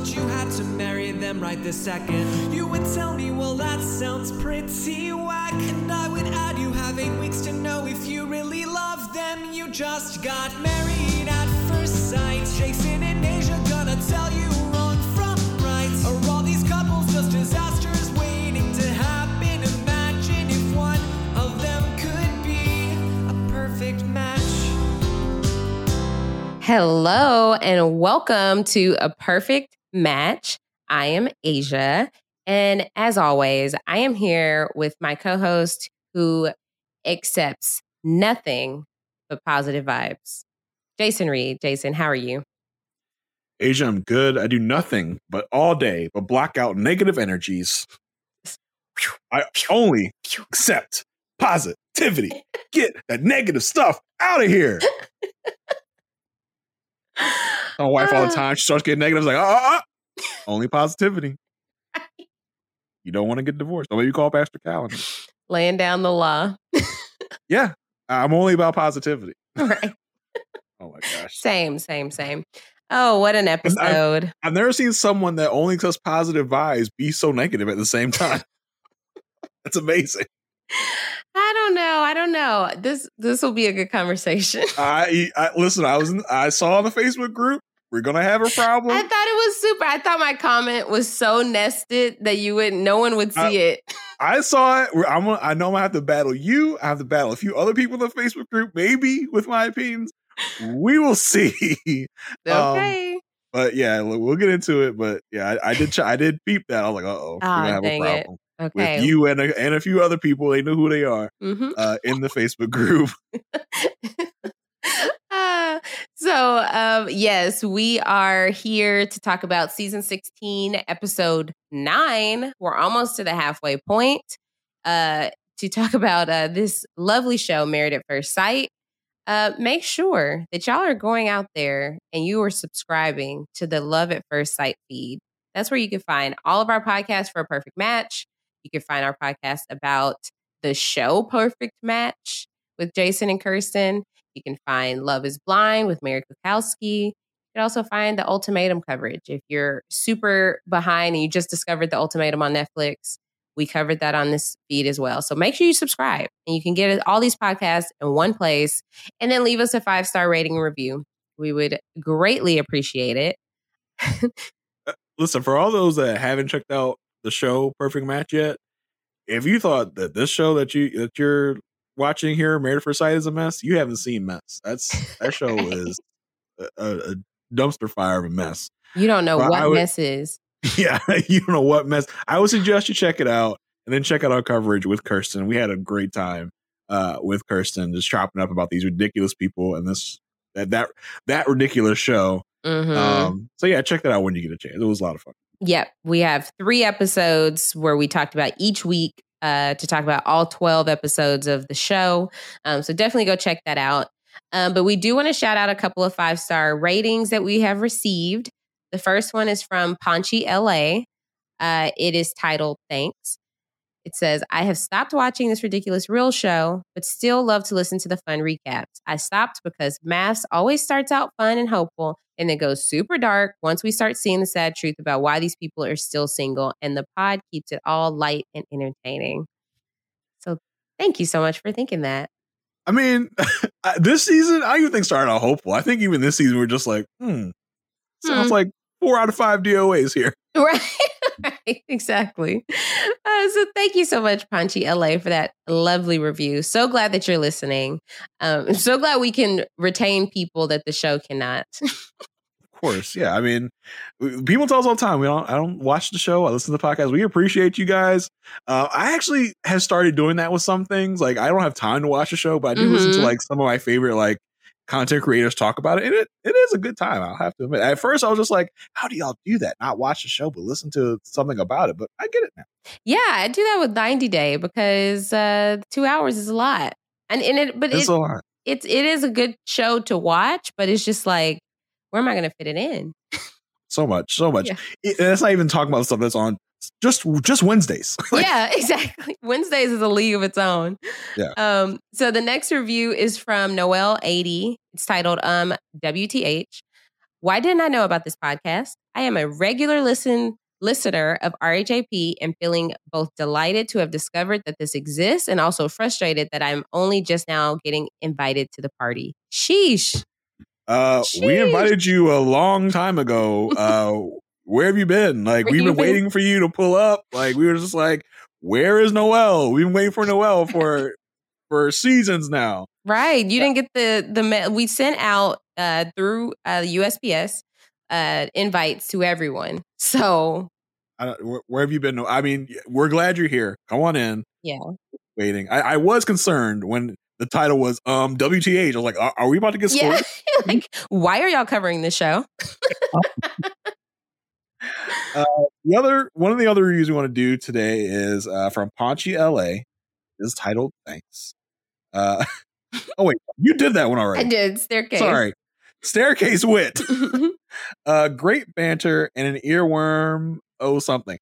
but you had to marry them right this second. You would tell me, well, that sounds pretty whack. And I would add, you have eight weeks to know if you really love them. You just got married at first sight. Jason and Asia gonna tell you wrong from right. Are all these couples just disasters waiting to happen? Imagine if one of them could be a perfect match. Hello and welcome to A Perfect Match. I am Asia. And as always, I am here with my co host who accepts nothing but positive vibes. Jason Reed. Jason, how are you? Asia, I'm good. I do nothing but all day but block out negative energies. I only accept positivity. Get that negative stuff out of here. My wife all the time. She starts getting negative. Like, ah, uh, only positivity. You don't want to get divorced. Or maybe you call Pastor Calendar. Laying down the law. Yeah, I'm only about positivity. right. Oh my gosh. Same, same, same. Oh, what an episode. I've never seen someone that only accepts positive vibes be so negative at the same time. That's amazing. I don't know. I don't know. This this will be a good conversation. I, I listen. I was in, I saw in the Facebook group we're gonna have a problem. I thought it was super. I thought my comment was so nested that you would no one would see I- it. I saw it. I'm. gonna- I know I'm gonna have to battle you. I have to battle a few other people in the Facebook group, maybe with my opinions. We will see. Um, Okay. but yeah, look, we'll get into it. But yeah, I, I did. I did peep that. I was like, uh oh, we're Ah, gonna have a dang it. problem okay. with you and a, and a few other people. They know who they are Mhm. uh, in the Facebook group. So um yes we are here to talk about season 16 episode 9 we're almost to the halfway point uh to talk about uh this lovely show married at first sight. Uh make sure that y'all are going out there and you are subscribing to the love at first sight feed. That's where you can find all of our podcasts for a perfect match. You can find our podcast about the show perfect match with jason and kirsten you can find Love is Blind with Mary Kukowski. You can also find the Ultimatum coverage. If you're super behind and you just discovered the Ultimatum on Netflix, we covered that on this feed as well. So make sure you subscribe and you can get all these podcasts in one place and then leave us a five star rating review. We would greatly appreciate it. Uh, listen, for all those that haven't checked out the show Perfect Match yet, if you thought that this show that you that you're watching here, Married at First Sight, is a mess, you haven't seen mess. That's that show is a, a dumpster fire of a mess. You don't know Well, what would- mess is. Yeah, you don't know what mess. I would suggest you check it out and then check out our coverage with Kirsten. We had a great time uh, with Kirsten, just chopping up about these ridiculous people and this that that that ridiculous show. Mhm. Um, so yeah, check that out when you get a chance. It was a lot of fun. Yep. We have three episodes where we talked about each week uh, to talk about all 12 episodes of the show. Um, so definitely go check that out. Um, but we do want to shout out a couple of five star ratings that we have received. The first one is from Ponchi LA. Uh, it is titled Thanks. It says, I have stopped watching this ridiculous real show, but still love to listen to the fun recaps. I stopped because MAFS always starts out fun and hopeful, and it goes super dark once we start seeing the sad truth about why these people are still single, and the pod keeps it all light and entertaining. So thank you so much for thinking that. I mean, this season, I even think started out hopeful. I think even this season, we're just like, hmm, sounds Hmm. like four out of five DOAs here. Right. Right. Exactly. Uh, so thank you so much, Punchy LA, for that lovely review. So glad that you're listening. Um, I'm so glad we can retain people that the show cannot. Of course, yeah. I mean, people tell us all the time we don't. I don't watch the show. I listen to the podcast. We appreciate you guys. Uh, I actually have started doing that with some things. Like I don't have time to watch the show, but I do listen to Mhm. like some of my favorite like content creators talk about it, and it it is a good time. I'll have to admit. At first, I was just like, "How do y'all do that? Not watch the show, but listen to something about it." But I get it now. yeah, I do that with 90 Day because uh, two hours is a lot. And, and it, but It's it, a lot. it's it is a good show to watch, but it's just like, where am I going to fit it in? So much, so much. Yeah. It- and that's not even talking about the stuff that's on just just Wednesdays. Like, yeah, exactly. Wednesdays is a league of its own. Yeah. Um, so the next review is from Noel80. It's titled um WTH. Why didn't I know about this podcast? I am a regular listen listener of RHAP and feeling both delighted to have discovered that this exists and also frustrated that I'm only just now getting invited to the party. Sheesh. Uh, we invited you a long time ago. Uh, where have you been? Like Where we've been been? waiting for you to pull up. Like we were just like, where is Noel? We've been waiting for Noel for for seasons now. Right. You didn't get the the ma- we sent out uh through uh USPS uh invites to everyone. So I don't, where, where have you been? I mean, we're glad you're here. Come on in. Yeah. Waiting. I, I was concerned when the title was um WTH. I was like, are, are we about to get yeah. scored? like why are y'all covering this show? Uh, the other one of the other reviews we want to do today is uh, from Paunchy LA. Is titled Thanks. Uh, oh wait, you did that one already. I did staircase. Sorry. Staircase wit. uh, great banter and an earworm. Oh, something.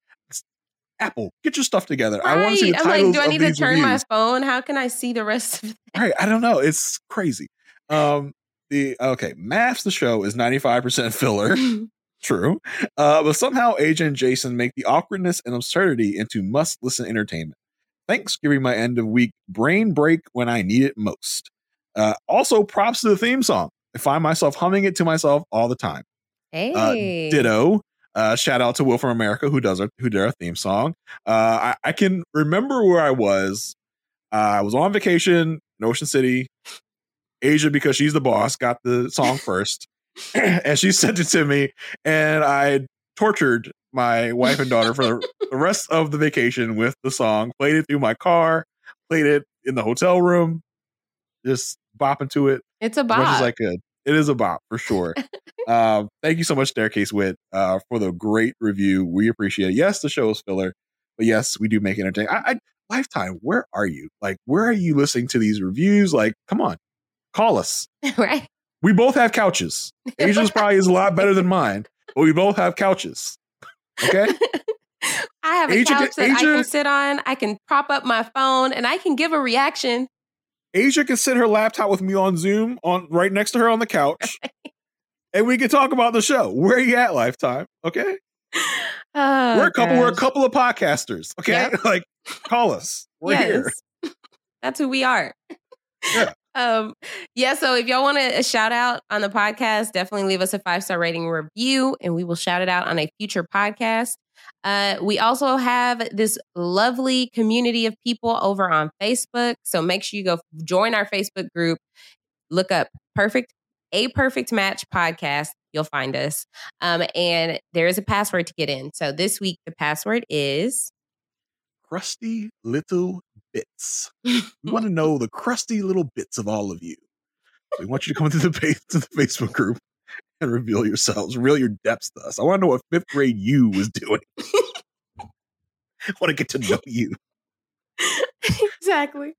Apple, get your stuff together. I want to see the I'm titles like, do I need to turn my phone? How can I see the rest of Right, I don't know. It's crazy. Um, the okay, MAFS the show is ninety five percent filler. True, uh, but somehow AJ and Jason make the awkwardness and absurdity into must listen entertainment. Thanks, giving my end of week brain break when I need it most. Uh, also, props to the theme song. I find myself humming it to myself all the time. Hey. Uh, ditto. Uh, shout out to Will from America who does our who did our theme song. Uh, I, I can remember where I was. Uh, I was on vacation in Ocean City. Asia, because she's the boss, got the song first, and she sent it to me, and I tortured my wife and daughter for the, rest of the vacation with the song. Played it through my car, played it in the hotel room, just bopping to it It's a as much as I could. It is a bop for sure. um, thank you so much, Staircase Wit, uh, for the great review. We appreciate it. Yes, the show is filler, but yes, we do make it entertaining. I, I, Lifetime, where are you? Like, where are you listening to these reviews? Like, come on, call us. right. We both have couches. Asia's probably is a lot better than mine, but we both have couches. Okay. I have a couch that I can sit on. I can prop up my phone and I can give a reaction. Asia can sit her laptop with me on Zoom on right next to her on the couch, and we can talk about the show. Where are you at, Lifetime? Okay. Oh, we're a couple. We're a couple of podcasters. Okay, Yep. like call us. We're here. That's who we are. Yeah. Um, yeah, so if y'all want a, shout out on the podcast, definitely leave us a five star rating review and we will shout it out on a future podcast. Uh, we also have this lovely community of people over on Facebook. So make sure you go join our Facebook group. Look up Perfect A Perfect Match podcast. You'll find us. Um, and there is a password to get in. So this week, the password is crusty little bits. we want to know the crusty little bits of all of you. So we want you to come into the, page, to the Facebook group and reveal yourselves, reveal your depths to us. I want to know what fifth grade you was doing. I want to get to know you. exactly.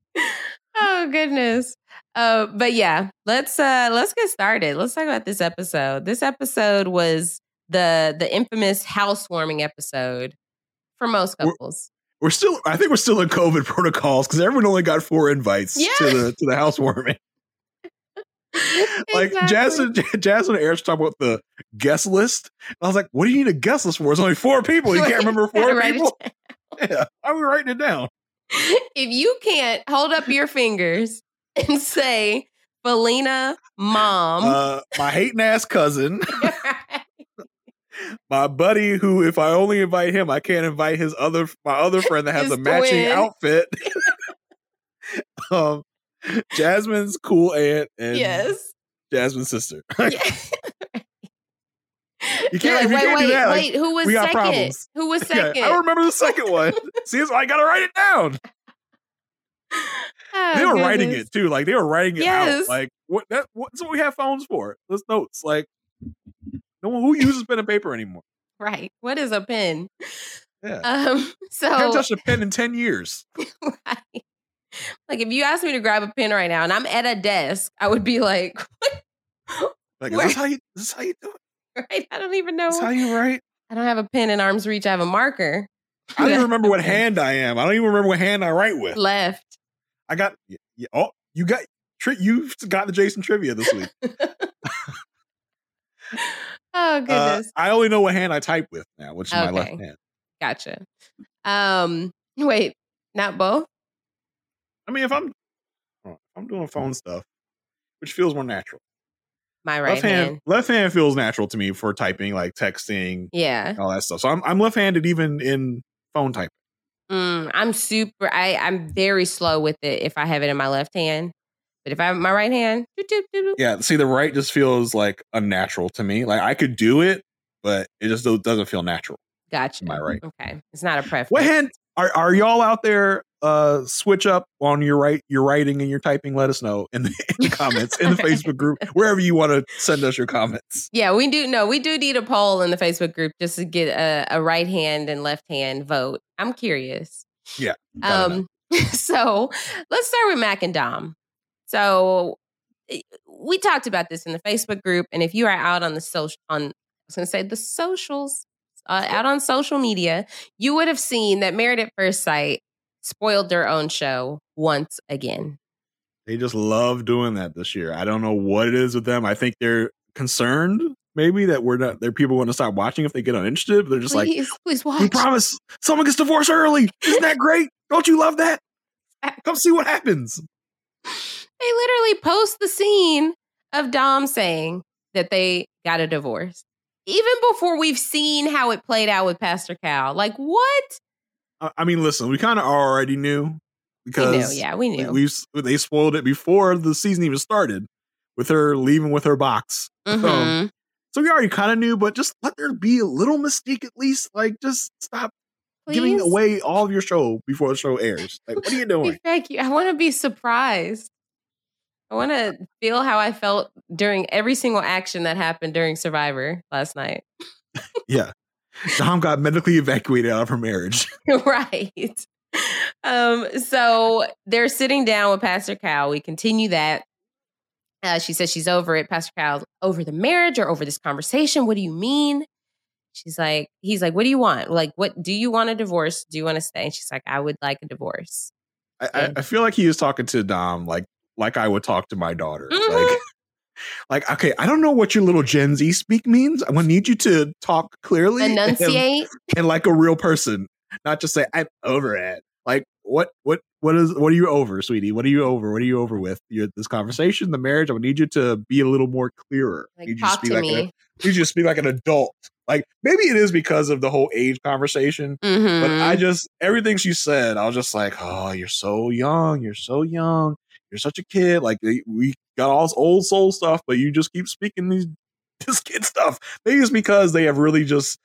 Oh goodness. Uh, but yeah, let's uh let's get started. Let's talk about this episode. This episode was the the infamous housewarming episode for most couples. We're, still I think we're still in COVID protocols because everyone only got four invites Yeah. to the to the housewarming. Like Exactly. Jasmine, Jasmine and Eric talking about the guest list. I was like, "What do you need a guest list for? It's only four people. You can't remember four people." Yeah, I was writing it down. if you can't hold up your fingers and say Felina mom, Uh, my hating ass cousin, my buddy, who if I only invite him, I can't invite his other my other friend that has His a matching twin. outfit. um, Jasmine's cool aunt and yes. Jasmine's sister. You can't- you wait, can't do wait, that, like, wait. Who was we got second? problems. Who was Yeah, second? I don't remember the second one. See, I gotta write it down. Oh, they were writing it too. Like they were writing it Yes. out. Like what? That, what's what we have phones for? Those notes. Like no one who uses pen and paper anymore. Right. What is a pen? Yeah. Um. So I haven't touched a pen in ten years. right. Like if you asked me to grab a pen right now and I'm at a desk, I would be like, Like is this how you? This is how you do it? right? I don't even know. This is how you write? I don't have a pen in arm's reach. I have a marker. I don't even remember what hand I am. I don't even remember what hand I write with. left. I got. y- y- Oh, you got. Tri- you got the Jason trivia this week. Oh Uh, goodness. I only know what hand I type with now, which is my left hand. Gotcha. Um. Wait. Not both. I mean, if I'm, if I'm doing phone stuff, which feels more natural. My right left hand, hand. left hand feels natural to me for typing, like texting, Yeah. all that stuff. So I'm I'm left-handed even in phone typing. Mm, I'm super. I I'm very slow with it if I have it in my left hand, but if I have my right hand, doop, doop, doop, doop. Yeah, see, the right just feels like unnatural to me. Like I could do it, but it just doesn't feel natural. gotcha. Am I right? Okay, it's not a preference. What hand are are y'all out there? Uh, switch up on your right, your writing and your typing. Let us know in the, in the comments in the Facebook group, wherever you want to send us your comments. Yeah, we do. No, we do need a poll in the Facebook group just to get a, a right hand and left hand vote. I'm curious. Yeah, gotta Um. So let's start with Mac and Dom. So eh, we talked about this in the Facebook group, and if you are out on the social on, I was going to say the socials, uh, out on social media, you would have seen that Married at First Sight spoiled their own show once again. They just love doing that this year. I don't know what it is with them. I think they're concerned maybe that we're not there people want to stop watching if they get uninterested. But they're just like, Please, please watch. we promise someone gets divorced early. Isn't that great? Don't you love that? Come see what happens. They literally post the scene of Dom saying that they got a divorce. Even before we've seen how it played out with Pastor Cal. Like, what? I- mean, listen, we kind of already knew because we knew. Yeah, we knew. we they spoiled it before the season even started with her leaving with her box. Mhm. Um, so we already kind of knew, but just let there be a little mystique at least. Like, just stop giving away all of your show before the show airs. Like, what are you doing? Thank you. I want to be surprised. I want to feel how I felt during every single action that happened during Survivor last night. yeah. Dom got medically evacuated out of her marriage. right. Um, so they're sitting down with Pastor Cal. We continue that. Uh, she says she's over it. Pastor Cal's over the marriage or over this conversation. What do you mean? She's like, he's like, what do you want? Like, what do you want a divorce? Do you want to stay? And she's like, I would like a divorce. I, I, I feel like he was talking to Dom like like I would talk to my daughter. Mhm. Like, like okay, I don't know what your little Gen Z speak means. I'm gonna need you to talk clearly, and- Enunciate. and, like a real person, not just say I'm over it. Like what what what is what are you over, sweetie? What are you over? What are you over with? Your, this conversation, the marriage. I would need you to be a little more clearer. Like, you talk to like me. An, you to speak like an adult. Like maybe it is because of the whole age conversation. But Mhm. I just everything she said, I was just like, "Oh, you're so young. You're so young. You're such a kid. Like we- got all this old soul stuff, but you just keep speaking these this kid stuff. Maybe it's because they have really just,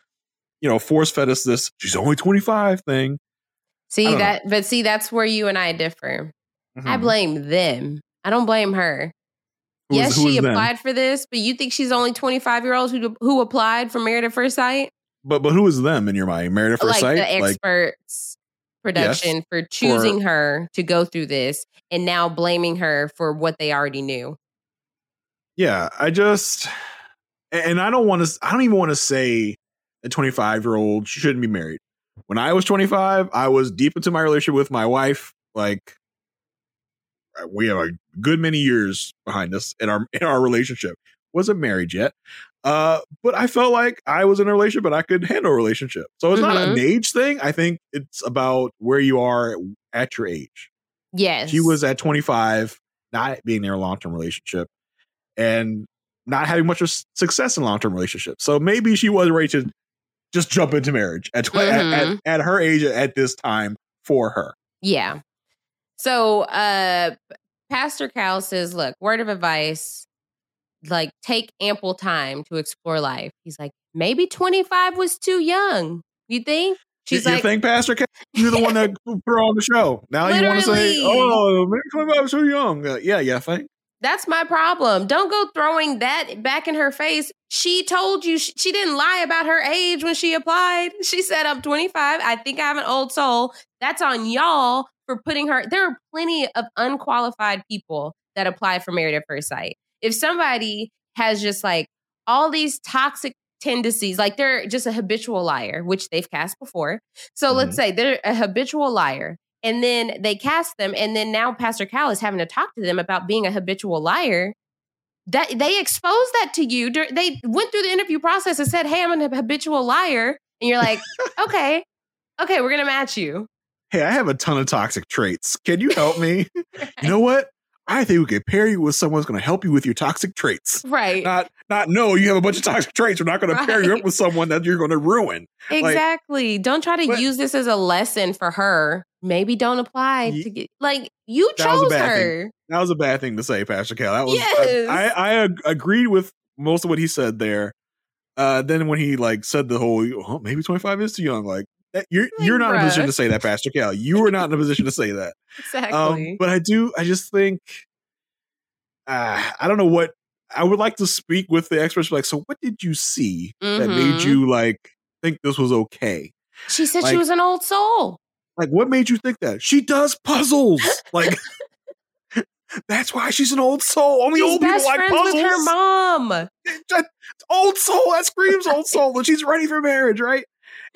you know, force fed us this she's only 25 thing. See that, but see, that's where you and I differ. I Mhm. blame them. I don't blame her. Who is- yes, who she is them? applied for this, but you think she's only 25 year olds who who applied for Married at First Sight? But but who is them in your mind? Married at first like sight? the experts production for choosing her to go through this and now blaming her for what they already knew. yeah, I just and I don't want to I don't even want to say a 25 year old shouldn't be married. When I was 25, I was deep into my relationship with my wife. Like uh, we have a good many years behind us in our in our relationship. Wasn't married yet. Uh, but I felt like I was in a relationship and I could handle a relationship. So it's not an age thing. I think it's about where you are at your age. Yes. She was at 25, not being in a long term relationship and not having much of success in long term relationships. So maybe she was ready to just jump into marriage at, tw- at, at, Mhm. at her age at this time for her. Yeah. So uh Pastor Cal says, look, word of advice, like take ample time to explore life. He's like, maybe 25 was too young. You think? She's you, like, you think, Pastor Ken? You're the one that put her on the show. Now you want to say, oh, maybe 25 is too young. Uh, yeah, yeah, I think. That's my problem. Don't go throwing that back in her face. She told you she, she didn't lie about her age when she applied. She said, I'm 25. I think I have an old soul. That's on y'all for putting her. There are plenty of unqualified people that apply for Married at First Sight. If somebody has just like all these toxic tendencies, like they're just a habitual liar, which they've cast before. So let's mm-hmm. say they're a habitual liar and then they cast them and then now pastor cal is having to talk to them about being a habitual liar that they exposed that to you they went through the interview process and said hey i'm a habitual liar and you're like okay okay we're gonna match you Hey, I have a ton of toxic traits. Can you help me? you know what? I think we could pair you with someone who's going to help you with your toxic traits. right Not, not no. You have a bunch of toxic traits. We're not going to pair you up with someone that you're going to ruin. Like, exactly don't try to but- use this as a lesson for her maybe don't apply Ye- to get like you That was a chose bad thing. her that was a bad thing to say, Pastor Cal. That was Yes. I, I, I agreed with most of what he said there. Uh, then when he like said the whole, oh, maybe 25 is too young. Like you're Like, you're not in a position to say that, Pastor Cal. You were not in a position to say that. exactly Um, but I do. I just think. Uh, I don't know what I would like to speak with the experts. Like, so what did you see that made Mhm. you like think this was okay? she said she was an old soul Like, what made you think that? She does puzzles. Like, that's why she's an old soul. Only She's old people best like puzzles. with her mom old soul. That screams old soul. That she's ready for marriage, right?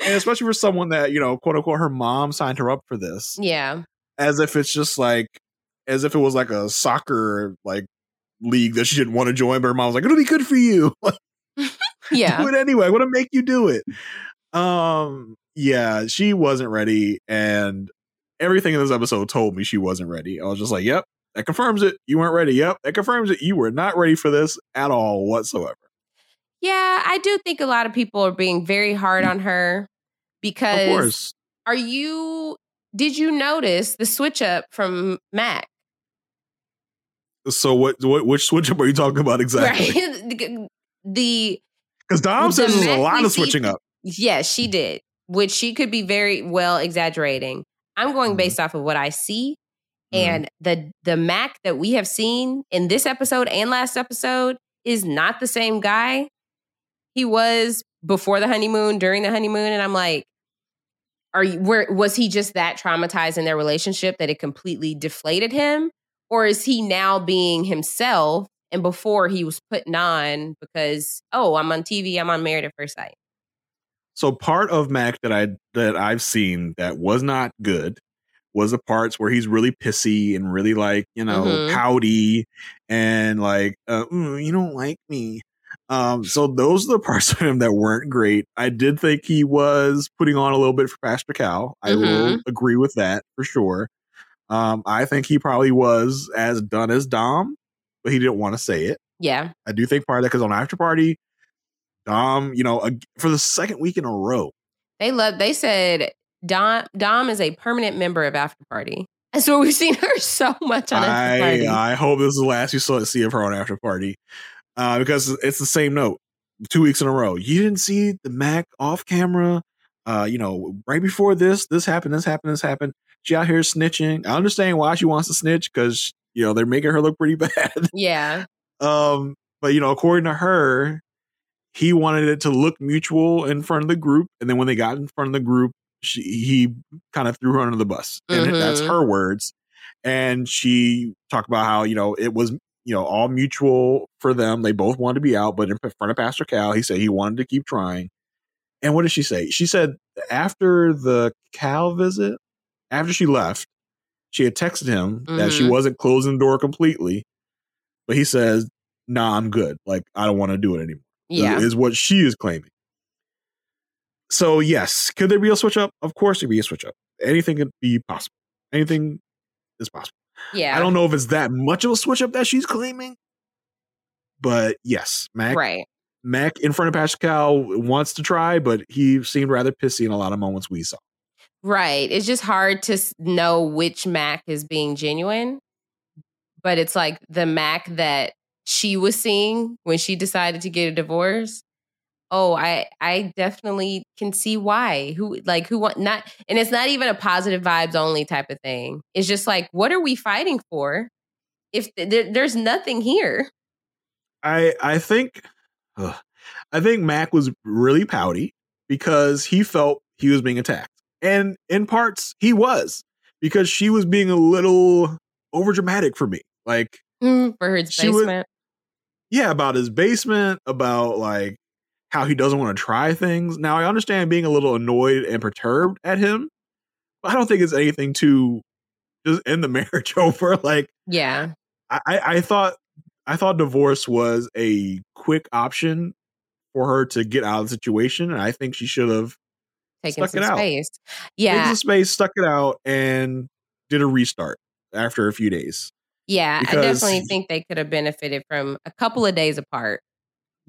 And especially for someone that you know, quote unquote, her mom signed her up for this, yeah as if it's just like, as if it was like a soccer like league that she didn't want to join, but her mom was like, "It'll be good for you." yeah do it anyway. I want to make you do it. Um, yeah, she wasn't ready, and everything in this episode told me she wasn't ready. I was just like, "Yep, that confirms it. You weren't ready. Yep, that confirms it. You were not ready for this at all whatsoever." Yeah, I do think a lot of people are being very hard on her Of because course, are you did you notice the switch up from Mac? so what? What? Which switch up are you talking about exactly? Right. the Because Dom says there's a lot of switching up. yes, she did, which she could be very well exaggerating. I'm going Mhm. based off of what I see Mhm. and the the Mac that we have seen in this episode and last episode is not the same guy he was before the honeymoon, during the honeymoon, and I'm like, are you where was he just that traumatized in their relationship that it completely deflated him, or is he now being himself? And before he was putting on because oh, I'm on TV, I'm on Married at First Sight. So part of Mac that I that I've seen that was not good was the parts where he's really pissy and really like you know Mhm. pouty and like uh, "Mm, you don't like me. Um, so those are the parts of him that weren't great. I did think he was putting on a little bit for Pastor Cal. I will agree with that for sure. Um, I think he probably was as done as Dom, but he didn't want to say it. Yeah. I do think part of that because on After Party, Dom, you know, ag- for the second week in a row, They love they said Dom Dom is a permanent member of After Party. I swear we've seen her so much on after I, party. I hope this is the last you saw see of her on after party, uh, because it's the same note two weeks in a row. You didn't see the Mac off camera. Uh, you know, right before this, this happened, this happened, this happened. She out here snitching. I understand why she wants to snitch because you know they're making her look pretty bad. yeah. Um, but you know, according to her, he wanted it to look mutual in front of the group, and then when they got in front of the group, she he kind of threw her under the bus, and that's Mhm. her words. And she talked about how you know it was you know all mutual for them. They both wanted to be out, but in front of Pastor Cal, he said he wanted to keep trying. And what did she say? She said after the Cal visit, after she left, she had texted him that she Mhm. wasn't closing the door completely, but he says, "Nah, I'm good. Like I don't want to do it anymore." Yeah. is what she is claiming. So yes, could there be a switch up? Of course, there'd be a switch up. Anything could be possible. Anything is possible. Yeah. I don't know if it's that much of a switch up that she's claiming, but yes, Mac. Right. Mac in front of Pastor Cal wants to try, but he seemed rather pissy in a lot of moments we saw. Right. It's just hard to know which Mac is being genuine. But it's like the Mac that she was seeing when she decided to get a divorce. Oh, I I definitely can see why. Who like who want not and it's not even a positive vibes only type of thing. It's just like what are we fighting for? If th- there, there's nothing here. I I think ugh, I think Mac was really pouty because he felt he was being attacked. And in parts he was because she was being a little over dramatic for me. Like Mm, for would- basement. yeah, about his basement, about like how he doesn't want to try things. Now I understand being a little annoyed and perturbed at him, but I don't think it's anything to just end the marriage over. Like yeah. I, I thought I thought divorce was a quick option for her to get out of the situation, and I think she should have it some out. space. taken Yeah. some space, stuck it out, and did a restart after a few days. Yeah. I definitely think they could have benefited from a couple of days apart.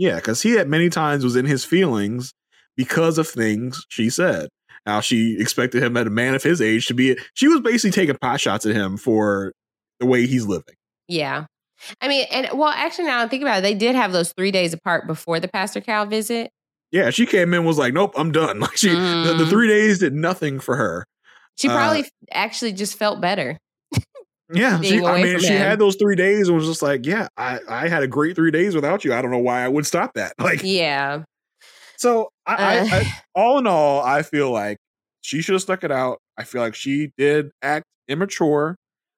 Yeah, because he at many times was in his feelings because of things she said. Now she expected him at a man of his age to be. She was basically taking pot shots at him for the way he's living. Yeah. I mean, and well, actually, now I think about it, they did have those three days apart before the Pastor Cal visit. Yeah, she came in and was like, "Nope, I'm done." Like she, the, the Mhm. three days did nothing for her. She Uh, probably f- actually just felt better. Yeah, she, I mean, she him. had those three days and was just like, "Yeah, I, I had a great three days without you. I don't know why I would stop that." Like, Yeah. so I, I, Uh, I, all in all, I feel like she should have stuck it out. I feel like she did act immature.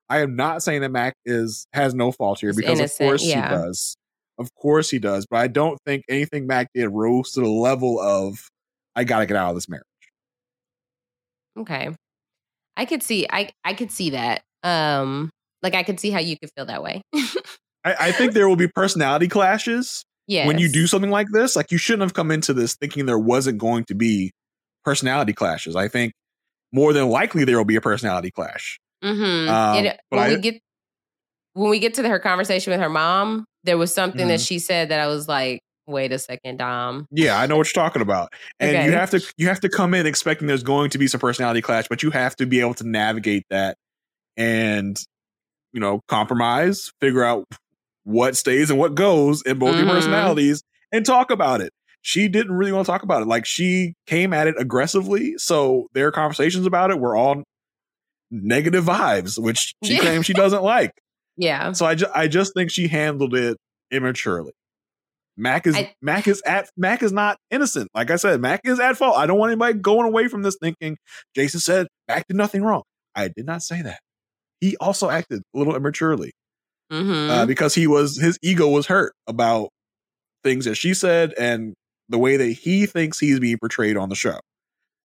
I am not saying that Mac is has no fault here because innocent, of course yeah. he does. Of course he does, but I don't think anything Mac did rose to the level of I got to get out of this marriage. Okay. I could see I I could see that. Um like I could see how you could feel that way. I, I think there will be personality clashes yeah. when you do something like this. Like you shouldn't have come into this thinking there wasn't going to be personality clashes. I think more than likely there will be a personality clash. Mhm. Um, but when I- we get when we get to her conversation with her mom, there was something that Mhm. she said that I was like, wait a second, Dom. Yeah, I know what you're talking about. And you have to you have to come in expecting there's going to be some personality clash, but you have to be able to navigate that and you know, compromise, figure out what stays and what goes in both your Mhm. personalities and talk about it. She didn't really want to talk about it. Like she came at it aggressively, so their conversations about it were all negative vibes, which she claims she doesn't like. Yeah. So I, ju- I just think she handled it immaturely. Mac is I- Mac is at Mac is not innocent. Like I said, Mac is at fault. I don't want anybody going away from this thinking Jason said Mac did nothing wrong. I did not say that. He also acted a little immaturely Mhm. uh, because he was his ego was hurt about things that she said and the way that he thinks he's being portrayed on the show.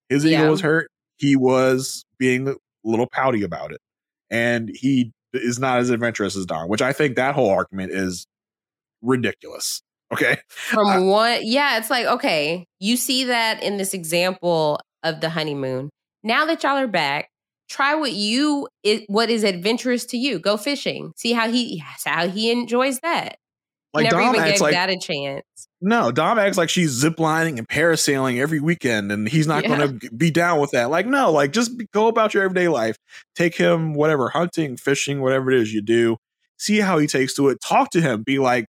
His ego was hurt. He was being a little pouty about it, and he is not as adventurous as Dom, which I think that whole argument is ridiculous. Okay, from one yeah it's like okay you see that in this example of the honeymoon now that y'all are back try what you is what is adventurous to you go fishing see how he how he enjoys that Like Never Dom even acts gave like that a chance. no, Dom acts like she's ziplining and parasailing every weekend, and he's not Yeah. going to be down with that. Like, no, like just be, go about your everyday life. Take him, whatever, hunting, fishing, whatever it is you do. See how he takes to it. Talk to him. Be like,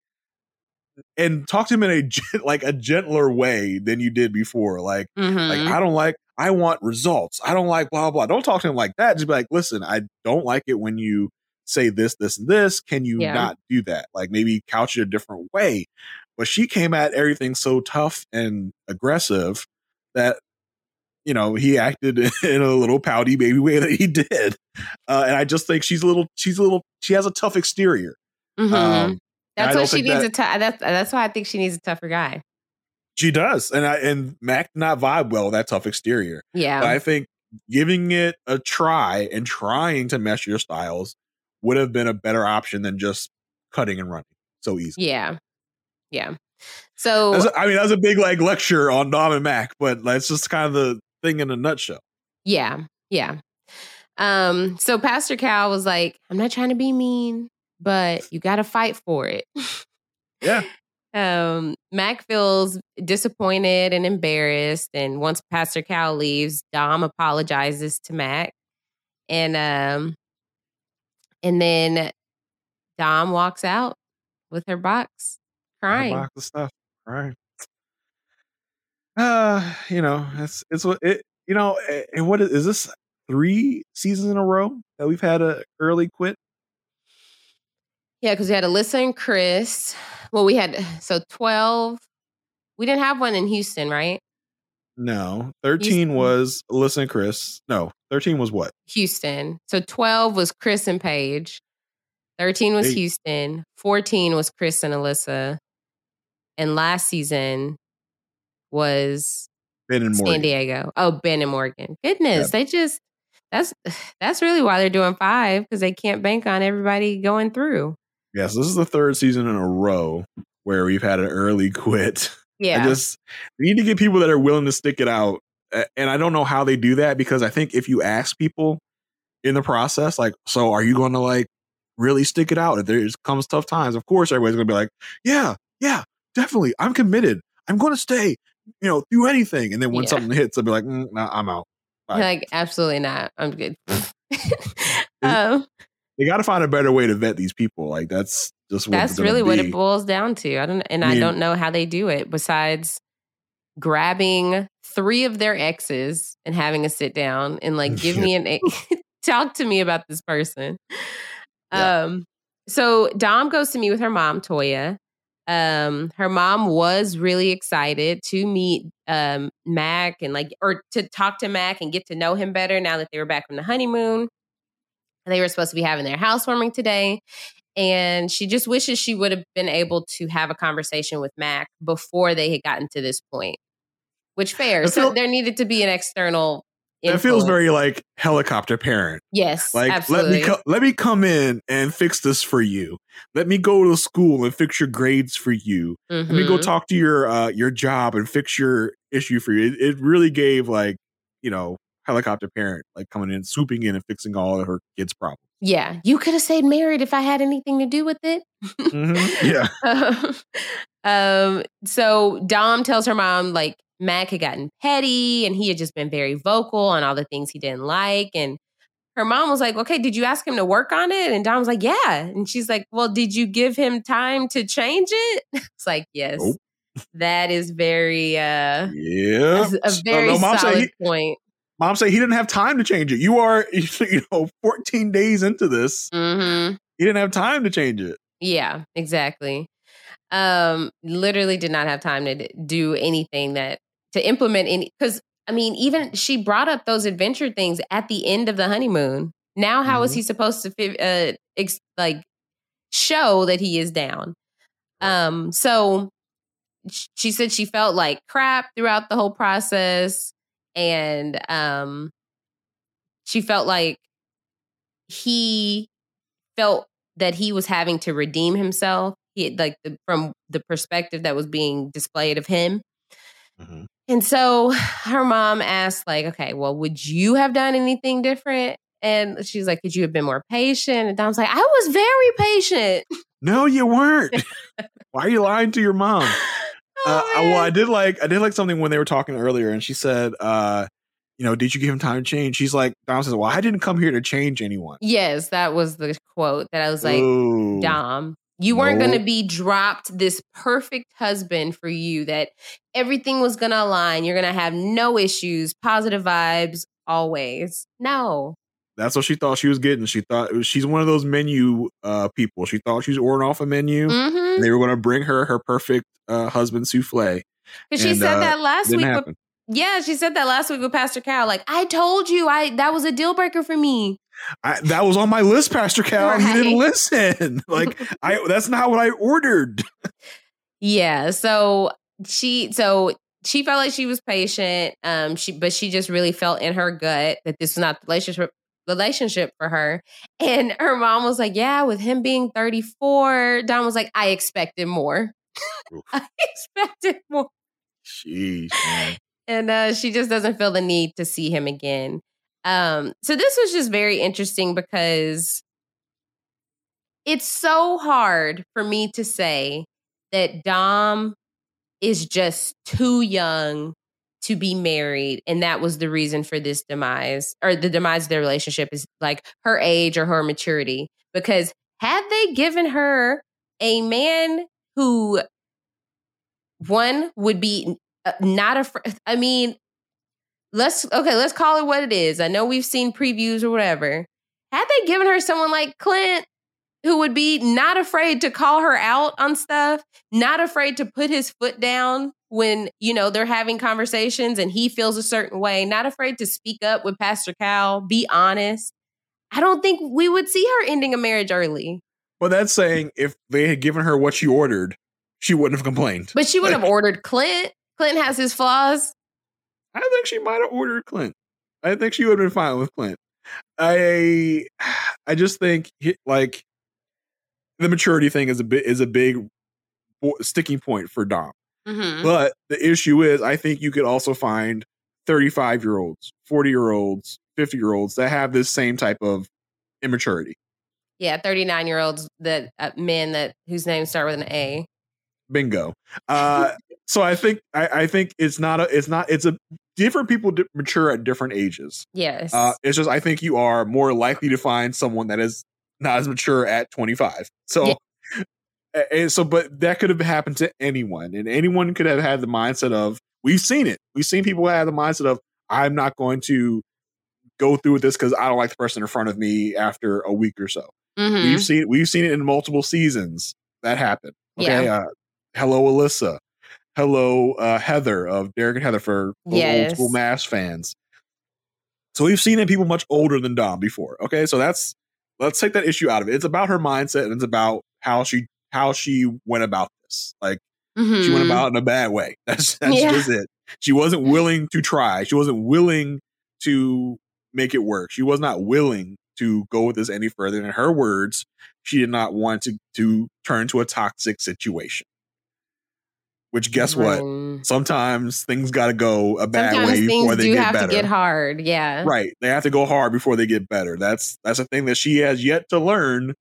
and talk to him in a like a gentler way than you did before. Like, like Mhm. I don't like. I want results. I don't like blah blah. Don't talk to him like that. Just be like, listen, I don't like it when you say this, this, and this. Can you Yeah. not do that? Like maybe couch it a different way. But she came at everything so tough and aggressive that you know he acted in a little pouty baby way that he did. Uh, and I just think she's a little. She's a little. She has a tough exterior. Mhm. Um, that's why she needs that- a tough. That's that's why I think she needs a tougher guy. She does, and I and Mac did not vibe well with that tough exterior. Yeah. But I think giving it a try and trying to mesh your styles would have been a better option than just cutting and running so easy. yeah. Yeah. So That's I mean, that was a big like lecture on Dom and Mac, but that's just kind of the thing in a nutshell. Yeah, yeah. Um, so Pastor Cal was like, I'm not trying to be mean, but you gotta fight for it. Yeah. Um, Mac feels disappointed and embarrassed, and once Pastor Cal leaves, Dom apologizes to Mac. And um and then Dom walks out with her box crying. box of stuff. All right. Uh, you know, it's it's what it you know, and what is, is this three seasons in a row that we've had a early quit? Yeah, because we had Alyssa and Chris. Well, we had so 12. We didn't have one in Houston, right? No. 13 Houston. was Alyssa and Chris. No, 13 was what? Houston. So 12 was Chris and Paige. 13 was Eight. Houston. 14 was Chris and Alyssa. And last season was Ben and Morgan. San Diego. Oh, Ben and Morgan. Goodness, Yep. they just that's that's really why they're doing five because they can't bank on everybody going through. Yes, this is the third season in a row where we've had an early quit. Yeah. I just we need to get people that are willing to stick it out. And I don't know how they do that because I think if you ask people in the process, like, so are you going to like really stick it out if there comes tough times? Of course, everybody's going to be like, yeah, yeah, definitely. I'm committed. I'm going to stay, you know, through anything. And then when Yeah. something hits, they'll be like, mm, nah, I'm out. Bye. like absolutely not. I'm good. um, They got to find a better way to vet these people. Like that's just what That's really what it boils down to. I don't, and I I, don't know how they do it besides grabbing three of their exes and having a sit down and like give me an talk to me about this person. Yeah. Um, so Dom goes to meet with her mom, Toya. Um, her mom was really excited to meet um Mac and like or to talk to Mac and get to know him better now that they were back from the honeymoon. They were supposed to be having their housewarming today. And she just wishes she would have been able to have a conversation with Mac before they had gotten to this point. Which fair. I so there needed to be an external. It feels very like helicopter parent. yes, Like absolutely. let me co- let me come in and fix this for you. Let me go to school and fix your grades for you. Let me go Mhm. talk to your uh your job and fix your issue for you. It, it really gave like you know helicopter parent like coming in, swooping in and fixing all of her kids' problems. Yeah, you could have stayed married if I had anything to do with it. Mhm. Yeah, um, so Dom tells her mom like Mac had gotten petty and he had just been very vocal on all the things he didn't like. And her mom was like, Okay, did you ask him to work on it? And Dom was like, Yeah. And she's like, Well, did you give him time to change it? It's like, Yes. Nope. That is very uh yeah. a very solid he, point. Mom said he didn't have time to change it. You are you know 14 days into this. hmm He didn't have time to change it. Yeah, exactly. Um, literally did not have time to do anything that to implement any because I mean, even she brought up those adventure things at the end of the honeymoon. Now, how is Mhm. he supposed to uh, ex- like show that he is down? Um, so she said she felt like crap throughout the whole process, and um, she felt like he felt that he was having to redeem himself he like the, from the perspective that was being displayed of him and so her mom asked like okay well would you have done anything different And she's like, Could you have been more patient? And Dom's like, I was very patient. No, you weren't. Why are you lying to your mom? Uh, Oh, I- well, I did like I did like something when they were talking earlier, and she said, uh, "You know, did you give him time to change?" She's like, Dom says, "Well, I didn't come here to change anyone." yes, that was the quote that I was like, Ooh. Dom, you weren't going to be dropped this perfect husband for you that everything was going to align. You're going to have no issues, positive vibes always. No. That's what she thought she was getting. She thought was, she's one of those menu uh, people. She thought she was ordering off a menu. hmm And they were going to bring her her perfect uh, husband souffle. Because she said uh, that last week. With, yeah, she said that last week with Pastor Cal. Like, I told you, I that was a deal breaker for me. I, that was on my list, Pastor Cal. and You didn't listen. like I, that's not what I ordered. Yeah. So she so she felt like she was patient. Um, she but she just really felt in her gut that this was not the relationship relationship for her. And her mom was like, Yeah, with him being 34, Dom was like, I expected more. I expected more. Sheesh, man. And uh she just doesn't feel the need to see him again. Um, so this was just very interesting because it's so hard for me to say that Dom is just too young to be married and that was the reason for this demise or the demise of their relationship is like her age or her maturity because had they given her a man who one would be uh, not afraid i mean let's okay let's call it what it is. I know we've seen previews or whatever. Had they given her someone like clint who would be not afraid to call her out on stuff, not afraid to put his foot down when, you know, they're having conversations and he feels a certain way, not afraid to speak up with Pastor Cal, be honest. I don't think we would see her ending a marriage early. Well, that's saying if they had given her what she ordered, she wouldn't have complained. But she would have ordered Clint. Clint has his flaws. I think she might have ordered Clint. I think she would have been fine with Clint. I I just think like the maturity thing is a bit is a big sticking point for Dom. Mm-hmm. But the issue is, I think you could also find 35 year olds, 40 year olds, 50 year olds that have this same type of immaturity. Yeah, 39 year olds that uh, men that whose names start with an A. Bingo. Uh, so I think I, I think it's not a it's not it's a different people mature at different ages. Yes. Uh, it's just I think you are more likely to find someone that is not as mature at 25. So, Yeah. and so, but that could have happened to anyone, and anyone could have had the mindset of we've seen it. We've seen people have the mindset of I'm not going to go through with this because I don't like the person in front of me after a week or so. Mhm. We've seen we've seen it in multiple seasons that happen. Okay. Yeah. Uh, hello, Alyssa. Hello, uh, Heather of Derek and Heather for those old school MAFS fans. So we've seen it in people much older than Dom before. Okay, so that's let's take that issue out of it. It's about her mindset and it's about how she how she went about this. Like she went Mhm. about it in a bad way. That's that's Yeah. just it. She wasn't willing to try. She wasn't willing to make it work. She was not willing to go with this any further. In her words, she did not want to to turn to a toxic situation. Which guess what? Sometimes things got to go a bad Sometimes way before they get have better. to get hard. Yeah. Right. They have to go hard before they get better. That's that's a thing that she has yet to learn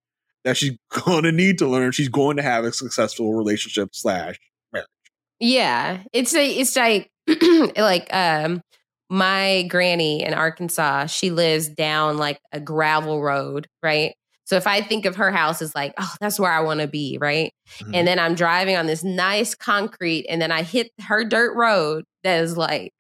that she's to need to learn. She's going to have a successful relationship slash marriage. Yeah. It's a, it's like like um my granny in Arkansas, she lives down like a gravel road, right? So if I think of her house as like, oh, that's where I want to be, right? Mhm. And then I'm driving on this nice concrete and then I hit her dirt road that is like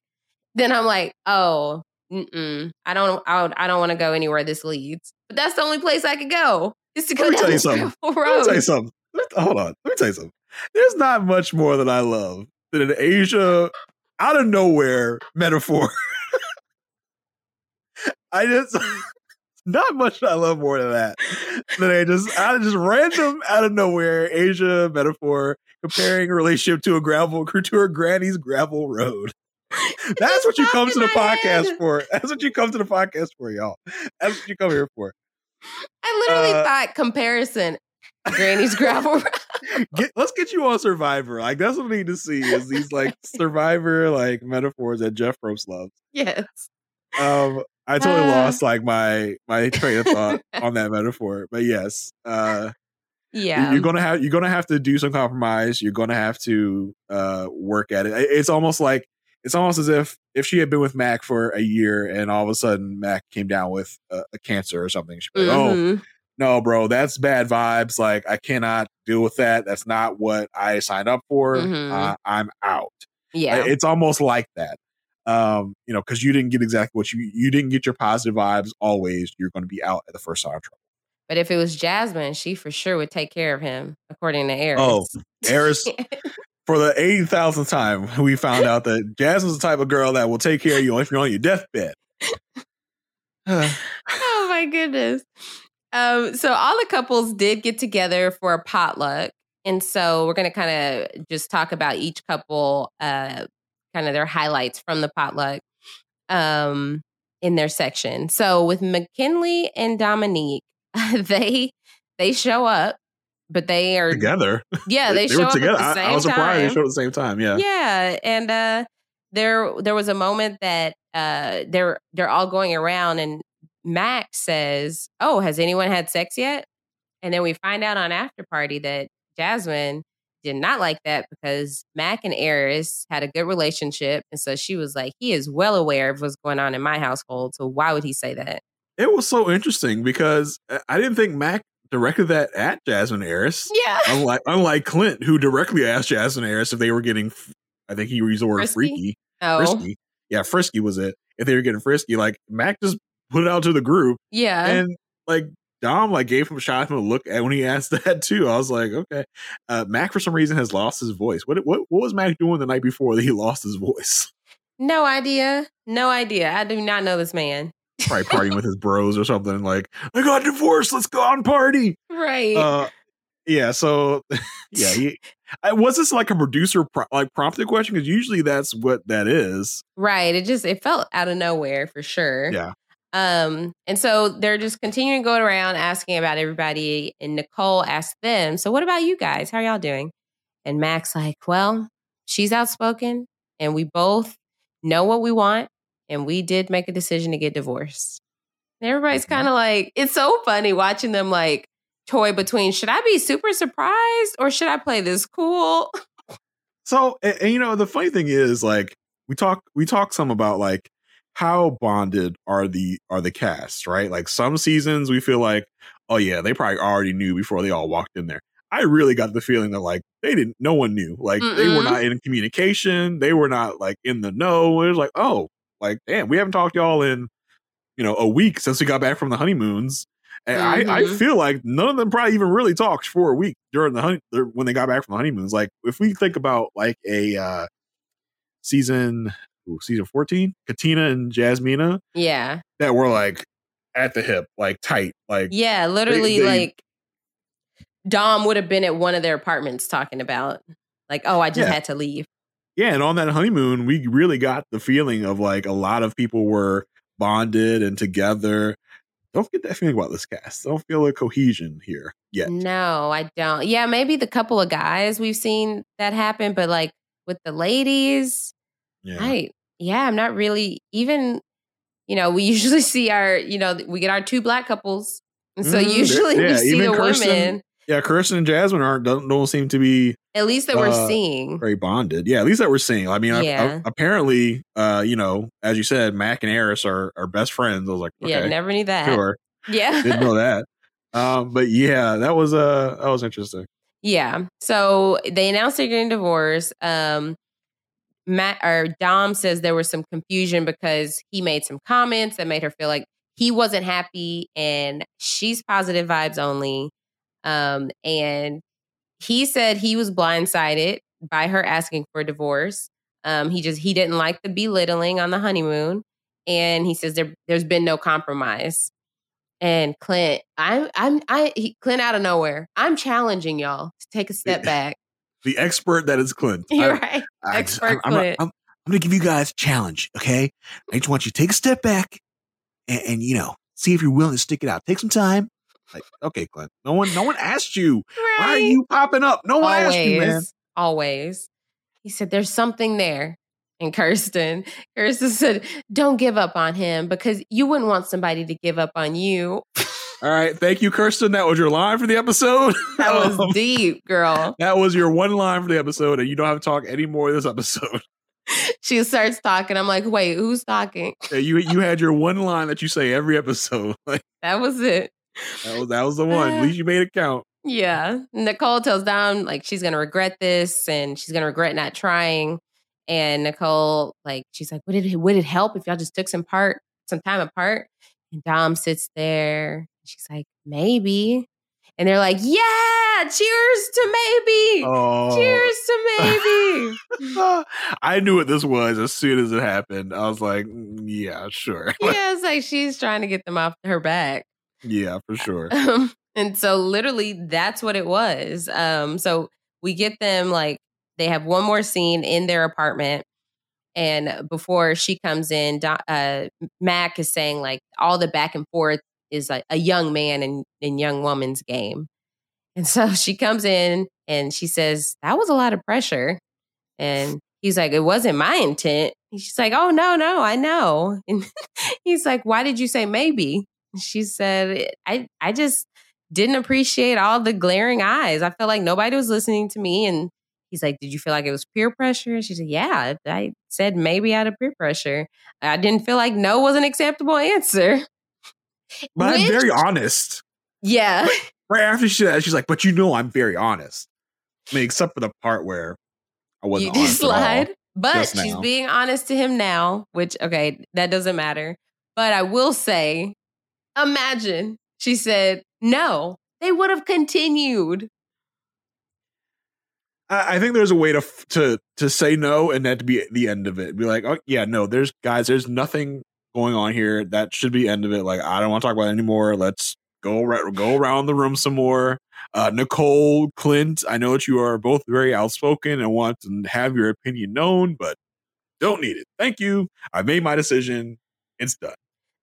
then I'm like, oh, mm-mm, I don't I don't, I don't want to go anywhere this leads. But that's the only place I could go. Is to go Let me tell you something. gravel Let me tell you something. Hold on. Let me tell you something. There's not much more that I love than an Asia out of nowhere metaphor. I just not much I love more than that. Than I just out of just random out of nowhere Asia metaphor comparing a relationship to a gravel to her granny's gravel road. That's what you come to the podcast head. for. That's what you come to the podcast for, y'all. That's what you come here for. I literally Uh, thought comparison. Granny's gravel road. get, let's get you on Survivor. Like that's what we need to see is these like Survivor like metaphors that Jeff Probst loves. yes. Um, I totally Uh. lost like my my train of thought on that metaphor. But yes, uh, Yeah. you're gonna have you're gonna have to do some compromise. You're gonna have to uh, work at it. It- It's almost like it's almost as if if she had been with Mac for a year and all of a sudden Mac came down with a, a cancer or something. She'd be like, "Oh Mhm. no, bro, that's bad vibes. Like I cannot deal with that. That's not what I signed up for. Mhm. Uh, I'm out." Yeah. It's almost like that. Um, you know, because you didn't get exactly what you you didn't get your positive vibes always. You're going to be out at the first sign of trouble. But if it was Jasmine, she for sure would take care of him, according to Eris. Oh, Eris, for the eighty thousandth time, we found out that Jasmine's the type of girl that will take care of you if you're on your deathbed. oh my goodness. Um, so all the couples did get together for a potluck. And so we're gonna kind of just talk about each couple, uh, kind of their highlights from the potluck um in their section. So with McKinley and Dominique, they they show up, but they are together. yeah, they, show up at the I- I, was surprised time. they showed up at the same time. Yeah. Yeah, and uh there there was a moment that uh they're they're all going around and Max says, "Oh, has anyone had sex yet?" And then we find out on after party that Jasmine did not like that because Mac and Eris had a good relationship, and so she was like, "He is well aware of what's going on in my household, so why would he say that?" It was so interesting because uh, I didn't think Mac directed that at Jasmine Eris. Yeah, unlike unlike Clint, who directly asked Jasmine Eris if they were getting, I think he used the word Frisky? freaky, oh, frisky. Yeah, frisky was it. If they were getting frisky, like Mac just put it out to the group, yeah, and like Dom like gave him a shot him a look at when he asked that too. I was like, okay. Uh, Mac for some reason has lost his voice. What what what was Mac doing the night before that he lost his voice? no idea, no idea. I do not know this man. Probably partying with his bros or something. Like I got divorced. Let's go on party. Right. Uh, yeah. So, yeah. He, I, was this like a producer pro- like prompted question? Because usually that's what that is. Right. It just it felt out of nowhere for sure. Yeah. Um, and so they're just continuing to go around asking about everybody. And Nicole asked them, So what about you guys? How are y'all doing? And Max, like, well, she's outspoken and we both know what we want. And we did make a decision to get divorced. And everybody's Mm-hmm. kind of like, it's so funny watching them like toy between should I be super surprised or should I play this cool? So, and, and, you know, the funny thing is, like, we talk we talk some about like how bonded are the are the casts, right? Like some seasons we feel like, oh yeah, they probably already knew before they all walked in there. I really got the feeling that like they didn't, no one knew. Like they were not in communication. They were not like in the know. It was like, oh, like damn, we haven't talked to y'all in you know a week since we got back from the honeymoons. And I, I Mhm. feel like none of them probably even really talked for a week during the honey when they got back from the honeymoons. Like if we think about like a uh season ooh, season 14, Katina and Jasmina Yeah. that were like at the hip, like tight, like Yeah, literally they- like Dom would have been at one of their apartments talking about like, oh, I just Yeah. had to leave. yeah, and on that honeymoon, we really got the feeling of like a lot of people were bonded and together. Don't get that feeling about this cast. Don't feel a cohesion here yet. No, I don't. Yeah, maybe the couple of guys we've seen that happen, but like with the ladies, Yeah. I yeah, I'm not really even. You know, we usually see our, you know, we get our two black couples, and so Mhm. usually Yeah, we see the Kirsten- women. Yeah, Kirsten and Jasmine aren't don't, don't seem to be At least that we're uh, seeing. very bonded. Yeah, at least that we're seeing. I mean, I- I- apparently, uh, you know, as you said, Mac and Eris are are best friends. I was like, okay, Yeah, never knew that. sure, Yeah, didn't know that. Um, but yeah, that was uh that was interesting. Yeah. So they announced they're getting divorced. Um, Matt or Dom says there was some confusion because he made some comments that made her feel like he wasn't happy and she's positive vibes only. Um, and he said he was blindsided by her asking for a divorce. Um, he just he didn't like the belittling on the honeymoon, and he says there there's been no compromise. And Clint, I'm I'm I he, Clint out of nowhere. I'm challenging y'all to take a step back. The expert that is Clint. You're I- right. I Expert I'm, I'm, Clint. I'm, I'm going to give you guys a challenge. Okay, I just want you to take a step back and, and you know see if you're willing to stick it out. Take some time. Like, okay, Clint. No one, no one asked you. Why are you popping up? No one asked you, man. always, always. He said there's something there. And Kirsten, Kirsten said, "Don't give up on him because you wouldn't want somebody to give up on you." All right, thank you, Kirsten. That was your line for the episode. That was Um, deep, girl. that was your one line for the episode, and you don't have to talk any more this episode. She starts talking. I'm like, "Wait, who's talking?" Yeah, you you had your one line that you say every episode. Like That was it. that was that was the one. At least you made it count. Yeah. Nicole tells Dom like she's gonna regret this and she's gonna regret not trying. And Nicole, like, she's like, Would it would it help if y'all just took some part some time apart? And Dom sits there. She's like, maybe. And they're like, Yeah, cheers to maybe. Oh, Cheers to maybe. I knew what this was as soon as it happened. I was like, "Mm, yeah, sure. yeah, it's like she's trying to get them off her back. yeah, for sure. Um, and so literally that's what it was. Um, so we get them like they have one more scene in their apartment. And before she comes in, uh, Mac is saying like all the back and forth is like a young man and, and young woman's game. And so she comes in and she says, That was a lot of pressure. And he's like, It wasn't my intent. And she's like, Oh, no, no, I know. And he's like, Why did you say maybe? She said, I, I just didn't appreciate all the glaring eyes. I felt like nobody was listening to me. And he's like, Did you feel like it was peer pressure? She said, Yeah, I said maybe out of peer pressure. I didn't feel like no was an acceptable answer. But I'm very honest. Yeah. Right after she said that, she's like, but you know I'm very honest. I mean, except for the part where I wasn't honest at all. But just she's being honest to him now, which, okay, that doesn't matter. But I will say, imagine she said, no, they would have continued. I, think there's a way to to to say no and that to be the end of it. Be like, oh yeah, no, there's guys, there's nothing going on here. That should be end of it. Like I don't want to talk about it anymore. Let's go ra- go around the room some more. Uh, Nicole, Clint, I know that you are both very outspoken and want to have your opinion known, but don't need it. Thank you. I made my decision. It's done.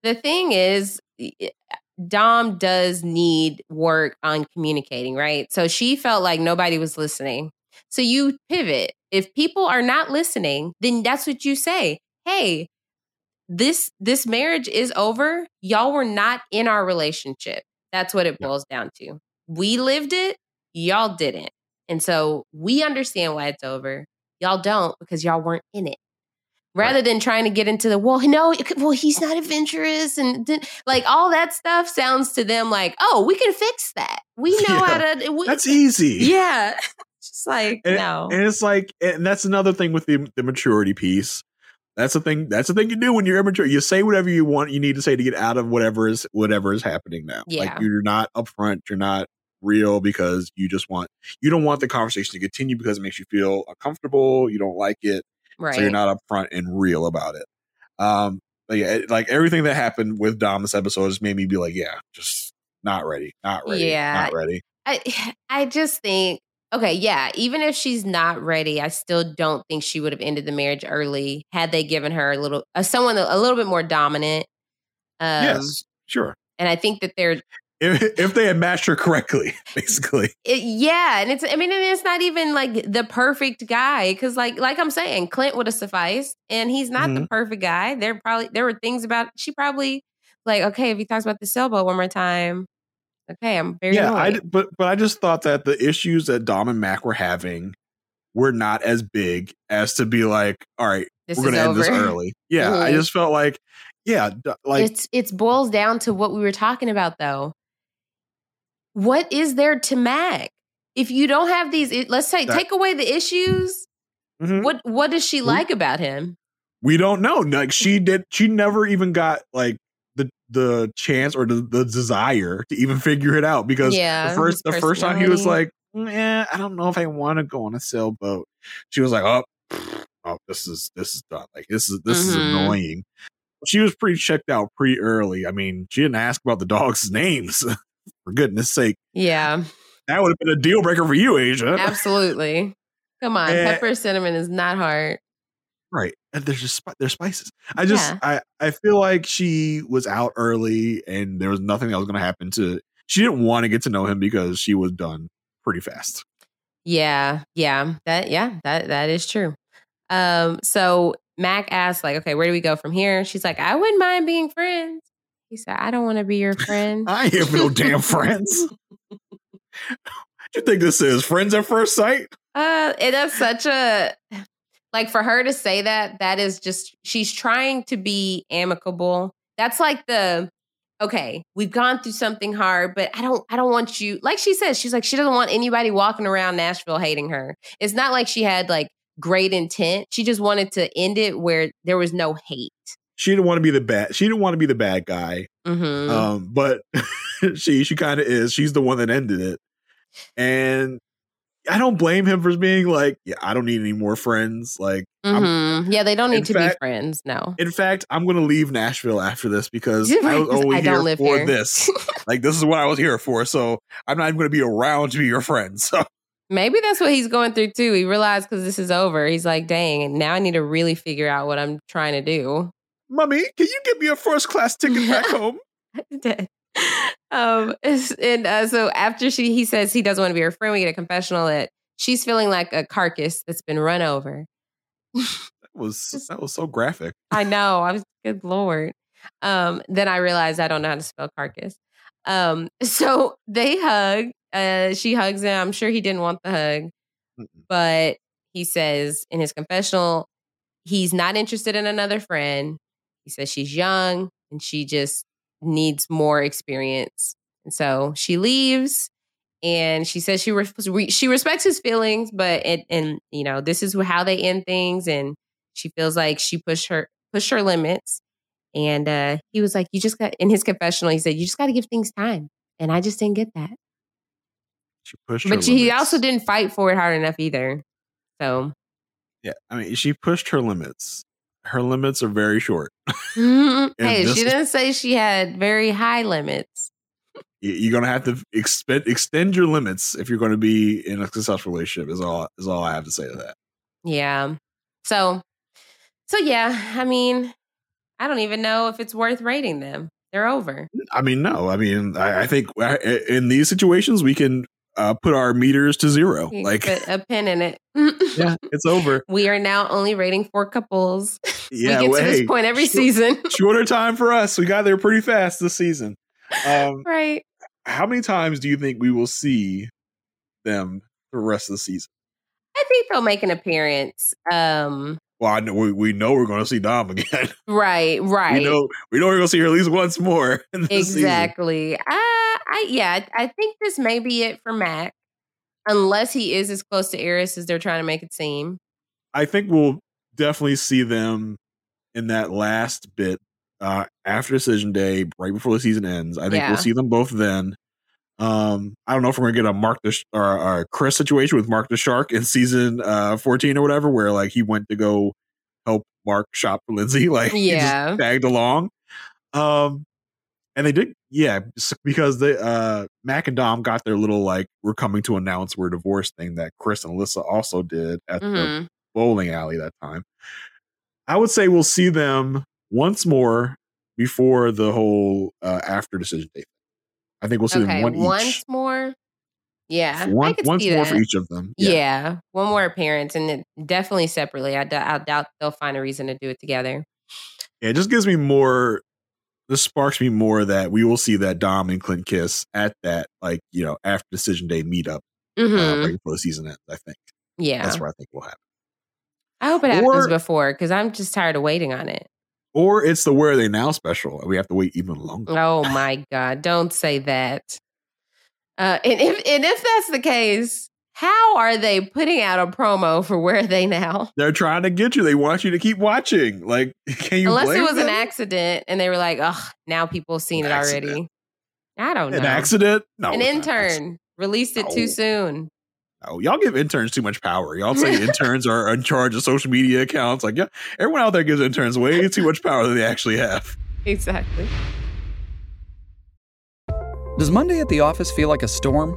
The thing is, Dom does need work on communicating, right? So she felt like nobody was listening. So you pivot. If people are not listening, then that's what you say. Hey, this this marriage is over. Y'all were not in our relationship. That's what it boils down to. We lived it, y'all didn't. And so we understand why it's over. Y'all don't because y'all weren't in it. Rather than trying to get into the well, no, well, he's not adventurous and like all that stuff sounds to them like, oh, we can fix that. We know how to. We, That's easy. yeah, like and, no, and it's like and that's another thing with the, the maturity piece that's the thing that's the thing you do when you're immature you say whatever you want you need to say to get out of whatever is whatever is happening now Yeah. like you're not upfront you're not real because you just want you don't want the conversation to continue because it makes you feel uncomfortable you don't like it right? so you're not upfront and real about it um but yeah it- like everything that happened with dom this episode just made me be like yeah just not ready not ready Yeah. not ready I I just think okay, yeah, even if she's not ready, I still don't think she would have ended the marriage early had they given her a little uh, someone a little bit more dominant. Um, yes sure and I think that they're if, if they had matched her correctly basically it, yeah, and it's I mean, and it's not even like the perfect guy because like like I'm saying, Clint would have sufficed, and he's not the Mhm. perfect guy. There probably there were things about she probably like okay if he talks about the sailboat one more time, okay, I'm very yeah I, annoyed. d- but but i just thought that the issues that dom and mac were having were not as big as to be like all right This we're gonna end this early yeah i Mhm. just felt like yeah like it's it's boils down to what we were talking about though. What is there to Mac? If you don't have these, it- let's say That- take away the issues. mhm. What what does she Mhm. like about him? we don't know like she did she never even got like the chance or the, the desire to even figure it out because Yeah, the first the first time he was like yeah i don't know if i want to go on a sailboat she was like oh oh this is this is done like this is this is Mhm. annoying she was pretty checked out pretty early i mean she didn't ask about the dogs names for goodness sake Yeah, that would have been a deal breaker for you asia absolutely. Come on, Eh. pepper cinnamon is not hard. Right and there's just there's spices i just Yeah. i i feel like she was out early and there was nothing that was going to happen to she didn't want to get to know him because she was done pretty fast Yeah, yeah, that yeah, that that is true. Um, so Mac asks, like, okay, where do we go from here? She's like, I wouldn't mind being friends. He said, I don't want to be your friend. I have no damn friends. you think this is friends at first sight? Uh, it is such a like for her to say that. That is just she's trying to be amicable. That's like the okay. We've gone through something hard, but I don't. I don't want you. Like she says, she's like she doesn't want anybody walking around Nashville hating her. It's not like she had like great intent. She just wanted to end it where there was no hate. She didn't want to be the bad. She didn't want to be the bad guy. Mm-hmm. Um, but she she kind of is. She's the one that ended it, and I don't blame him for being like, yeah, I don't need any more friends. Like, Mhm. yeah, they don't need to fact- be friends. No. in fact, I'm going to leave Nashville after this because Right, I was only I here for here. this. like, this is what I was here for. So I'm not even going to be around to be your friend. So Maybe that's what he's going through too. He realized because this is over, he's like, dang, and now I need to really figure out what I'm trying to do. Mommy, can you get me a first class ticket back home? Um, and uh, so after she, he says he doesn't want to be her friend. We get a confessional that she's feeling like a carcass that's been run over. That was that was so graphic. I know. I was good lord. Um, then I realized I don't know how to spell carcass. Um, so they hug. Uh, she hugs him. I'm sure he didn't want the hug, Mm-mm. but he says in his confessional he's not interested in another friend. He says she's young and she just needs more experience. And so she leaves and she says she re- she respects his feelings, but it, and you know this is how they end things, and she feels like she pushed her pushed her limits. And uh, he was like, "You just got." In his confessional, he said, "You just got to give things time," and I just didn't get that. She pushed her But he limits. also didn't fight for it hard enough either. So Yeah, I mean, she pushed her limits. Her limits are very short. hey, she didn't say she had very high limits. You're gonna have to extend extend your limits if you're going to be in a successful relationship. Is all is all I have to say to that. Yeah. So, so yeah. I mean, I don't even know if it's worth rating them. They're over. I mean, no. I mean, I, I think in these situations we can uh, put our meters to zero. You Like, put a pin in it. yeah, it's over. We are now only rating four couples. Yeah, we get well, to this hey, point every short- season. Shorter time for us. We got there pretty fast this season. Um, right. how many times do you think we will see them for the rest of the season? I think they'll make an appearance. Um, Well, I know we, we know we're going to see Dom again. right, right. We know we know we're going to see her at least once more. In this season. exactly. I yeah, I think this may be it for Mac, unless he is as close to Eris as they're trying to make it seem. I think we'll definitely see them in that last bit uh, after decision day, right before the season ends. I think Yeah. we'll see them both then. Um, I don't know if we're gonna get a Mark the Sh- or, or Chris situation with Mark the Shark in season uh, fourteen or whatever, where like he went to go help Mark shop for Lindsey, like Yeah. tagged along. Um, and they did, yeah, because they uh Mac and Dom got their little like we're coming to announce we're divorced thing that Chris and Alyssa also did at the Mhm. bowling alley that time. I would say we'll see them once more before the whole uh, after decision date. I think we'll see Okay, them one once each. more. Yeah, One, once more that. for each of them. Yeah. one more appearance, and then definitely separately. I, d- I doubt they'll find a reason to do it together. Yeah, it just gives me more. This sparks me more that we will see that Dom and Clint kiss at that like you know after decision day meetup uh, Mhm. right before the season ends. I think Yeah, that's where I think will happen. I hope it happens Or- before because I'm just tired of waiting on it. Or it's the where are they now special. and We have to wait even longer. Oh my god! Don't say that. Uh, and if and if that's the case, how are they putting out a promo for Where Are They Now? They're trying to get you. They want you to keep watching. Like, can you Unless it blame was an accident and they were like, "Oh, now people have seen An it accident. already." I don't know. An accident? No, An it's an intern released it No. too soon. Oh, y'all give interns too much power. Y'all say interns are in charge of social media accounts. Like, yeah, everyone out there gives interns way too much power than they actually have. Exactly. Does Monday at the office feel like a storm?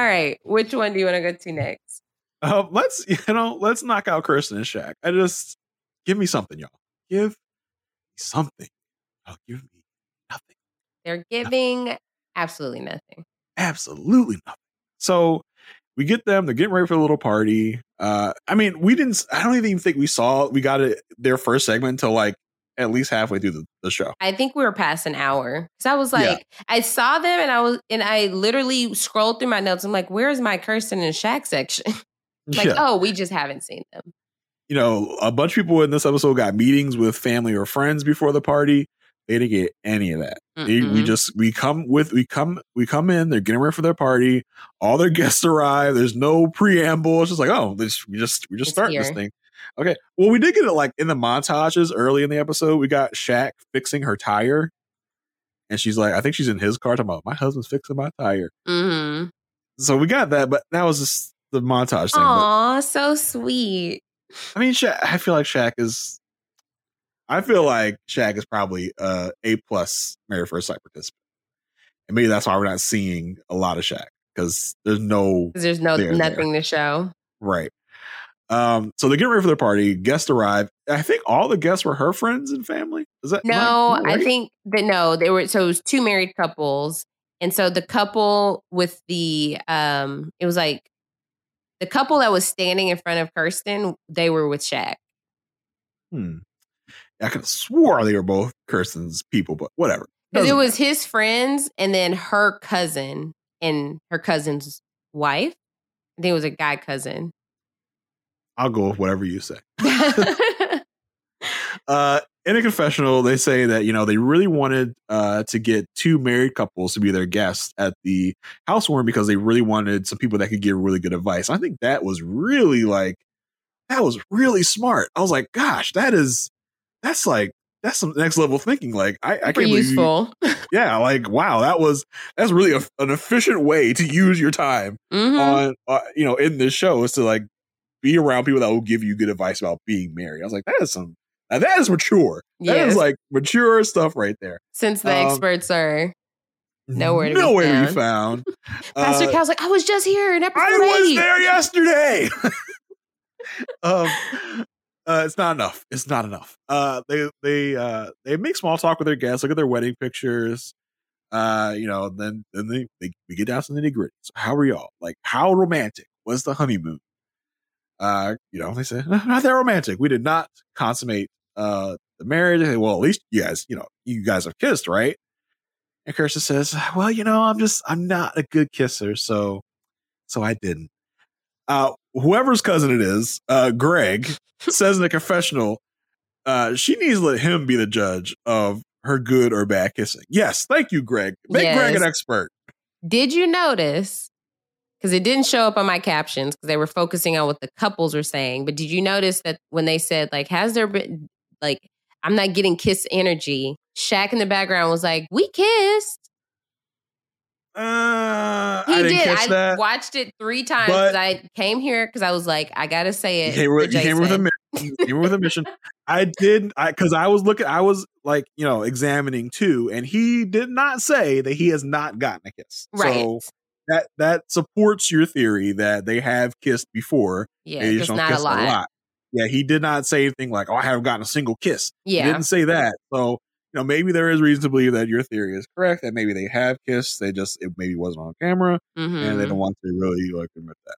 All right, which one do you want to go to next? Uh, let's you know, let's knock out Kirsten and Shaq. I just give me something, y'all. Give me something. I'll give me nothing. They're giving absolutely nothing. Absolutely nothing. So we get them. They're getting ready for a little party. Uh, I mean, we didn't. I don't even think we saw. We got it their first segment until like at least halfway through the, the show. I think we were past an hour. So I was like, I saw them and I was, and I literally scrolled through my notes. I'm like, where's my Kirsten and Shaq section? like, Yeah. oh, we just haven't seen them. you know, a bunch of people in this episode got meetings with family or friends before the party. They didn't get any of that. They- we just we come with we come we come in. They're getting ready for their party. All their guests arrive. There's no preamble. It's just like oh, this we just we just It's start this thing. Okay. Well, we did get it like in the montages early in the episode. We got Shaq fixing her tire, and she's like, I think she's in his car talking about my husband's fixing my tire. Mm-hmm. So we got that, but that was just the montage thing. But- Aw, so sweet. I mean, Shaq, I feel like Shaq is. I feel like Shaq is probably uh, a plus Married at First Sight participant, and maybe that's why we're not seeing a lot of Shaq because there's no, there's no there there. nothing to show. right. Um, so they're getting ready for their party. Guests arrive. I think all the guests were her friends and family. Is that No, am I think that no, they were so it was two married couples. And so the couple with the um it was like the couple that was standing in front of Kirsten, they were with Shaq. Hmm. I could have swore they were both Kirsten's people, but whatever. Because it was his friends and then her cousin and her cousin's wife. I think it was a guy cousin. I'll go with whatever you say. uh, in a confessional, they say that you know they really wanted uh, to get two married couples to be their guests at the housewarming because they really wanted some people that could give really good advice. I think that was really like that was really smart. I was like, gosh, that is that's like that's some next level thinking. Like I, I can't believe you- useful. yeah, like wow, that was that's really a, an efficient way to use your time Mhm. on uh, you know in this show is to like be around people that will give you good advice about being married. I was like, that is some now that is mature. That is Yes. like mature stuff right there. Since the Um, experts are nowhere to be Nowhere to be found. found. Pastor Uh, Cal's like, I was just here in episode I was there yesterday. um, uh, it's not enough. It's not enough. Uh, they they uh they make small talk with their guests. Look at their wedding pictures. Uh, you know, then then they, they we get down to the nitty gritty. So how are y'all? Like, how romantic was the honeymoon? Uh, you know, they said not that romantic. We did not consummate uh the marriage. Say, well, at least you guys, you know, you guys have kissed, right? And Kirsten says, well, you know, I'm just I'm not a good kisser, so so I didn't. Uh, whoever's cousin it is, uh, Greg says in a confessional, uh, she needs to let him be the judge of her good or bad kissing. Yes, thank you, Greg. Make Greg an expert. Did you notice? Because it didn't show up on my captions because they were focusing on what the couples were saying. But did you notice that when they said, like, has there been, like, I'm not getting kiss energy, Shaq in the background was like, we kissed. Uh, He I did. I that. watched it three times But- I came here because I was like, I got to say You it. came, with, you came with a mission. You came with a mission. I did I because I was looking. I was like you know examining too, and he did not say that he has not gotten a kiss. Right. So that that supports your theory that they have kissed before. Yeah, They just not a kiss lot. Yeah, he did not say anything like, "Oh, I haven't gotten a single kiss." Yeah. he didn't say that. So you know, maybe there is reason to believe that your theory is correct. That maybe they have kissed. They just it maybe wasn't on camera, and they Mhm. don't want to really like admit that.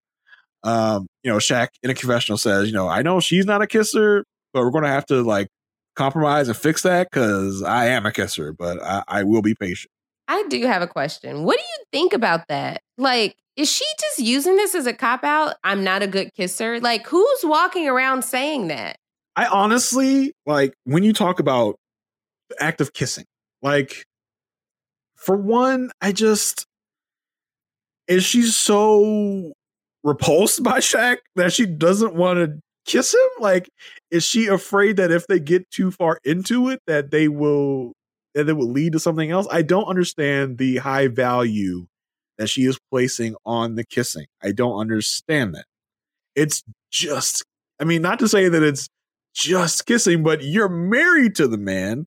Um, you know, Shaq in a confessional says, you know, I know she's not a kisser, but we're going to have to like compromise and fix that because I am a kisser, but I, I will be patient. I do have a question. What do you think about that? Like, is she just using this as a cop out? I'm not a good kisser. Like, who's walking around saying that? I honestly like when you talk about the act of kissing. Like, for one, I just is she so repulsed by Shaq that she doesn't want to kiss him? Like, is she afraid that if they get too far into it, that they will that it would lead to something else? I don't understand the high value that she is placing on the kissing. I don't understand that. It's just, I mean, not to say that it's just kissing, but you're married to the man.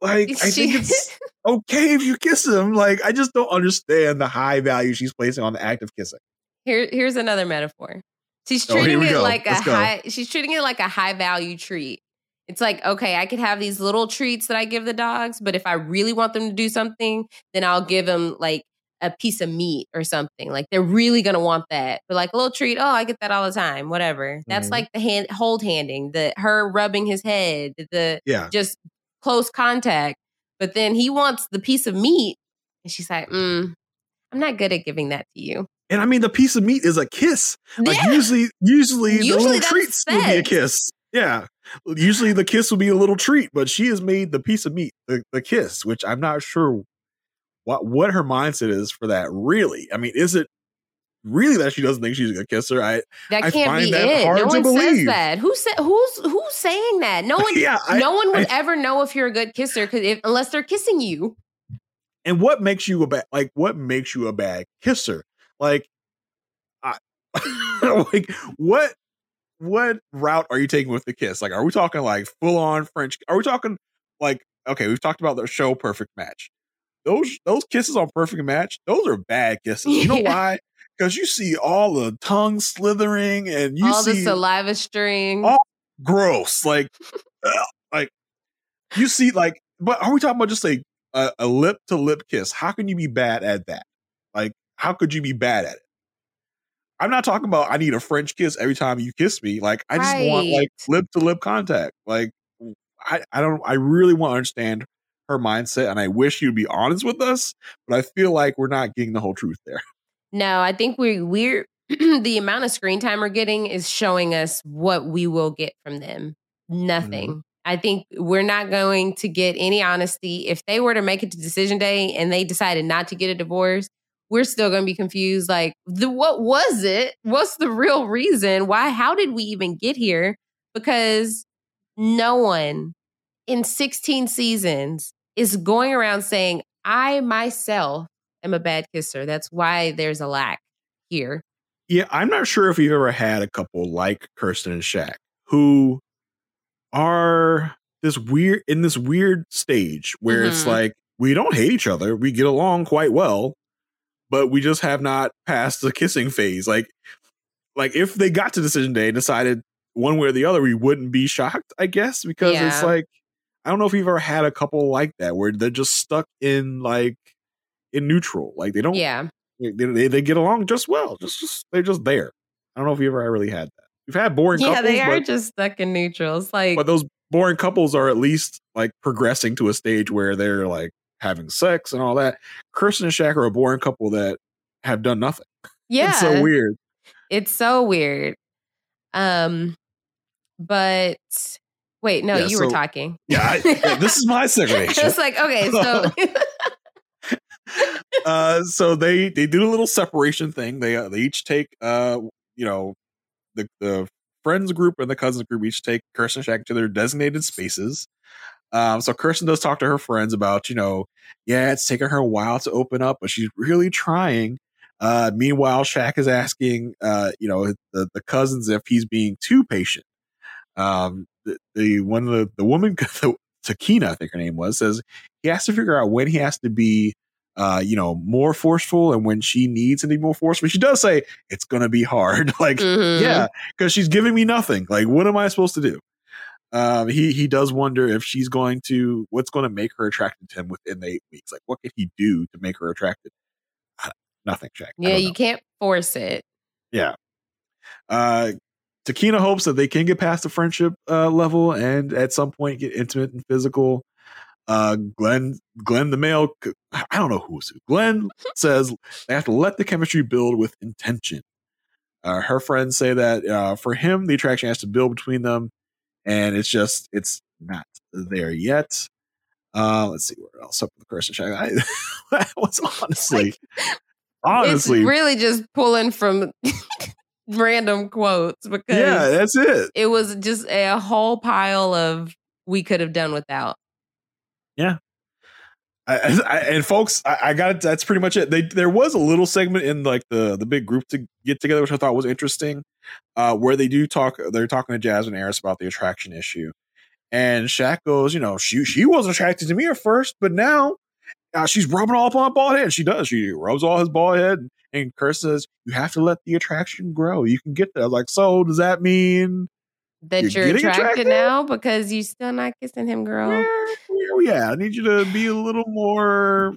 Like, I think it's okay if you kiss him. Like, I just don't understand the high value she's placing on the act of kissing. Here, here's another metaphor. She's Oh, treating we it go. like a Let's go. high. She's treating it like a high value treat. It's like okay, I could have these little treats that I give the dogs, but if I really want them to do something, then I'll give them like a piece of meat or something. Like they're really gonna want that. But like a little treat, oh, I get that all the time. Whatever. That's Mhm. like the hand hold handing, the her rubbing his head, the Yeah. just close contact. But then he wants the piece of meat, and she's like, mm, "I'm not good at giving that to you." And I mean, the piece of meat is a kiss. Like Yeah. usually, usually, the Usually little that's treats would be a kiss. Yeah. Usually the kiss would be a little treat, but she has made the piece of meat the, the kiss, which I'm not sure what what her mindset is for that. Really, I mean, is it really that she doesn't think she's a good kisser? I That I can't find be that it. hard No to one says believe. that. Who said who's who's saying that? No one. Yeah, I- no one would I- ever know if you're a good kisser because unless they're kissing you. and what makes you a bad like what makes you a bad kisser like I, like what what route are you taking with the kiss like are we talking like full on french are we talking like okay we've talked about the show perfect match those those kisses on perfect match those are bad kisses you know Yeah. why because you see all the tongue slithering and you all the see saliva string. all gross. Like, ugh, like you see, like, but are we talking about just a a lip to lip kiss? How can you be bad at that? Like, how could you be bad at it? I'm not talking about I need a French kiss every time you kiss me. Like, I just want like lip to lip contact. Like, I I don't. I really want to understand her mindset, and I wish you'd be honest with us. But I feel like we're not getting the whole truth there. No, I think we we're the amount of screen time we're getting is showing us what we will get from them. Nothing. Mm-hmm. I think we're not going to get any honesty. If they were to make it to decision day and they decided not to get a divorce, we're still going to be confused. Like, the, what was it? What's the real reason? Why? How did we even get here? Because no one in 16 seasons is going around saying, I myself am a bad kisser. That's why there's a lack here. Yeah, I'm not sure if we've ever had a couple like Kirsten and Shaq who are this weird in this weird stage where it's Mhm. like we don't hate each other, we get along quite well, but we just have not passed the kissing phase. Like, like if they got to decision day and decided one way or the other, we wouldn't be shocked, I guess, because it's like I don't know if you've ever had a couple like that where they're just stuck in like in neutral, like they don't Yeah. they, they, they get along just well. Just, just they're just there. I don't know if you ever really had that. We've had boring couples. Yeah, couples, they are but, just stuck in neutrals. Like, but those boring couples are at least like progressing to a stage where they're like having sex and all that. Kirsten and Shaq are a boring couple that have done nothing. yeah. It's so weird. It's so weird. Um, but wait, no, Yeah, you were talking. Yeah, I, yeah, this is my segregation. it's like, okay, so uh, so they they do a little separation thing. They uh, they each take uh you know the the friends group and the cousins group each take Kirsten and Shaq to their designated spaces. Um, so Kirsten does talk to her friends about you know yeah it's taken her a while to open up, but she's really trying. Uh, meanwhile, Shaq is asking uh you know the the cousins if he's being too patient. Um, the, the one of the the woman Takina I think her name was says he has to figure out when he has to be uh, you know, more forceful and when she needs to be more forceful. She does say it's gonna be hard. like, Mhm. yeah, because she's giving me nothing. Like, what am I supposed to do? Um, he he does wonder if she's going to what's going to make her attracted to him within the eight weeks. Like, what could he do to make her attracted? Nothing, Shaq. Yeah, you can't force it. Yeah. Uh, Takina hopes that they can get past the friendship uh, level and at some point get intimate and physical. Uh, Glenn, Glenn the male, I don't know who's who. Glenn says they have to let the chemistry build with intention. Uh, her friends say that uh, for him, the attraction has to build between them, and it's just it's not there yet. Uh, let's see where else up with the Kirsten Shaq. I, that was honestly, honestly, it's really just pulling from random quotes because yeah, that's it. it was just a whole pile of we could have done without. Yeah. I, I, and folks, I, I got it. That's pretty much it. They, there was a little segment in like the the big group to get together, which I thought was interesting, uh, where they do talk. They're talking to Jasmine Airris about the attraction issue, and Shaq goes, "You know, she she wasn't attracted to me at first, but now uh, she's rubbing all up on my bald head. She does. She rubs all his bald head." And Kurt says, "You have to let the attraction grow. You can get there." I was like, "So does that mean That You're you're, attracted, attracted? now because you're still not kissing him, girl. Yeah, at? I need you to be a little more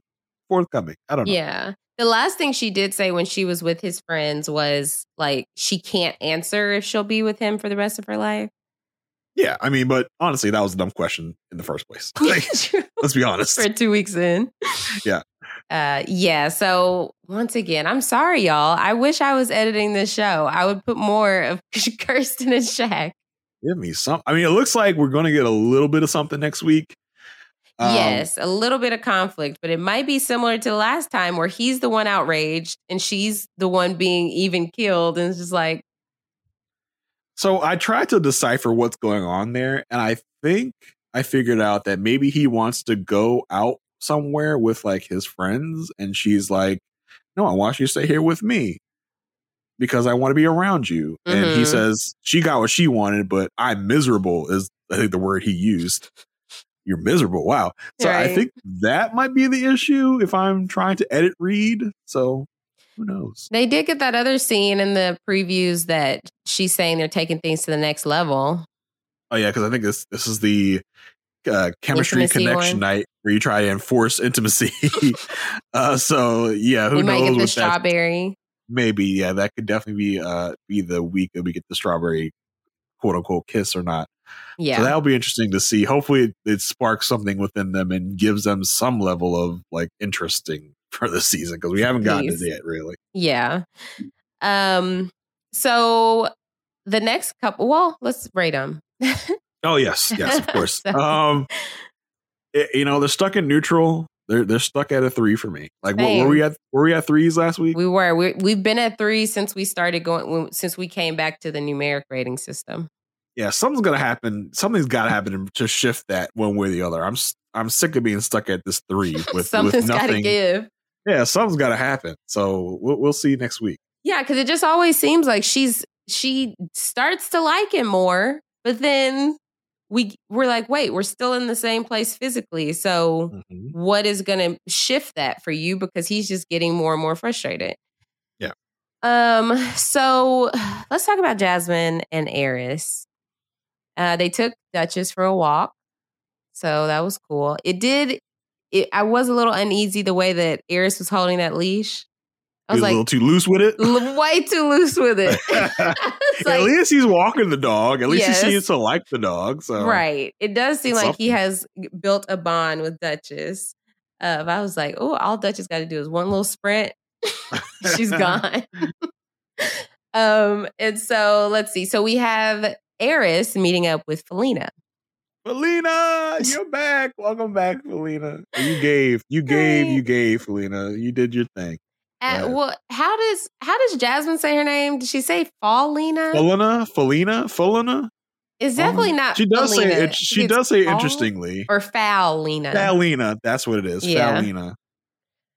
forthcoming." I don't know. Yeah. The last thing she did say when she was with his friends was like she can't answer if she'll be with him for the rest of her life. Yeah, I mean, but honestly, that was a dumb question in the first place. Like, let's be honest. for two weeks in. Yeah. Uh yeah. So once again, I'm sorry, y'all. I wish I was editing this show. I would put more of Kirsten and Shaq. Give me some. I mean, it looks like we're going to get a little bit of something next week. Um, yes, a little bit of conflict, but it might be similar to last time where he's the one outraged and she's the one being even killed, and it's just like, So I tried to decipher what's going on there, and I think I figured out that maybe he wants to go out somewhere with like his friends, and she's like, "No, I want you to stay here with me because I want to be around you." And he Mhm. says she got what she wanted, but I'm miserable is I think the word he used. You're miserable. Wow. So I think that might be the issue if I'm trying to edit read. So who knows? They did get that other scene in the previews that she's saying they're taking things to the next level. Oh yeah, because I think this this is the uh, chemistry Intimacy connection one. night where you try to enforce intimacy. uh, so yeah, who we might knows get the strawberry. Maybe yeah, that could definitely be uh be the week that we get the strawberry quote unquote kiss or not. Yeah. So that'll be interesting to see. Hopefully, it, it sparks something within them and gives them some level of like interesting for the season because we haven't gotten Please. it yet, really. yeah. Um. So the next couple. Well, let's rate them. Oh yes, yes, of course. Um, it- you know they're stuck in neutral. They're they're stuck at a three for me. Like what, were we at? Were we at threes last week? we were. We, we've been at three since we started going. Since we came back to the numeric rating system. yeah, something's gonna happen. Something's got to happen to shift that one way or the other. I'm I'm sick of being stuck at this three with with Something's got to nothing. give. Yeah, something's got to happen. So we'll we'll see next week. Yeah, because it just always seems like she's she starts to like him more, but then we we're like, wait, we're still in the same place physically. So Mhm. what is going to shift that for you? Because he's just getting more and more frustrated. Yeah. Um. So let's talk about Jasmine and Airris. Uh, they took Duchess for a walk, so that was cool. It did. It, I was a little uneasy the way that Airris was holding that leash. I was was a little too loose with it. way too loose with it. At like- least he's walking the dog. At least Yes. he seems to like the dog. So right. It does seem it's like he has built a bond with Duchess. Uh, but I was like, oh, all Duchess got to do is one little sprint. She's gone. um, and so let's see. So we have Airris meeting up with Felina. Felina, you're back. Welcome back, Felina. You gave, you gave, you gave, Felina. You did your thing. At, Right. well, how does how does Jasmine say her name? Did she say Fallina? Felina, Felina, Felina. It's definitely not. She does say it. She does say interestingly. or Fallina. Falina, that's what it is. Yeah. Falina.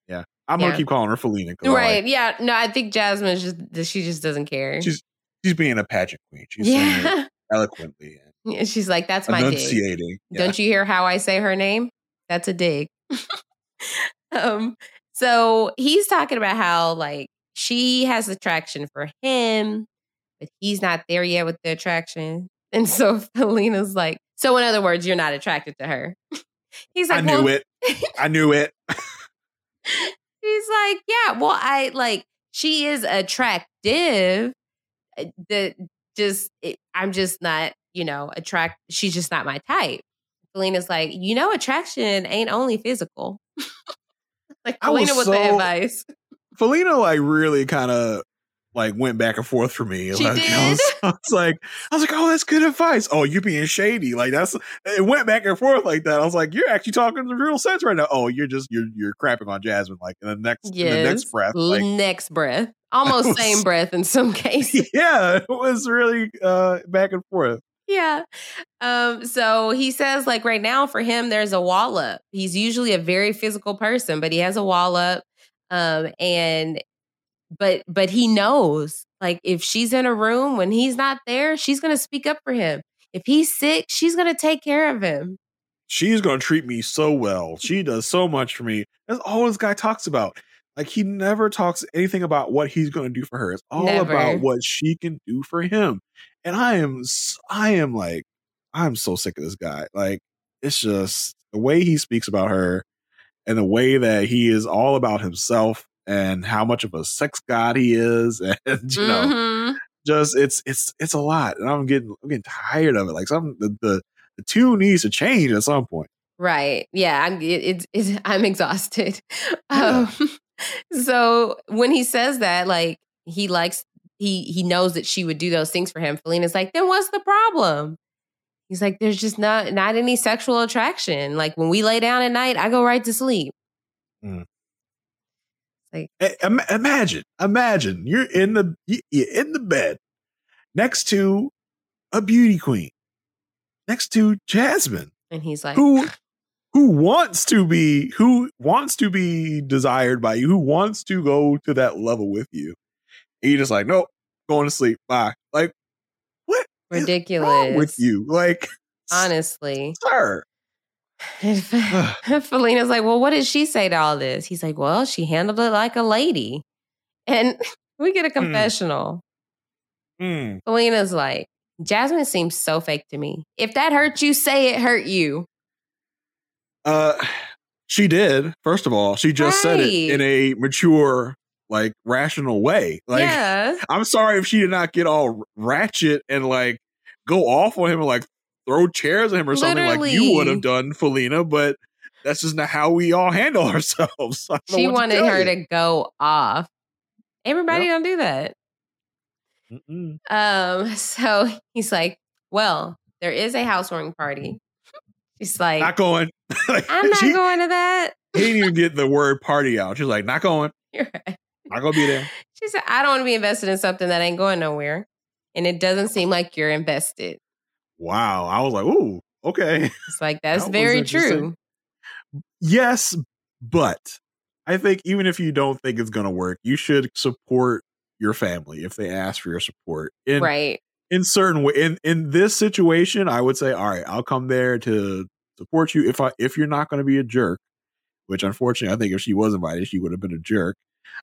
Yeah, I'm Yeah. gonna keep calling her Felina. 'cause I like- Right. Yeah. No, I think Jasmine is just she just doesn't care. she's she's being a pageant queen. She's saying it yeah. eloquently, Yeah, She's like, that's my enunciating. Yeah. Don't you hear how I say her name? That's a dig. um, so he's talking about how like she has attraction for him, but he's not there yet with the attraction. And so Felina's like, So, in other words, you're not attracted to her. He's like, I knew well, it. I knew it. He's like, yeah, well, I like she is attractive. uh, The just it, I'm just not, you know, attract. She's just not my type. Felina's like, you know, attraction ain't only physical. Like Felina with the advice. Felina like really kind of like went back and forth for me. She like, I was, did? I was like, I was like, oh, that's good advice. Oh, you being shady. Like that's it went back and forth like that. I was like, you're actually talking the real sense right now. Oh, you're just you're you're crapping on Jasmine. Like in the next in the Yes. next breath. Like next breath. Almost was- same breath in some cases. yeah, it was really uh back and forth. Yeah. Um, so he says, like, right now for him, there's a wall up. He's usually a very physical person, but he has a wall up. Um, and but but he knows like if she's in a room when he's not there, she's gonna speak up for him. If he's sick, she's gonna take care of him. She's gonna treat me so well. She does so much for me. That's all this guy talks about. Like he never talks anything about what he's gonna do for her. It's all Never. about what she can do for him. And I am, I am like, I'm so sick of this guy. Like it's just the way he speaks about her, and the way that he is all about himself and how much of a sex god he is, and you know, Mhm. just it's it's it's a lot, and I'm getting I'm getting tired of it. Like some the the, the tune needs to change at some point. Right. Yeah. I'm. It, it's, it's. I'm exhausted. Um, so when he says that, like he likes, he he knows that she would do those things for him. Felina's like, then what's the problem? He's like, there's just not not any sexual attraction. Like when we lay down at night, I go right to sleep. Mm. Like imagine, imagine you're in the you're in the bed next to a beauty queen, next to Jasmine, And he's like, who who wants to be who wants to be desired by you, who wants to go to that level with you. And you're just like, nope, going to sleep. Bye. Like, what? ridiculous with you? Like, Honestly. sir. And Felina's like, well, what did she say to all this? He's like, well, she handled it like a lady. And we get a confessional. Mm. Felina's like, Jasmine seems so fake to me. If that hurt you, say it hurt you. Uh, she did. First of all, she just said it in a mature, like rational way. Like, yeah. I'm sorry if she did not get all ratchet and like go off on him and like throw chairs at him or something like you would have done, Felina. But that's just not how we all handle ourselves. I don't know She what to wanted her you. to go off. Everybody Yep. don't do that. Mm-mm. Um, so he's like, Well, there is a housewarming party. She's like, Not going. I'm not She- going to that. He didn't even get the word party out. She's like, not going. You're right. Not gonna be there. She said, I don't want to be invested in something that ain't going nowhere. And it doesn't seem like you're invested. Wow. I was like, ooh, okay. It's like, that's That very true. Yes, but I think even if you don't think it's gonna work, you should support your family if they ask for your support. In, right. in certain way in in this situation i would say all right i'll come there to support you if i if you're not going to be a jerk which unfortunately i think if she was invited she would have been a jerk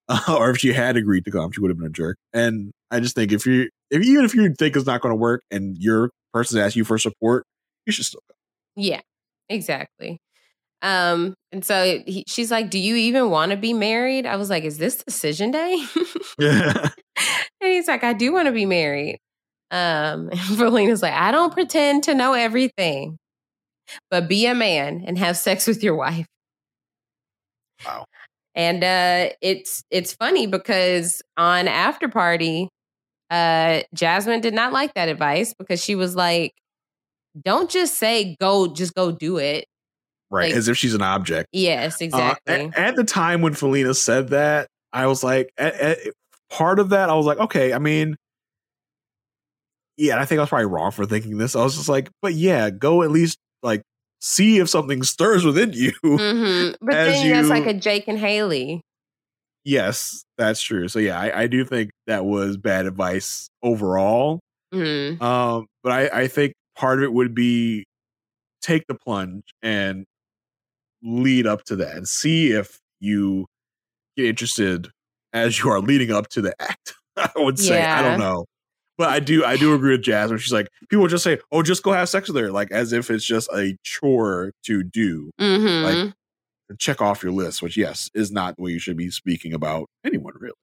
uh, or if she had agreed to come she would have been a jerk and i just think if you if even if you think it's not going to work and your person asks you for support you should still go Yeah, exactly. Um, and so he, she's like, Do you even want to be married? I was like, Is this decision day? yeah And he's like, I do want to be married. Um, and Felina's like, I don't pretend to know everything, but be a man and have sex with your wife. Wow. And uh, it's it's funny because on after party, uh, Jasmine did not like that advice because she was like, "Don't just say go, just go do it." right Like- as if she's an object Yes, Uh, exactly. at, at the time when Felina said that, I was like, at, at- part of that, I was like, okay, I mean, yeah, I think I was probably wrong for thinking this. I was just like, but yeah, go at least like see if something stirs within you. hmm But then that's like a Jake and Haley. yes, that's true. So yeah, I, I do think that was bad advice overall. Mm. Um, but I, I think part of it would be take the plunge and lead up to that and see if you get interested as you are leading up to the act. I would say. I don't know. But I do I do agree with Jazz when she's like people just say, "Oh, just go have sex with her," like as if it's just a chore to do, Mhm. like check off your list. Which yes, is not way you should be speaking about anyone really.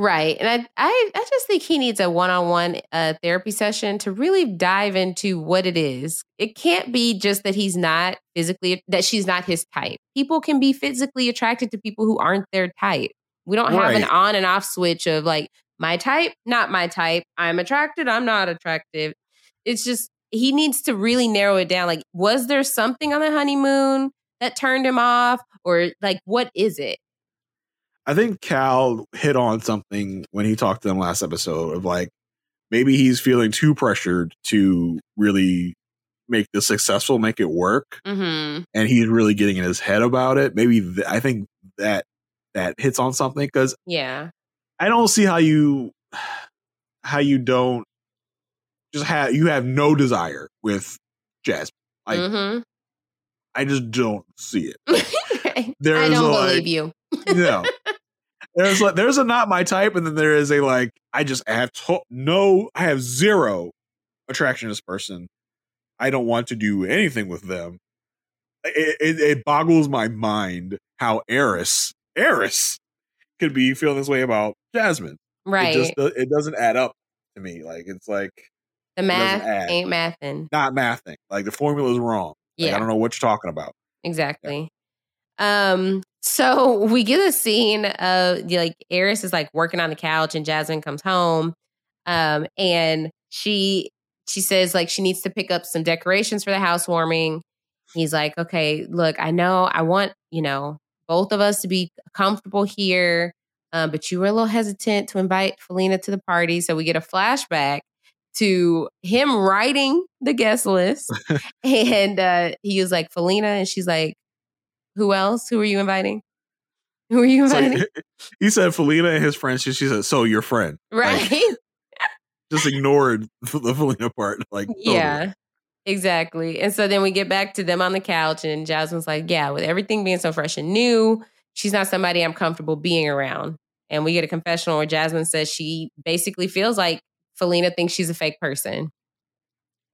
Right. And I, I, I just think he needs a one on one therapy session to really dive into what it is. It can't be just that he's not physically, that she's not his type. People can be physically attracted to people who aren't their type. We don't have an on and off switch of like, my type, not my type. I'm attracted, I'm not attractive. It's just, he needs to really narrow it down. Like, was there something on the honeymoon that turned him off? Or like, what is it? I think Cal hit on something when he talked to them last episode of like maybe he's feeling too pressured to really make this successful, make it work, Mm-hmm. and he's really getting in his head about it. Maybe th- I think that that hits on something because Yeah. I don't see how you how you don't just have you have no desire with Jasmine. Like mm-hmm. I just don't see it. I don't believe like- you. no. There's like there's a not my type, and then there is a like I just I have to- no I have zero attraction to this person. I don't want to do anything with them. It, it, it boggles my mind how Airris Airris could be feeling this way about Jasmine. Right. It just it doesn't add up to me. Like it's like the math ain't mathing. not mathing. Like the formula is wrong. Like, Yeah. I don't know what you're talking about. Exactly. Um, so we get a scene of like Airris is like working on the couch and Jasmine comes home. Um, and she she says like she needs to pick up some decorations for the housewarming. He's like, okay, look, I know I want, you know, both of us to be comfortable here. Um, but you were a little hesitant to invite Felina to the party. So we get a flashback to him writing the guest list. and uh, he was like, Felina. And she's like, who else? Who are you inviting? Who are you So inviting? he said Felina and his friends. She, she said, "So your friend." Like, right. just ignored the Felina part. Like, totally. Yeah, exactly. And so then we get back to them on the couch, and Jasmine's like, Yeah, with everything being so fresh and new, she's not somebody I'm comfortable being around. And we get a confessional where Jasmine says she basically feels like Felina thinks she's a fake person.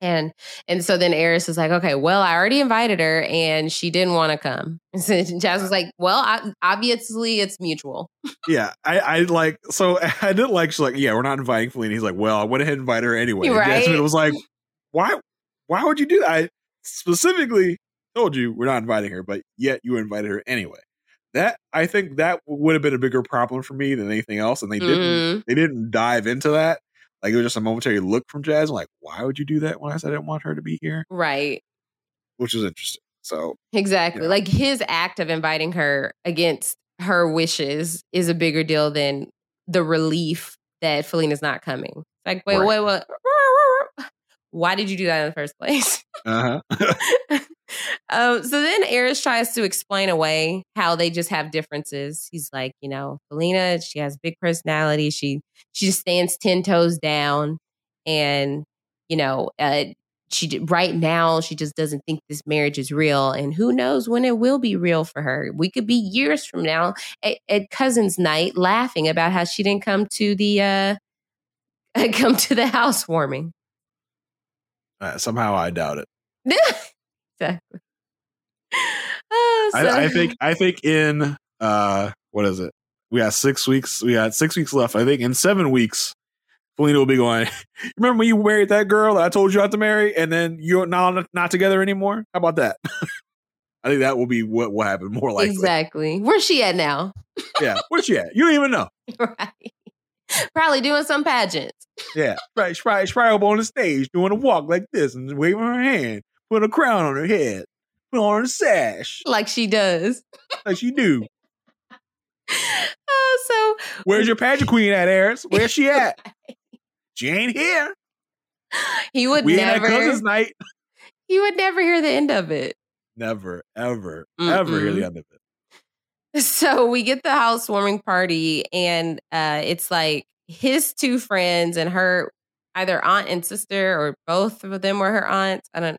And and so then Airris is like, okay, well, I already invited her and she didn't want to come. And so Jasmine's like, well, I, obviously it's mutual. yeah. I, I like. So I didn't like. She's like, "Yeah, we're not inviting Felina." He's like, "Well, I went ahead and invited her anyway." Right. Jasmine was like, "Why? Why would you do that?" I specifically told you we're not inviting her, but yet you invited her anyway. That I think that would have been a bigger problem for me than anything else, and they didn't. Mhm. They didn't dive into that. Like it was just a momentary look from Jazz. like, why would you do that when I said I didn't want her to be here? Right. Which is interesting. So Exactly. Yeah. Like his act of inviting her against her wishes is a bigger deal than the relief that Felina's not coming. Like, wait, Right. wait, what? Why did you do that in the first place? uh huh. um, so then Airris tries to explain away how they just have differences. He's like, you know, Felina, she has big personality. She she just stands ten toes down, and you know, uh, she right now she just doesn't think this marriage is real, and who knows when it will be real for her. We could be years from now at, at cousins' night laughing about how she didn't come to the uh come to the housewarming. Uh, somehow I doubt it. exactly. Oh, so- I, I think I think in uh what is it? We got six weeks. We got six weeks left. I think in seven weeks, Felina will be going. Remember when you married that girl that I told you not to marry, and then you're not not together anymore? How about that? I think that will be what will happen more likely. exactly. Where's she at now? Yeah, where's she at? You don't even know. right. Probably doing some pageants. Yeah, right. She's probably, she's probably up on the stage doing a walk like this and waving her hand, putting a crown on her head, putting on a sash Like she does. like she do. Oh, so Where's your pageant queen at, Airris? Where's she at? She ain't here. he would We ain't at cousins night. he would never hear the end of it. Never, ever, ever hear the end of it. So we get the housewarming party, and uh, it's like his two friends and her, either aunt and sister, or both of them were her aunts. I don't Uh,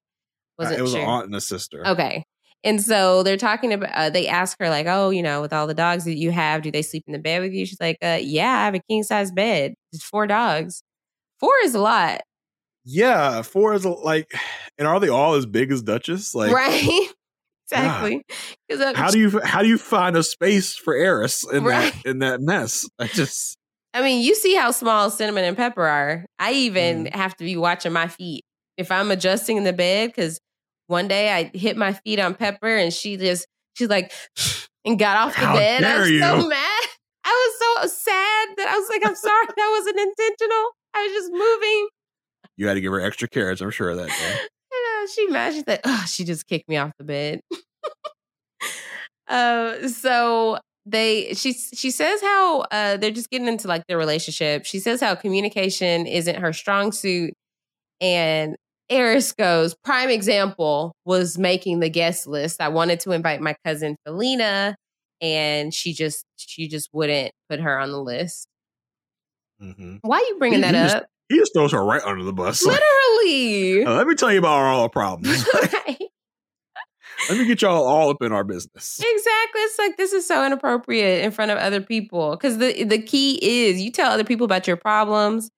wasn't it was sure. an aunt and a sister. Okay. And so they're talking about, uh, they ask her, like, oh, you know, with all the dogs that you have, do they sleep in the bed with you? She's like, uh, yeah, I have a king size bed. It's four dogs. Four is a lot. Yeah, four is a, like, and are they all as big as Duchess? Like, right? exactly. How do you how do you find a space for Airris in Right. that in that mess? I just I mean, you see how small cinnamon and pepper are. I even Mm. have to be watching my feet if I'm adjusting in the bed because one day I hit my feet on Pepper and she just she's like and got off the How bed. I was you. so mad. I was so sad that I was like, I'm sorry, that wasn't intentional. I was just moving. you had to give her extra carrots. I'm sure of that. Day. She mad. She's like, oh, she just kicked me off the bed. uh, so they she she says how uh they're just getting into like their relationship. She says how communication isn't her strong suit, and Airris goes, prime example was making the guest list. I wanted to invite my cousin Felina, and she just she just wouldn't put her on the list. Mhm. Why are you bringing He- that he just- up? He just throws her right under the bus. Like, Literally. "Uh, let me tell you about all our problems. Right. let me get y'all all up in our business. Exactly. It's like this is so inappropriate in front of other people. Because the the key is you tell other people about your problems,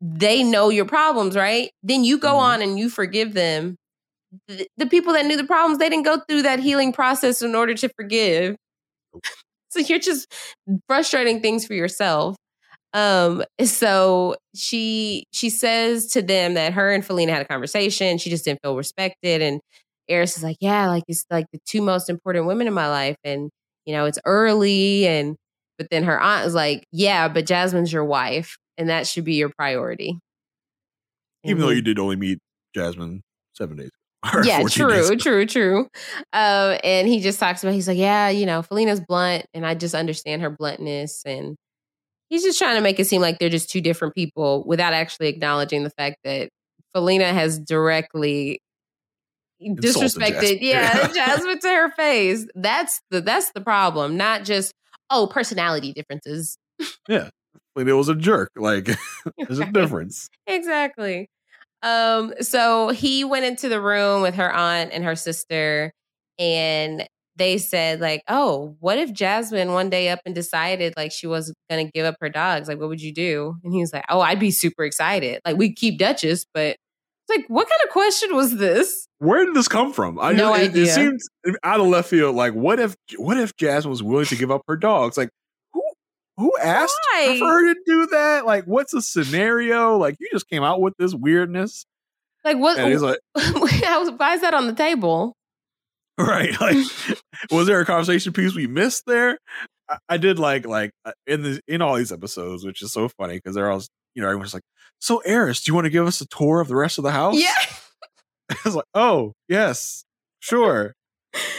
they know your problems, right? Then you go on and you forgive them. The, the people that knew the problems, they didn't go through that healing process in order to forgive. So you're just frustrating things for yourself. Um, so she she says to them that her and Felina had a conversation. She just didn't feel respected. And Airris is like, Yeah, like it's like the two most important women in my life. And, you know, it's early. And but then her aunt is like, Yeah, but Jasmine's your wife, and that should be your priority. Even though you did only meet Jasmine seven days ago. yeah, 14 days true, true, true. Uh, and he just talks about he's like, yeah, you know, Felina's blunt, and I just understand her bluntness, and he's just trying to make it seem like they're just two different people without actually acknowledging the fact that Felina has directly disrespected, Jasmine. yeah, Jasmine to her face. That's the that's the problem, not just oh personality differences. Yeah. It was a jerk. Like there's a difference. Exactly. Um, so he went into the room with her aunt and her sister, and they said, like, oh, what if Jasmine one day up and decided like she was gonna give up her dogs? Like, what would you do? And he was like, Oh, I'd be super excited. Like, we keep Duchess, but it's like, what kind of question was this? Where did this come from? I No it, idea. It seemed out of left field. Like, what if what if Jasmine was willing to give up her dogs? Like, who who asked Why? for her to do that? Like, what's the scenario? Like, you just came out with this weirdness, Like, what and he's like, why is that on the table? right? Like, was there a conversation piece we missed there? I, I did like like uh, in the in all these episodes, which is so funny because they're all you know everyone's like, so Airris, do you want to give us a tour of the rest of the house? Yeah. I was like, oh yes, sure.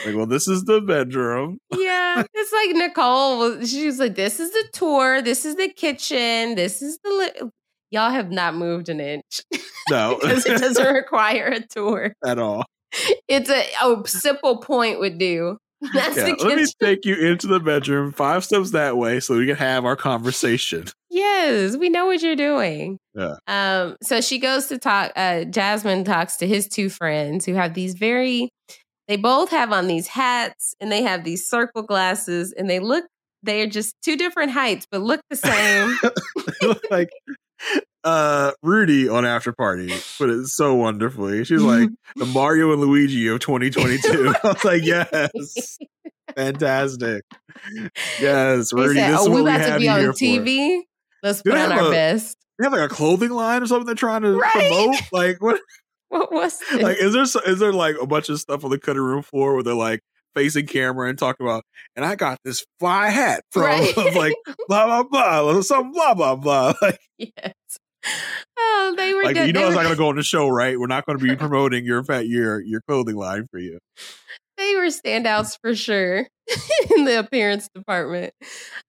like, well, this is the bedroom. yeah, it's like Nicole was. She was like, "This is the tour. This is the kitchen. This is the." Li-. Y'all have not moved an inch No, because it doesn't require a tour. at all. It's a, a simple point would do. That's Yeah, the let me take you into the bedroom, five steps that way, so we can have our conversation. Yes, we know what you're doing. Yeah. Um, so she goes to talk. Uh, Jasmine talks to his two friends who have these very. They both have on these hats and they have these circle glasses and they look. They are just two different heights, but look the same. like uh Rudy on After Party put it so wonderfully. She's like the Mario and Luigi of 2022. I was like, yes. Fantastic. Yes, Rudy. said, this is "Oh, what we about to have be on here for." TV. Let's put on have our a- best." They have like a clothing line or something they're trying to Right. promote. Like what What was this? like is there is there like a bunch of stuff on the cutting room floor where they're like facing camera and talking about and I got this fly hat from Right. like blah blah blah some blah blah blah like, yes. Oh, they were. like good. you know they, it's were not gonna go on the show right we're not gonna be promoting your fat your your clothing line for you they were standouts for sure in the appearance department.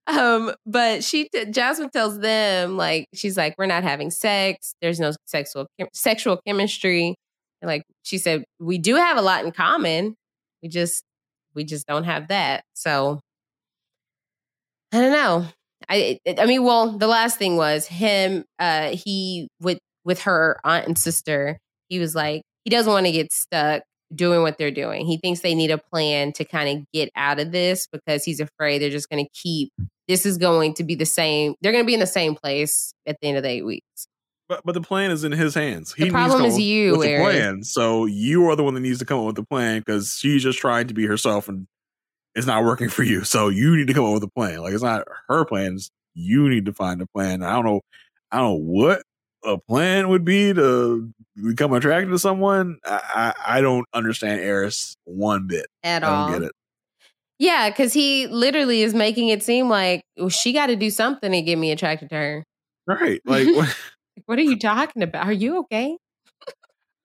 Um, but she, Jasmine tells them like she's like, we're not having sex. There's no sexual chem- sexual chemistry. And like she said, we do have a lot in common. We just we just don't have that. So I don't know. I I mean, well, the last thing was him. Uh, he with with her aunt and sister. He was like, he doesn't want to get stuck doing what they're doing. He thinks they need a plan to kind of get out of this because he's afraid they're just going to keep. This is going to be the same. They're going to be in the same place at the end of the eight weeks. But but the plan is in his hands. He The problem needs is to come up you, with the plan. So you are the one that needs to come up with the plan because she's just trying to be herself and it's not working for you. So you need to come up with a plan. Like it's not her plans. You need to find a plan. I don't know. I don't know what a plan would be to become attracted to someone. I I, I don't understand Airris one bit. At I don't all. get it. Yeah, because he literally is making it seem like well, she got to do something to get me attracted to her. Right. Like what- are you talking about? Are you okay?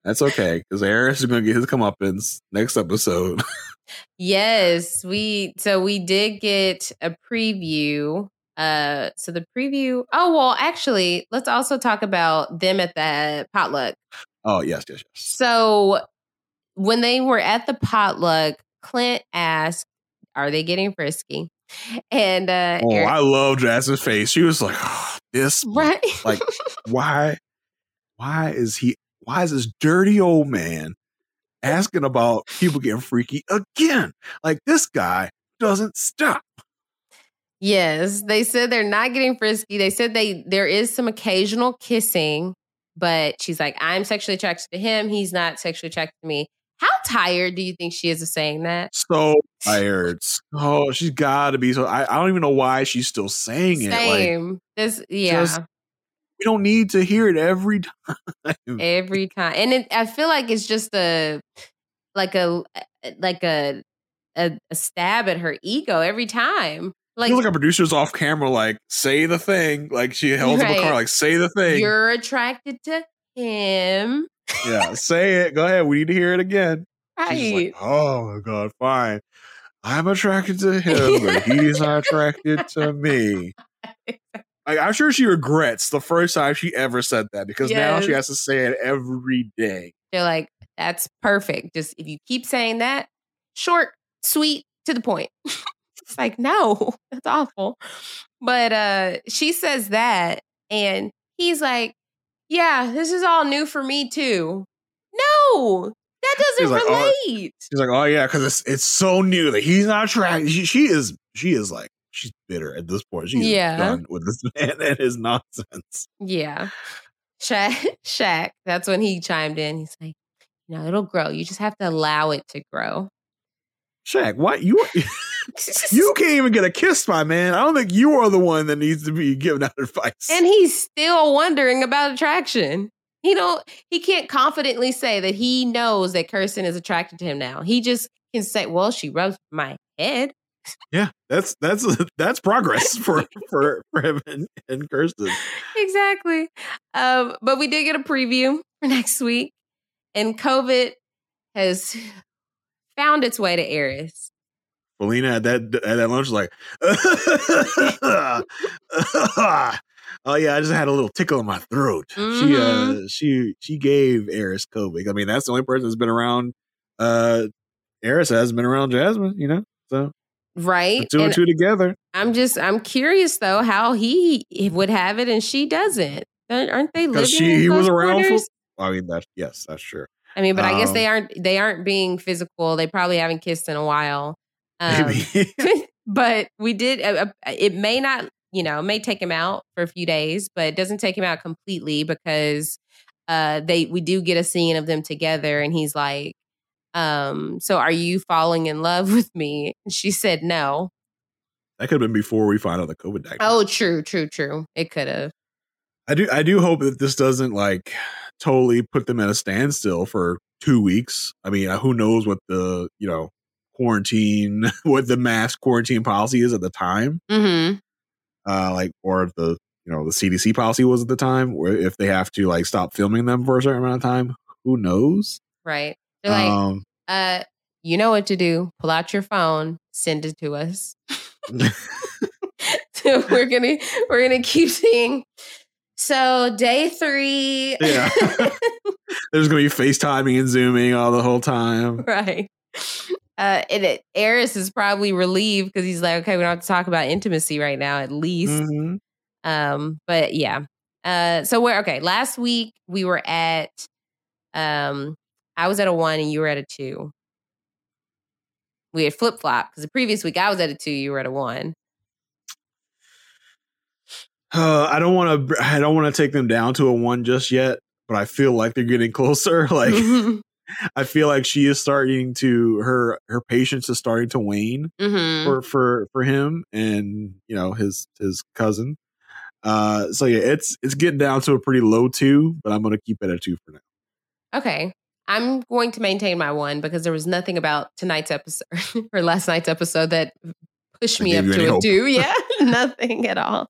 that's okay because Airris is going to get his comeuppance next episode. Yes, we so we did get a preview. Uh so the preview Oh well actually, let's also talk about them at the potluck. oh yes, yes, yes. So when they were at the potluck, Clint asked, Are they getting frisky? And uh Oh, Eric- I love Jasmine's face. She was like, oh, "This, right. like, why, why is he? Why is this dirty old man asking about people getting freaky again? Like this guy doesn't stop." Yes, they said they're not getting frisky. They said they there is some occasional kissing, but she's like, I'm sexually attracted to him. He's not sexually attracted to me. How tired do you think she is of saying that? So tired. So she's got to be. So I, I don't even know why she's still saying it. Like, Same. this yeah. just- we don't need to hear it every time. every time. And it, I feel like it's just a like a eh, like a a, a stab at her ego every time. Like, like our producer's off camera, like say the thing. Like she held up a Right. car, like say the thing. you're attracted to him. Yeah, say it. Go ahead. We need to hear it again. She's Right. like, oh my god, fine. I'm attracted to him, but he's not attracted to me. Like, I'm sure she regrets the first time she ever said that because now she has to say it every day. They're like, that's perfect. Just if you keep saying that, short, sweet, to the point. it's like, no, that's awful. But uh she says that, and he's like, Yeah, this is all new for me too. No, that doesn't He's like, oh, relate. She's like, oh yeah, because it's it's so new that he's not attracted. She, she is she is like she's bitter at this point. She's Yeah. done with this man and his nonsense. Yeah. Shaq, Shaq, that's when he chimed in. He's like, you know, it'll grow. You just have to allow it to grow. Shaq, what you you can't even get a kiss, my man. I don't think you are the one that needs to be giving out advice. And he's still wondering about attraction. He don't he can't confidently say that he knows that Kirsten is attracted to him now. He just can say, Well, she rubs my head. yeah, that's that's that's progress for for for him and, and Kirsten. exactly. Um, but we did get a preview for next week, and COVID has found its way to Airris. Felina at that at that lunch was like, oh yeah, I just had a little tickle in my throat. She uh she she gave Airris COVID. I mean, that's the only person that's been around. Uh, Airris hasn't been around Jasmine, you know. So Right. two and And two together. I'm just I'm curious though how he would have it and she doesn't. Aren't they living? She he was around for. I mean, that's yes, that's true. I mean, but I guess Um, they aren't they aren't being physical. They probably haven't kissed in a while. Um, but we did. Uh, uh, it may not, you know, it may take him out for a few days, but it doesn't take him out completely because uh, they we do get a scene of them together, and he's like, um, "So are you falling in love with me?" And she said, "No." that could have been before we find out the COVID diagnosis. Oh, true, true, true. It could have. I do I do hope that this doesn't like totally put them at a standstill for two weeks. I mean, uh, who knows what the you know quarantine, what the mass quarantine policy is at the time, Mm-hmm. uh, like or the you know the CDC policy was at the time, where if they have to like stop filming them for a certain amount of time, who knows? Right. They're like, Um, uh, you know what to do. Pull out your phone, send it to us. so we're gonna we're gonna keep seeing. So day three, yeah, there's gonna be FaceTiming and zooming all the whole time. right? Uh, and it, Airris is probably relieved because he's like, okay, we don't have to talk about intimacy right now, at least. Mhm. Um, but yeah. Uh, so we're okay. Last week we were at, um, I was at a one and you were at a two. We had flip flop because the previous week I was at a two, you were at a one. Uh, I don't want to. I don't want to take them down to a one just yet, but I feel like they're getting closer. Like I feel like she is starting to her her patience is starting to wane Mhm. for for for him and you know his his cousin. Uh, so yeah, it's it's getting down to a pretty low two, but I'm gonna keep it at two for now. Okay. I'm going to maintain my one because there was nothing about tonight's episode or last night's episode that pushed me up to a hope. two. Yeah, nothing at all.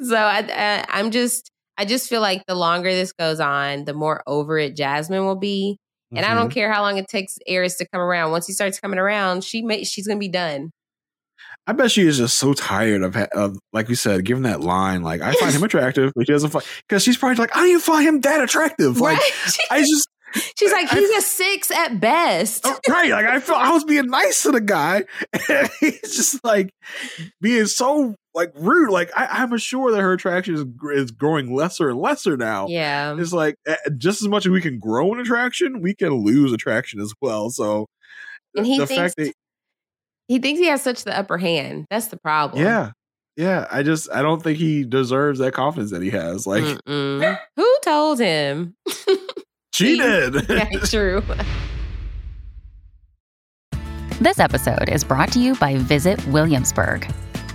So I, I, I'm just, I just feel like the longer this goes on, the more over it Jasmine will be. And I don't Mhm. care how long it takes Airris to come around. Once he starts coming around, she may, she's gonna be done. I bet she is just so tired of, of like we said, giving that line. Like I find him attractive, but she doesn't find because she's probably like I don't even find him that attractive. Like Right? I just She's like, he's a six at best. Oh, right. Like I felt I was being nice to the guy, and he's just like being so like rude. Like I, I'm sure that her attraction is, is growing lesser and lesser now. Yeah. It's like eh, just as much as we can grow an attraction, we can lose attraction as well. So And he the thinks fact that he thinks he has such the upper hand. That's the problem. yeah, yeah, I just I don't think he deserves that confidence that he has. Like Mm-mm. Who told him? she did. yeah, true. This episode is brought to you by Visit Williamsburg.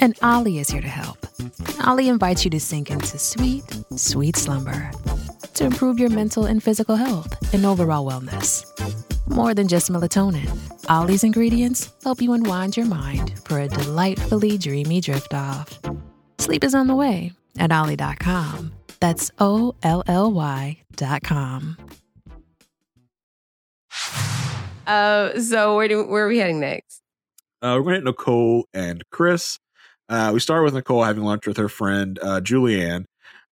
And Olly is here to help. Olly invites you to sink into sweet, sweet slumber to improve your mental and physical health and overall wellness. More than just melatonin, Olly's ingredients help you unwind your mind for a delightfully dreamy drift off. Sleep is on the way at Olly.com. That's O L L Y.com. Uh, so where do where are we heading next? Uh, we're going to hit Nicole and Chris. Uh, we start with Nicole having lunch with her friend uh, Julianne.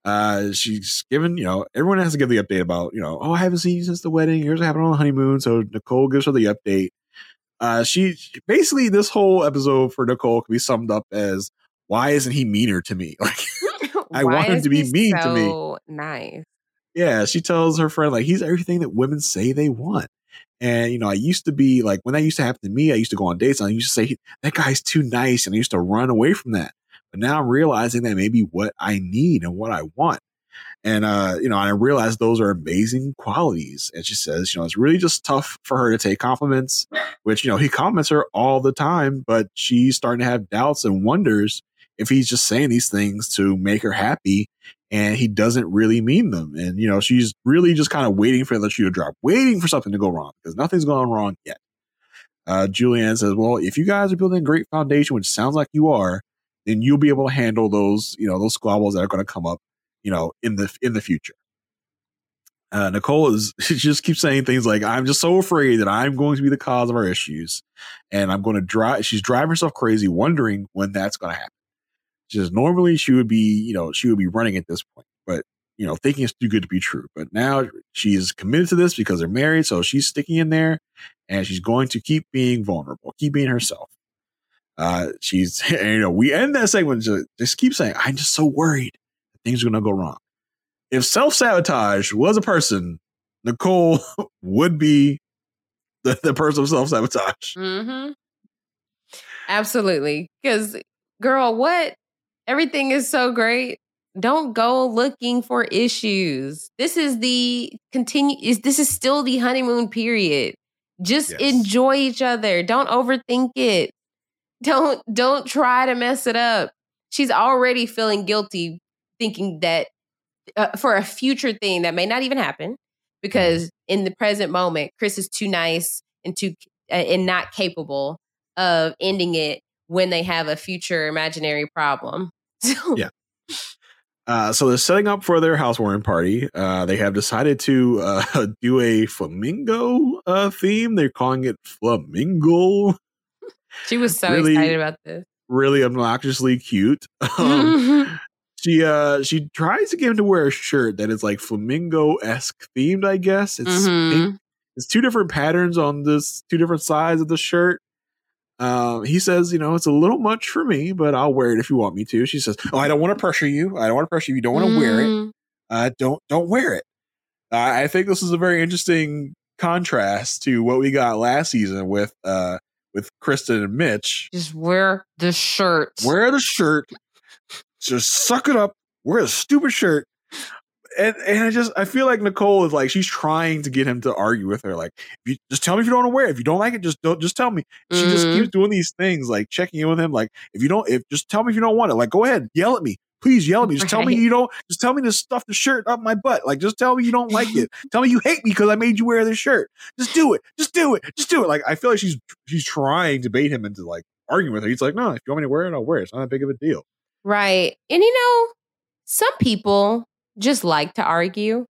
Uh, she's given, you know, everyone has to give the update about, you know, oh, I haven't seen you since the wedding. Here's what happened on the honeymoon. So Nicole gives her the update. Uh, she basically this whole episode for Nicole can be summed up as why isn't he meaner to me? Like I want him to be mean to me. Nice. Yeah, she tells her friend like he's everything that women say they want. And you know, I used to be like when that used to happen to me, I used to go on dates and I used to say that guy's too nice, and I used to run away from that. But now I'm realizing that maybe what I need and what I want. And uh, you know, I realize those are amazing qualities. And she says, you know, it's really just tough for her to take compliments, which you know, he compliments her all the time, but she's starting to have doubts and wonders if he's just saying these things to make her happy and he doesn't really mean them. And, you know, she's really just kind of waiting for the shoe to drop, waiting for something to go wrong because nothing's gone wrong yet. Uh, Julianne says, well, if you guys are building a great foundation, which sounds like you are, then you'll be able to handle those, you know, those squabbles that are going to come up, you know, in the, in the future. Uh, Nicole is, she just keeps saying things like, I'm just so afraid that I'm going to be the cause of our issues. And I'm going to drive, she's driving herself crazy, wondering when that's going to happen. Says normally she would be, you know, she would be running at this point, but you know, thinking it's too good to be true. But now she's committed to this because they're married, so she's sticking in there, and she's going to keep being vulnerable, keep being herself. Uh, she's, you know, we end that segment just, just keep saying, "I'm just so worried that things are going to go wrong." If self sabotage was a person, Nicole would be the, the person of self sabotage. Mm-hmm. Absolutely. Because, girl, what? Everything is so great. Don't go looking for issues. This is the continue. Is this is still the honeymoon period? Just enjoy each other. Don't overthink it. Don't don't try to mess it up. She's already feeling guilty, thinking that uh, for a future thing that may not even happen because in the present moment, Chris is too nice and too uh, and not capable of ending it when they have a future imaginary problem. Yeah. Uh, so they're setting up for their housewarming party. Uh, they have decided to uh, do a flamingo uh, theme. They're calling it flamingo. she was so Really- excited about this. Really obnoxiously cute. Um, she uh she tries to get him to wear a shirt that is like flamingo esque themed. I guess it's Mhm. pink. It's two different patterns on this two different sides of the shirt. Um, he says, you know, it's a little much for me, but I'll wear it if you want me to. She says, "Oh, I don't want to pressure you. I don't want to pressure you. You don't want to wear it. Mm, Uh, don't don't wear it." I I think this is a very interesting contrast to what we got last season with uh with Krysten and Mitch. Just wear the shirt. Wear the shirt. Just suck it up. Wear a stupid shirt. And and I just I feel like Nicole is like she's trying to get him to argue with her. Like, if you, just tell me if you don't want to wear it. If you don't like it, just don't just tell me. She just Mhm. keeps doing these things, like checking in with him. Like, if you don't, if just tell me if you don't want it. Like, go ahead, yell at me. Please yell at me. Just tell me you don't. Just tell me to stuff the shirt up my butt. Like, just tell me you don't like it. tell me you hate me because I made you wear this shirt. Just do it. Just do it. Just do it. Like, I feel like she's she's trying to bait him into like arguing with her. He's like, no, if you want me to wear it, I'll wear it. It's not that big of a deal. Right. And you know, some people just like to argue.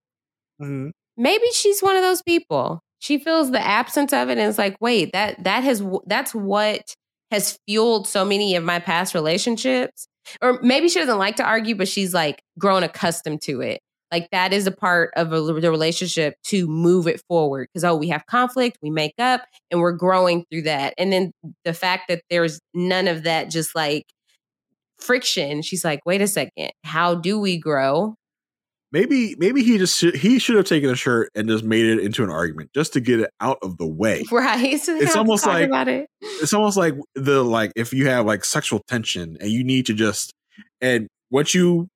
Mhm. Maybe she's one of those people. She feels the absence of it and it's like, wait, that that has that's what has fueled so many of my past relationships. Or maybe she doesn't like to argue, but she's like grown accustomed to it. Like that is a part of a, the relationship to move it forward. Because oh, we have conflict, we make up, and we're growing through that. And then the fact that there's none of that, just like friction. She's like, wait a second, how do we grow? Maybe maybe he just should, he should have taken a shirt and just made it into an argument just to get it out of the way. Right. So It's don't have to almost like- it. It's almost like the like if you have like sexual tension and you need to just and once you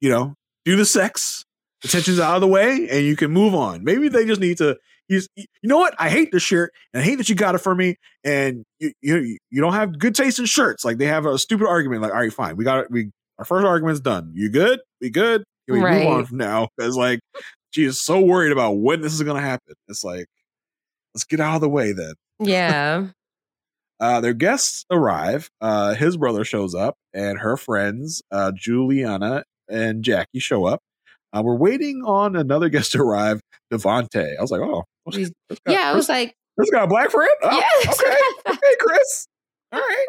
you know do the sex, the tension's out of the way and you can move on. Maybe they just need to. He's, you know what? I hate this shirt and I hate that you got it for me. And you you you don't have good taste in shirts. Like they have a stupid argument. Like all right, fine, we got it. We our first argument's done. You good? We good? We Right. move on from now? Because like she is so worried about when this is gonna happen. It's like let's get out of the way then. Yeah. Uh, their guests arrive. Uh, his brother shows up, and her friends, uh, Juliana and Jackie, show up. Uh, we're waiting on another guest to arrive, Devante. I was like, oh, He's- this guy- yeah, I was like, this got a black friend. Oh, Yes. okay, okay, Chris. All right.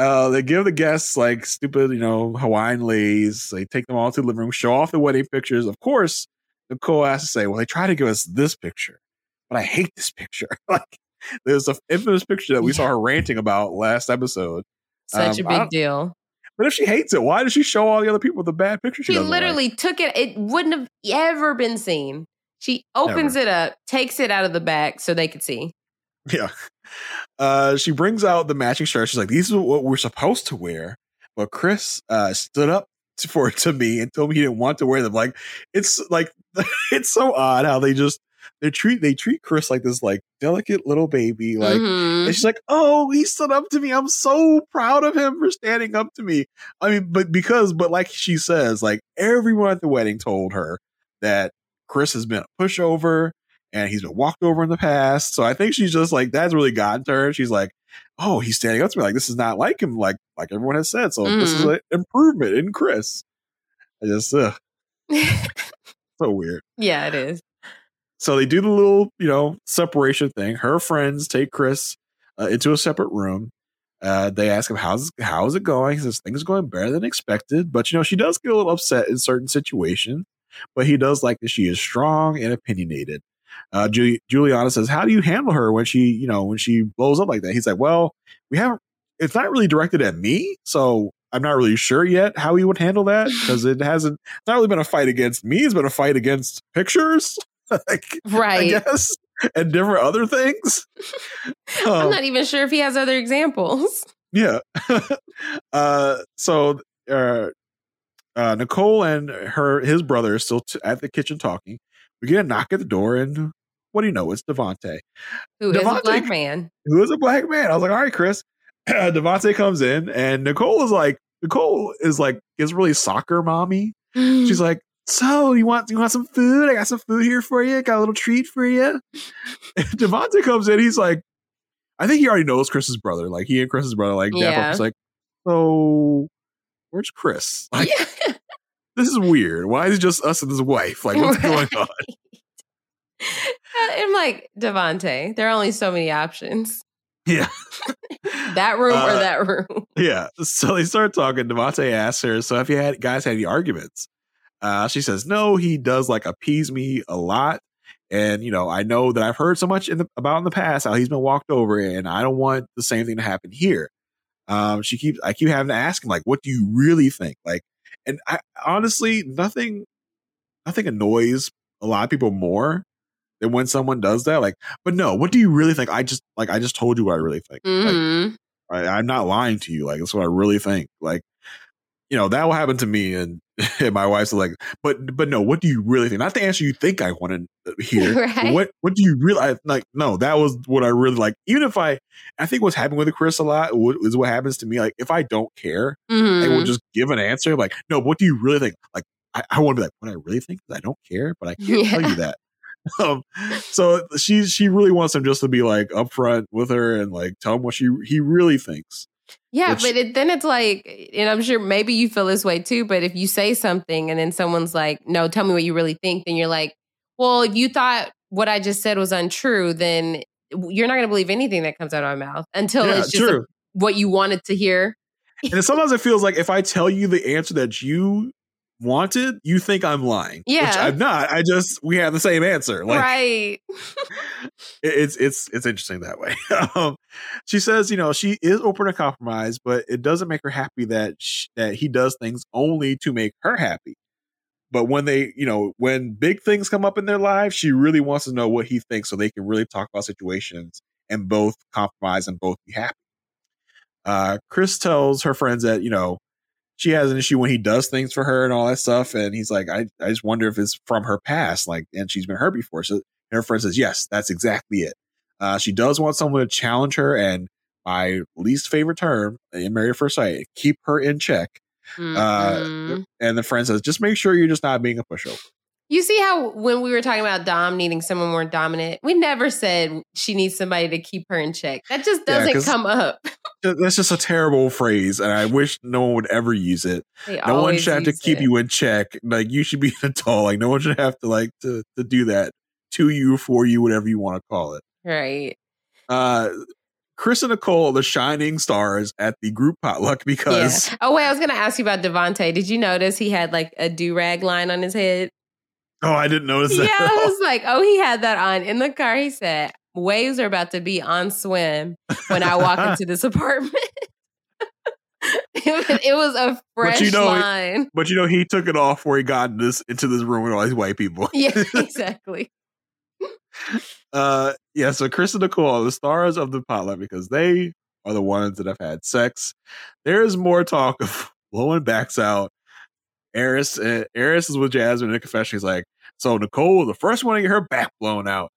Uh, they give the guests like stupid, you know, Hawaiian leis. They take them all to the living room, show off the wedding pictures. Of course, Nicole has to say, "Well, they try to give us this picture, but I hate this picture." like, there's a infamous picture that we saw her ranting about last episode. such Um, a big deal. But if she hates it, why does she show all the other people the bad picture? She She doesn't like? literally took it. It wouldn't have ever been seen. She opens it up, takes it out of the back so they could see. Yeah. Uh, she brings out the matching shirt. She's like, "These are what we're supposed to wear." But Chris uh, stood up for to me and told me he didn't want to wear them. Like it's like it's so odd how they just they treat they treat Chris like this like delicate little baby. Like Mhm. and she's like, "Oh, he stood up to me. I'm so proud of him for standing up to me." I mean, but because but like she says, like everyone at the wedding told her that Chris has been a pushover and he's been walked over in the past. So I think she's just like that's really gotten to her. She's like, "Oh, he's standing up to me. Like this is not like him. Like like everyone has said. So this is Mhm. an improvement in Chris." I just uh, so weird. yeah, it is. So they do the little, you know, separation thing. Her friends take Chris uh, into a separate room. Uh, they ask him how's how's it going. He says things are going better than expected, but you know she does get a little upset in certain situations. But he does like that she is strong and opinionated. Uh, Ju- Juliana says, "How do you handle her when she, you know, when she blows up like that?" He's like, "Well, we haven't. It's not really directed at me, so I'm not really sure yet how he would handle that because it hasn't. It's not really been a fight against me. It's been a fight against pictures, like I Right. guess, and different other things. I'm Um, not even sure if he has other examples. yeah. uh, so uh, uh, Nicole and her his brother are still t- at the kitchen talking. We get a knock at the door, and what do you know? It's Devante, Who is a black man? who is a black man. I was like, all right, Chris. Devonte comes in, and Nicole is like, Nicole is like, is really soccer mommy. She's mm. like, so you want you want some food? I got some food here for you. Got a little treat for you. Devonte comes in. He's like, I think he already knows Chris's brother. Like he and Chris's brother like. Yeah. He's like, so where's Chris? Like this is weird. Why is it just us and his wife? Like what's going on? I'm like, Devante, there are only so many options. Yeah. that room or Uh, that room. Yeah. So they start talking. Devontae asks her, So have you had guys had any arguments? Uh, she says, No, he does like appease me a lot. And, you know, I know that I've heard so much in the, about in the past how he's been walked over, and I don't want the same thing to happen here. Um, she keeps, I keep having to ask him, like, what do you really think? Like, and I honestly, nothing, nothing annoys a lot of people more than when someone does that. Like, but no, what do you really think? I just, like, I just told you what I really think. Like, Mhm. I, I'm not lying to you. Like that's what I really think. Like, you know, that will happen to me, and, and my wife's like, but but no, what do you really think? Not the answer you think I want to hear. Right. What what do you really I, like? No, that was what I really like. Even if I, I think what's happening with Chris a lot is what happens to me. Like if I don't care, I will just give an answer. Like, no, what do you really think? Like, I, I want to be like, what I really think. I don't care, but I can't tell you that. Um, so she she really wants him just to be like upfront with her and like tell him what she he really thinks. Yeah, Which- but it, then it's like, and I'm sure maybe you feel this way too. But if you say something and then someone's like, "No, tell me what you really think," then you're like, "Well, if you thought what I just said was untrue, then you're not going to believe anything that comes out of my mouth until Yeah, it's just a- what you wanted to hear." and sometimes it feels like if I tell you the answer that you wanted, you think I'm lying. Which Yeah. I'm not. I just we have the same answer. Like right? it's it's it's interesting that way. um, she says, you know, she is open to compromise, but it doesn't make her happy that sh- that he does things only to make her happy. But when they, you know, when big things come up in their lives, she really wants to know what he thinks so they can really talk about situations and both compromise and both be happy. Uh, Chris tells her friends that, you know, she has an issue when he does things for her and all that stuff. And he's like, I, I just wonder if it's from her past, like, and she's been hurt before. So and her friend says, yes, that's exactly it. Uh, she does want someone to challenge her, and my least favorite term in Married at First Sight, keep her in check. Mhm. Uh, and the friend says, just make sure you're just not being a pushover. You see how when we were talking about Dom needing someone more dominant, we never said she needs somebody to keep her in check. That just Yeah, doesn't 'cause- come up. That's just a terrible phrase, and I wish no one would ever use it. They no one should have to keep it. you in check. Like you should be an adult. Like no one should have to like to to do that to you, for you, whatever you want to call it. Right. Uh, Chris and Nicole the shining stars at the group potluck because Yeah. Oh wait, I was gonna ask you about Devonte. Did you notice he had like a do rag line on his head? Oh, I didn't notice Yeah. I was like, oh, he had that on in the car. He said, "Waves are about to be on swim when I walk into this apartment." it, was, a fresh but you know, line. but you know, he took it off where he got this into this room with all these white people. Yeah, exactly. Uh, yeah. So Chris and Nicole are the stars of the potluck because they are the ones that have had sex. There is more talk of blowing backs out. Airris, uh, Airris is with Jasmine in a confession. He's like, so Nicole the first one to get her back blown out,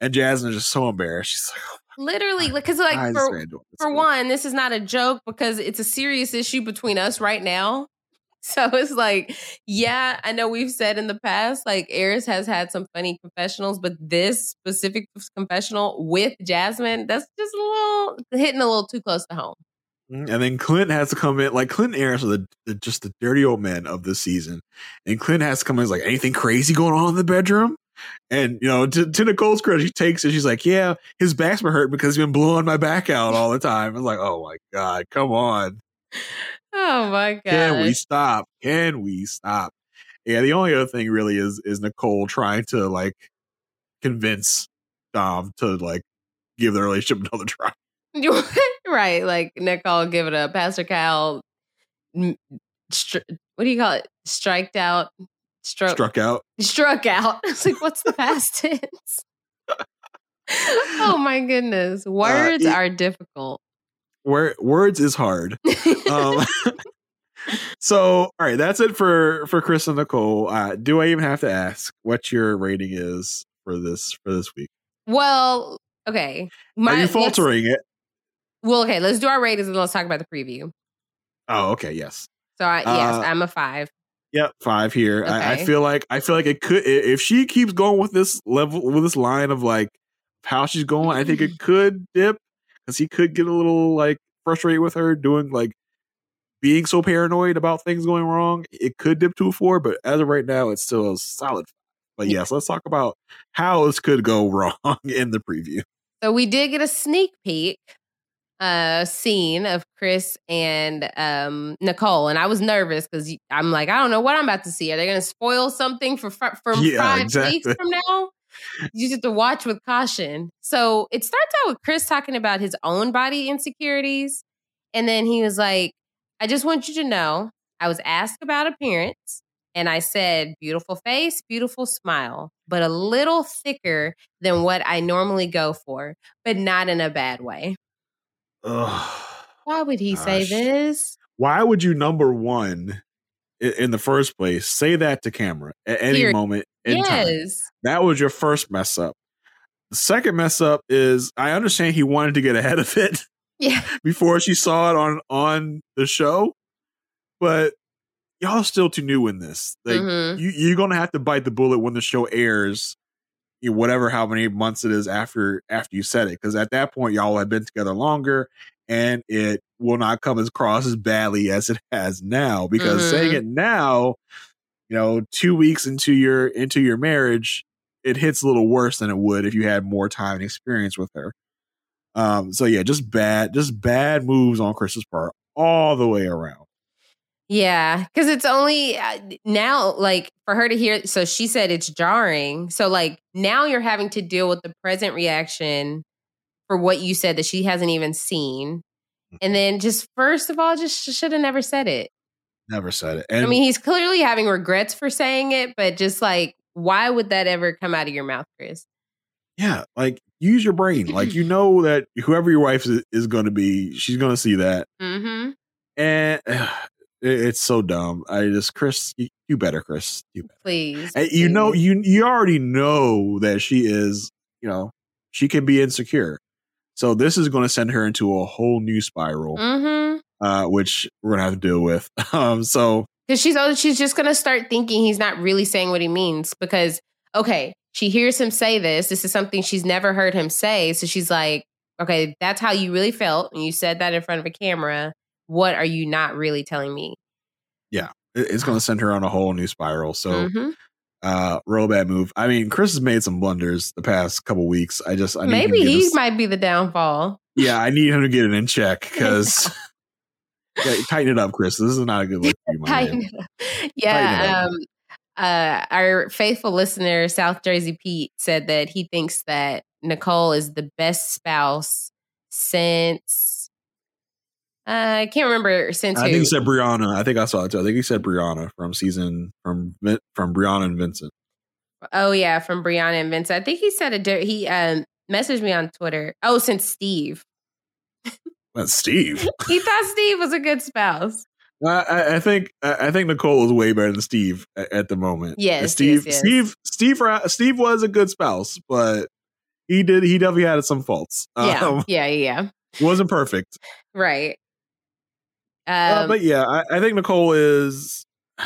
and Jasmine is just so embarrassed. She's like, Literally, because like for, can't do it. for one, this is not a joke because it's a serious issue between us right now. So it's like, yeah, I know we've said in the past, like Airris has had some funny confessionals, but this specific confessional with Jasmine, that's just a little hitting a little too close to home. Mm, And then Clint has to come in. Like Clint Airris are the, the just the dirty old men of this season. And Clint has to come in. He's like, anything crazy going on in the bedroom? And you know, to, to Nicole's credit, she takes it. She's like, yeah, his back's been hurt because he's been blowing my back out all the time. It's like, oh my god, come on. Oh my god. Can we stop? Can we stop? Yeah, the only other thing really is is Nicole trying to like convince Dom to like give the relationship another try. right. Like Nicole, give it up. Pastor Cal, mm, str- what do you call it? Striked out. Struck. Struck out. Struck out. It's like, what's the past tense? oh my goodness. Words it- are difficult. Where words is hard. um, so all right, that's it for for Chris and Nicole. Uh, do I even have to ask what your rating is for this for this week? Well, okay. Are you faltering it? Well, okay. Let's do our ratings and let's talk about the preview. Oh, okay, yes. So, I, yes, Uh, I'm a five. Yep, five here. I, I feel like I feel like it could if she keeps going with this level with this line of like how she's going. I think it could dip because he could get a little like frustrated with her doing like being so paranoid about things going wrong. It could dip to a four, but as of right now, it's still a solid. But yes, let's talk about how this could go wrong in the preview. So we did get a sneak peek uh scene of Chris and um Nicole and I was nervous because I'm like I don't know what I'm about to see. Are they going to spoil something for from Yeah, five exactly. weeks from now? You just have to watch with caution. So it starts out with Chris talking about his own body insecurities, and then he was like, "I just want you to know I was asked about appearance." And I said, beautiful face, beautiful smile, but a little thicker than what I normally go for, but not in a bad way. Ugh. Why would he say this? Why would you number one i- in the first place say that to camera at any Period. moment in time? Yes. That was your first mess up. The second mess up is I understand he wanted to get ahead of it Yeah. before she saw it on on the show, but y'all still too new in this. Like Mhm. you, you're gonna have to bite the bullet when the show airs. You whatever how many months it is after after you said it, because at that point y'all have been together longer, and it will not come across as badly as it has now. Because Mhm. saying it now, you know, two weeks into your into your marriage, it hits a little worse than it would if you had more time and experience with her. Um, so yeah, just bad, just bad moves on Chris's part all the way around. Yeah, because it's only uh, now, like for her to hear. So she said it's jarring. So, like, now you're having to deal with the present reaction for what you said that she hasn't even seen. And then, just first of all, just should have never said it. Never said it. And I mean, he's clearly having regrets for saying it, but just like, why would that ever come out of your mouth, Chris? yeah, like use your brain. Like you know that whoever your wife is, is going to be, she's going to see that, Mm-hmm. and uh, it's so dumb. I just Chris, you, better, Chris. You better. Please. And you know, you you already know that she is, you know, she can be insecure. So this is going to send her into a whole new spiral, Mm-hmm. uh, which we're gonna have to deal with. Um, so Because she's oh, she's just gonna start thinking he's not really saying what he means. Because okay, she hears him say this. This is something she's never heard him say. So she's like, okay, that's how you really felt, and you said that in front of a camera. What are you not really telling me? yeah, it's going to send her on a whole new spiral. So. Mhm. uh real bad move. I mean, Chris has made some blunders the past couple weeks. I just I Maybe he this- might be the downfall. Yeah, I need him to get it in check because yeah, tighten it up, Chris. This is not a good look for you, Tighten man. it up. Yeah. up. Um, uh, our faithful listener, South Jersey Pete, said that he thinks that Nicole is the best spouse since. Uh, I can't remember since I who. think he said Brianna. I think I saw it too. I think he said Brianna from season from from Brianna and Vincent. oh yeah, from Brianna and Vincent. I think he said a he um messaged me on Twitter. Oh, since Steve, That's Steve. he thought Steve was a good spouse. I, I, think I think Nicole is way better than Steve at, the moment. Yes, Steve yes, yes. Steve Steve Steve was a good spouse, but he did he definitely had some faults. Yeah, Um, yeah, yeah, wasn't perfect. yeah. Uh, Um, but yeah, I, I think Nicole is,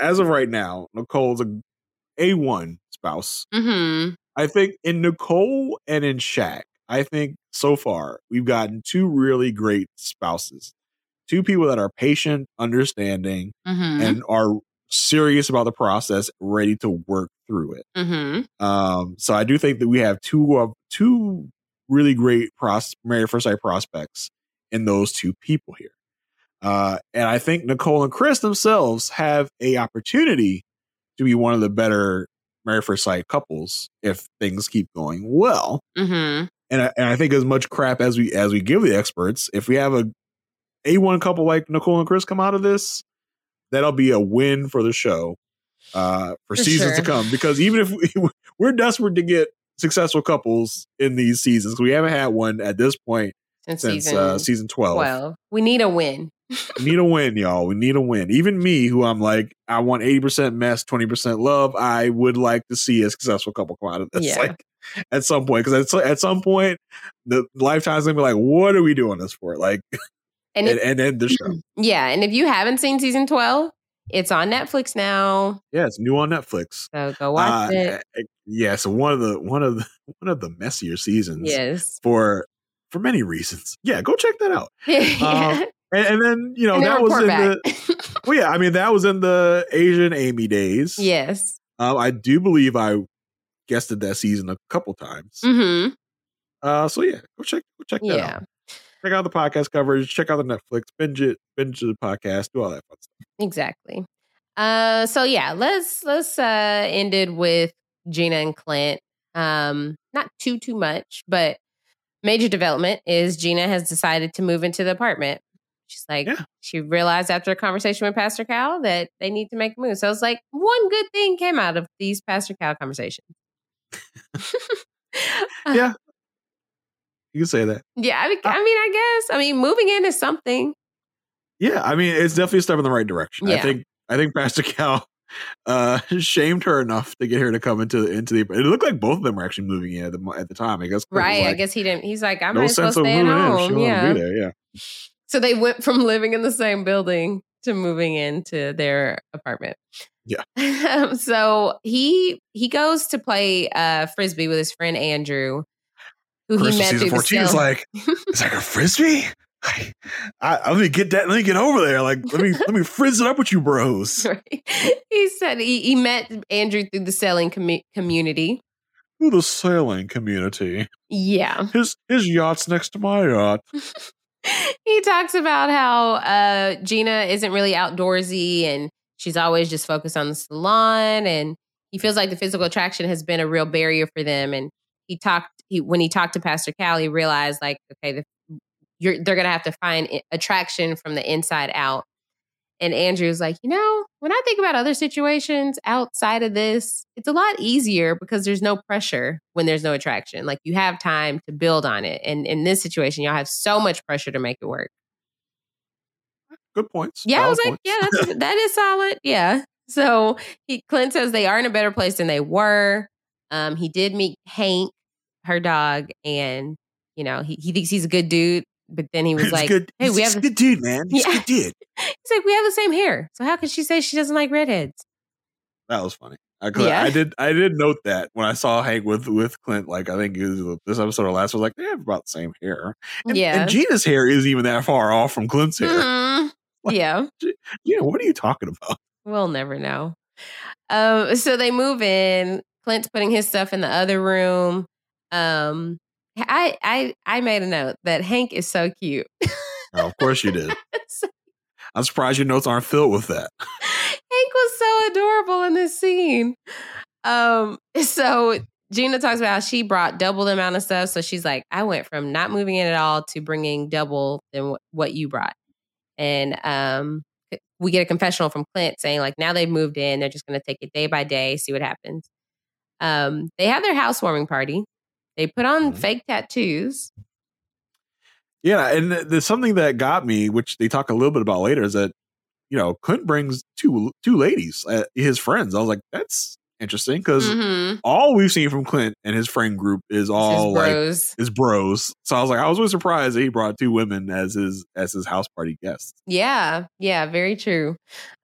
as of right now, Nicole's a a one spouse. mhm. I think in Nicole and in Shaq, I think so far we've gotten two really great spouses, two people that are patient, understanding, Mhm. and are serious about the process, ready to work through it. Mhm. Um, so I do think that we have two of two really great pros married first sight prospects in those two people here. Uh, and I think Nicole and Chris themselves have a opportunity to be one of the better married first sight couples if things keep going well. Mhm. And I, and I think as much crap as we as we give the experts, if we have a a one couple like Nicole and Chris come out of this, that'll be a win for the show uh, for, For seasons to come. Because even if we, we're desperate to get successful couples in these seasons, we haven't had one at this point Since since season uh, season twelve. Twelve. We need a win. We need a win, y'all. We need a win. Even me, who I'm like, I want 80% mess, 20% love. I would like to see a successful couple come out of this. Yeah. Like at some point. Because at, at some point, the lifetime's gonna be like, what are we doing this for? Like And and, if, and end the show. yeah, and if you haven't seen season twelve, it's on Netflix now. Yeah, it's new on Netflix. So go watch Uh, it. uh, Yeah, so one of the one of the one of the messier seasons Yes. for for many reasons. Yeah, go check that out. yeah. Um, and, and then you know then that was in back. the well, yeah. I mean that was in the Asian Amy days. yes. Um, I do believe I guested that season a couple times. Mm-hmm. Uh, so yeah, go check go check that Yeah. out. check out the podcast coverage, check out the Netflix, binge it, binge the podcast, do all that fun stuff. Exactly. Uh, so yeah, let's let's uh end it with Gina and Clint. Um, not too too much, but major development is Gina has decided to move into the apartment. She's like, Yeah. she realized after a conversation with Pastor Cal that they need to make a move. So it's like one good thing came out of these Pastor Cal conversations. Yeah. You can say that. Yeah, I mean, uh I mean, I guess. I mean, moving in is something. Yeah, I mean, it's definitely a step in the right direction. I think I think Pastor Cal uh shamed her enough to get her to come into into the it looked like both of them were actually moving in at the, at the time. I guess Right. I guess he didn't. He's like, I no well sense of stay at moving in if she home. Yeah. be there. Yeah. So they went from living in the same building to moving into their apartment. Yeah. so he he goes to play uh frisbee with his friend Andrew, who First he met through the 14 is like it's like a frisbee. I, I, let me get that. Let me get over there. Like let me let me frizz it up with you, bros. Right. he said he, he met Andrew through the sailing commu- community. Through the sailing community. Yeah. His his yacht's next to my yacht. he talks about how uh, Gina isn't really outdoorsy and she's always just focused on the salon. And he feels like the physical attraction has been a real barrier for them. And he talked he, when he talked to Pastor Cal, he realized like, okay, the, you're, they're gonna have to find attraction from the inside out. And Andrew's like, you know, when I think about other situations outside of this, it's a lot easier because there's no pressure when there's no attraction. Like you have time to build on it. And in this situation, y'all have so much pressure to make it work. Good points. Yeah, I was like, points. yeah, that's, that is solid. Yeah. So he, Clint says they are in a better place than they were. Um, he did meet Hank, her dog, and you know he, he thinks he's a good dude. But then he was like, good. "Hey, we have a good dude, man. He's a Yeah. good dude. He's like, we have the same hair. So how can she say she doesn't like redheads? That was funny. I, Yeah. I did. I did note that when I saw Hank with with Clint. Like I think it was this episode or last. Was like, they have about the same hair. And, Yeah. And Gina's hair isn't even that far off from Clint's hair. Mhm. Yeah. Gina, what are you talking about? We'll never know. Um, so they move in. Clint's putting his stuff in the other room. Um, I I I made a note that Hank is so cute. Oh, of course you did. I'm surprised your notes aren't filled with that. Hank was so adorable in this scene. Um, so Gina talks about how she brought double the amount of stuff. So she's like, I went from not moving in at all to bringing double than what you brought. And um, we get a confessional from Clint saying like, now they've moved in, they're just going to take it day by day, see what happens. Um, they have their housewarming party. They put on fake tattoos. Yeah, and th- there's something that got me, which they talk a little bit about later, is that you know Clint brings two two ladies, uh, his friends. I was like, that's interesting because Mhm. all we've seen from Clint and his friend group is all like bros. his bros. So I was like, I was really surprised that he brought two women as his as his house party guests. Yeah, yeah, very true.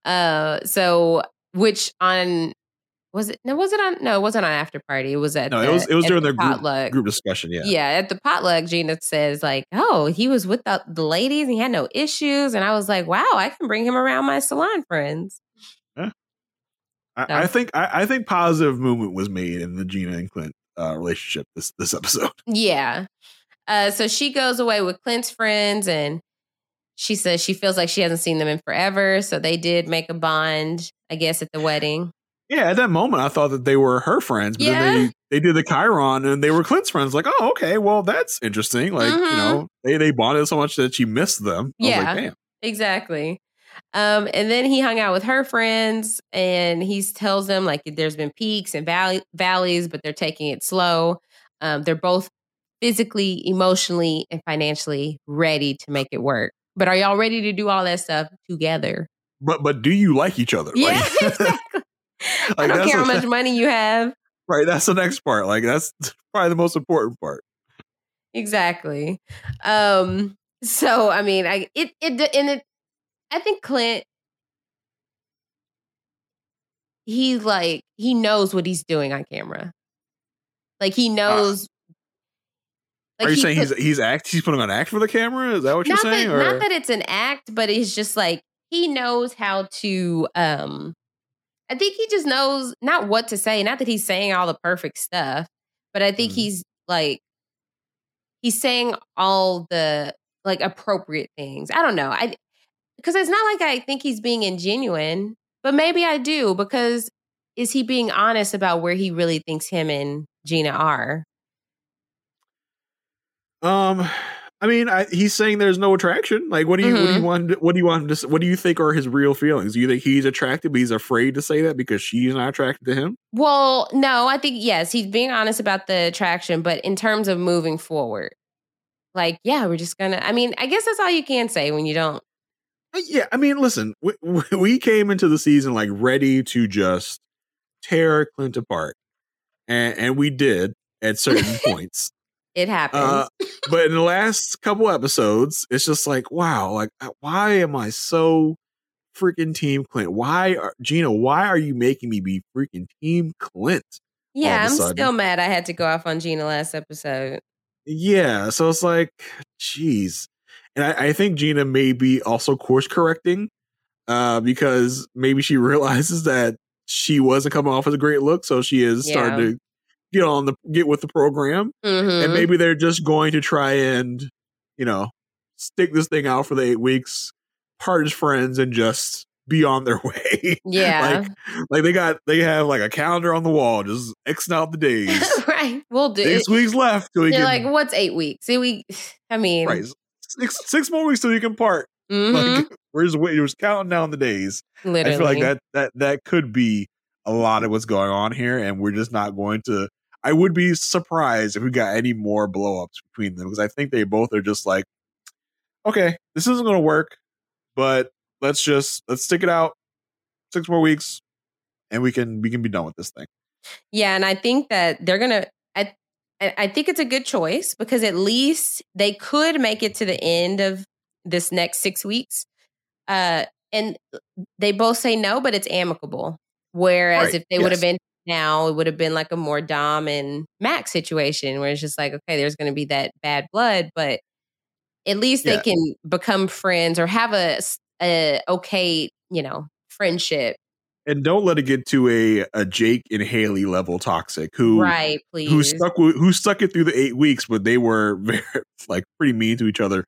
Uh, so which on was it? No, was it on? No, it wasn't on after party. It was at No, the, it was it was during the their group, potluck. group discussion. Yeah, Yeah. at the potluck, Gina says like, "Oh, he was with the, the ladies. And he had no issues." And I was like, "Wow, I can bring him around my salon friends." I, No. I think I, I think positive movement was made in the Gina and Clint uh, relationship this this episode. Yeah. Uh, so she goes away with Clint's friends, and she says she feels like she hasn't seen them in forever. So they did make a bond, I guess, at the wedding. Yeah, at that moment, I thought that they were her friends, but then Yeah. they they did the Chiron and they were Clint's friends. Like, oh, okay, well, that's interesting. Like, you Mhm. know, they they bonded so much that she missed them. I Yeah. like. Exactly. Um, and then he hung out with her friends and he tells them like there's been peaks and valley- valleys, but they're taking it slow. Um, they're both physically, emotionally, and financially ready to make it work. But are y'all ready to do all that stuff together? But but do you like each other? Yeah, Like, exactly. I don't care how much money you have. right. That's the next part. Like that's probably the most important part. Exactly. Um, so I mean, I it it and it I think Clint he like he knows what he's doing on camera. Like he knows Are you he saying put- he's he's act he's putting on act for the camera? Is that what you're saying? that, or not that it's an act, but he's just like he knows how to um I think he just knows not what to say, not that he's saying all the perfect stuff, but I think Mhm. he's like he's saying all the like appropriate things. I don't know. I because it's not like I think he's being ingenuine, but maybe I do because is he being honest about where he really thinks him and Gina are? Um, I mean, I, he's saying there's no attraction. Like, what do you what do you want? What do you want him to? What do you think are his real feelings? Do you think he's attracted, but he's afraid to say that because she's not attracted to him? Well, no, I think yes, he's being honest about the attraction, but in terms of moving forward, like, yeah, we're just gonna. I mean, I guess that's all you can say when you don't. Uh, Yeah, I mean, listen, we, we came into the season like ready to just tear Clint apart, and and we did at certain points. It happens. Uh, but in the last couple episodes, it's just like, wow, like uh, why am I so freaking Team Clint? Why, are, Gina? Why are you making me be freaking Team Clint? yeah, I'm sudden? still mad. I had to go off on Gina last episode. Yeah, so it's like, jeez, and I, I think Gina may be also course correcting, uh, because maybe she realizes that she wasn't coming off as a great look, so she is starting to get on the get with the program, and Mhm. maybe they're just going to try and, you know, stick this thing out for the eight weeks, part as friends, and just be on their way. Yeah. like, like they got they have like a calendar on the wall, just xing out the days. right. We'll do Six weeks left till we They're can like, what's eight weeks? See, we. I mean, Right. Six, six more weeks till you can part. mhm, Like, we're just we're just counting down the days. literally. I feel like that that that could be a lot of what's going on here, and we're just not going to. I would be surprised if we got any more blowups between them because I think they both are just like, okay, this isn't going to work, but let's just let's stick it out six more weeks, and we can we can be done with this thing. Yeah, and I think that they're gonna. I I think it's a good choice because at least they could make it to the end of this next six weeks. Uh, and they both say no, but it's amicable. Whereas Right, if they would have been now, it would have been like a more Dom and Max situation where it's just like, okay, there's going to be that bad blood, but at least they can become friends or have a, a okay, you know, friendship. And don't let it get to a a Jake and Haley level toxic who right, please. who stuck who stuck it through the eight weeks, but they were very like pretty mean to each other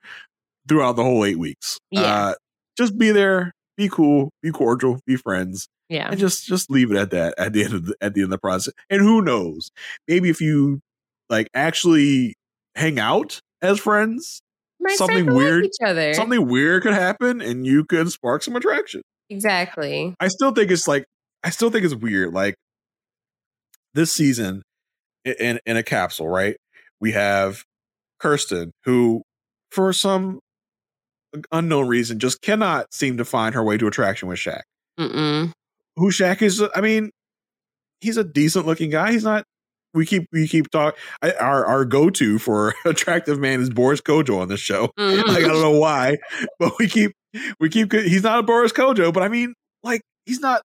throughout the whole eight weeks. Yeah. Uh, just be there, be cool, be cordial, be friends, yeah. and just just leave it at that at the end of the, at the end of the process. And who knows, maybe if you like actually hang out as friends, Might something like weird- each other. something weird could happen, and you could spark some attraction. Exactly. I still think it's like I still think it's weird. Like this season in in a capsule, right? We have Krysten, who for some unknown reason just cannot seem to find her way to attraction with Shaq. Mm-mm. Who Shaq is? I mean, he's a decent looking guy. He's not. We keep we keep talking. Our our go to for attractive man is Boris Kodjoe on this show. Mhm. Like I don't know why, but we keep we keep. He's not a Boris Kodjoe, but I mean, like he's not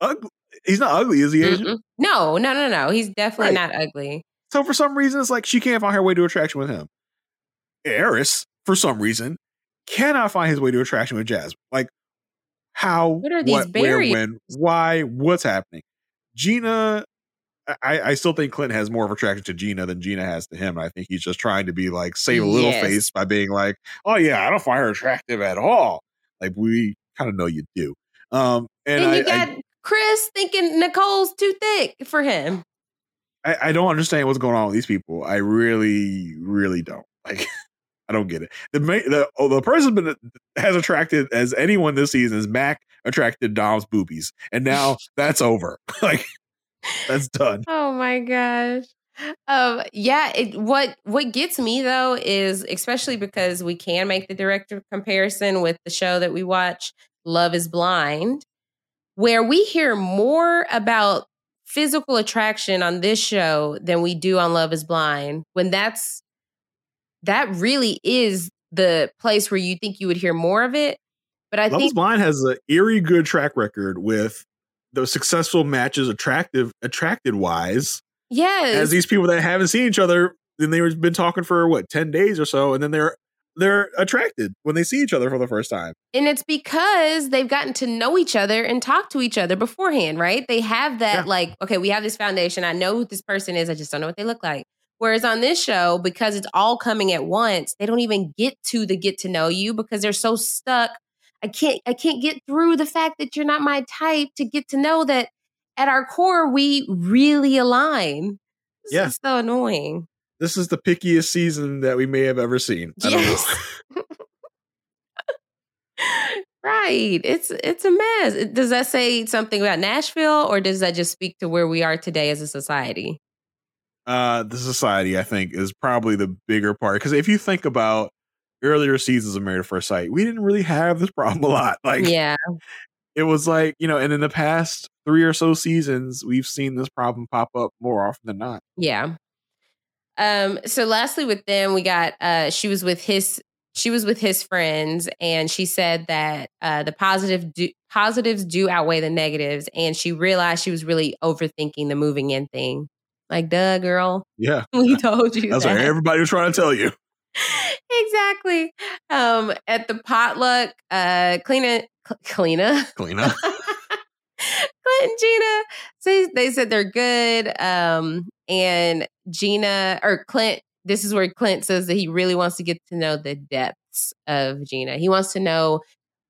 ugly. He's not ugly, is he? Asian? No, no, no, no. He's definitely Right. not ugly. So for some reason, it's like she can't find her way to attraction with him. Airris, for some reason, cannot find his way to attraction with Jazz. Like how, What are these what, where, when, why, what's happening? Gina, I, I still think Clint has more of attraction to Gina than Gina has to him. I think he's just trying to be like save a little Yes. face by being like, oh yeah, I don't find her attractive at all. Like we kind of know you do. Um, and And I, you got Chris thinking Nicole's too thick for him. I, I don't understand what's going on with these people. I really, really don't. Like, I don't get it. The the oh, the person been has attracted as anyone this season is Mac attracted Dom's boobies, and now that's over. like, that's done. Oh my gosh. Um yeah, it, what what gets me though is especially because we can make the direct comparison with the show that we watch Love is Blind where we hear more about physical attraction on this show than we do on Love is Blind when that's that really is the place where you think you would hear more of it. But I Love is think Blind has an eerie good track record with those successful matches, attractive, attracted wise, yes. as these people that haven't seen each other, then they've been talking for what ten days or so, and then they're they're attracted when they see each other for the first time. And it's because they've gotten to know each other and talk to each other beforehand, right? They have that, Yeah. like, okay, we have this foundation. I know who this person is. I just don't know what they look like. Whereas on this show, because it's all coming at once, they don't even get to the get to know you because they're so stuck. I can't I can't get through the fact that you're not my type to get to know that at our core we really align. This Yeah. is so annoying. This is the pickiest season that we may have ever seen. I don't know. Yes. right. It's it's a mess. Does that say something about Nashville or does that just speak to where we are today as a society? Uh the society i think is probably the bigger part because if you think about earlier seasons of married at first sight we didn't really have this problem a lot like yeah. it was like you know and in the past three or so seasons we've seen this problem pop up more often than not Yeah. Um, so lastly with them, we got uh she was with his she was with his friends and she said that uh the positive do, positives do outweigh the negatives and she realized she was really overthinking the moving in thing. Like, duh, girl. yeah We told you that's that. what everybody was trying to tell you exactly. Um, at the potluck, uh, Cleena, Cleena, Kalina. Clint and Gina say they said they're good. Um, and Gina or Clint, this is where Clint says that he really wants to get to know the depths of Gina. He wants to know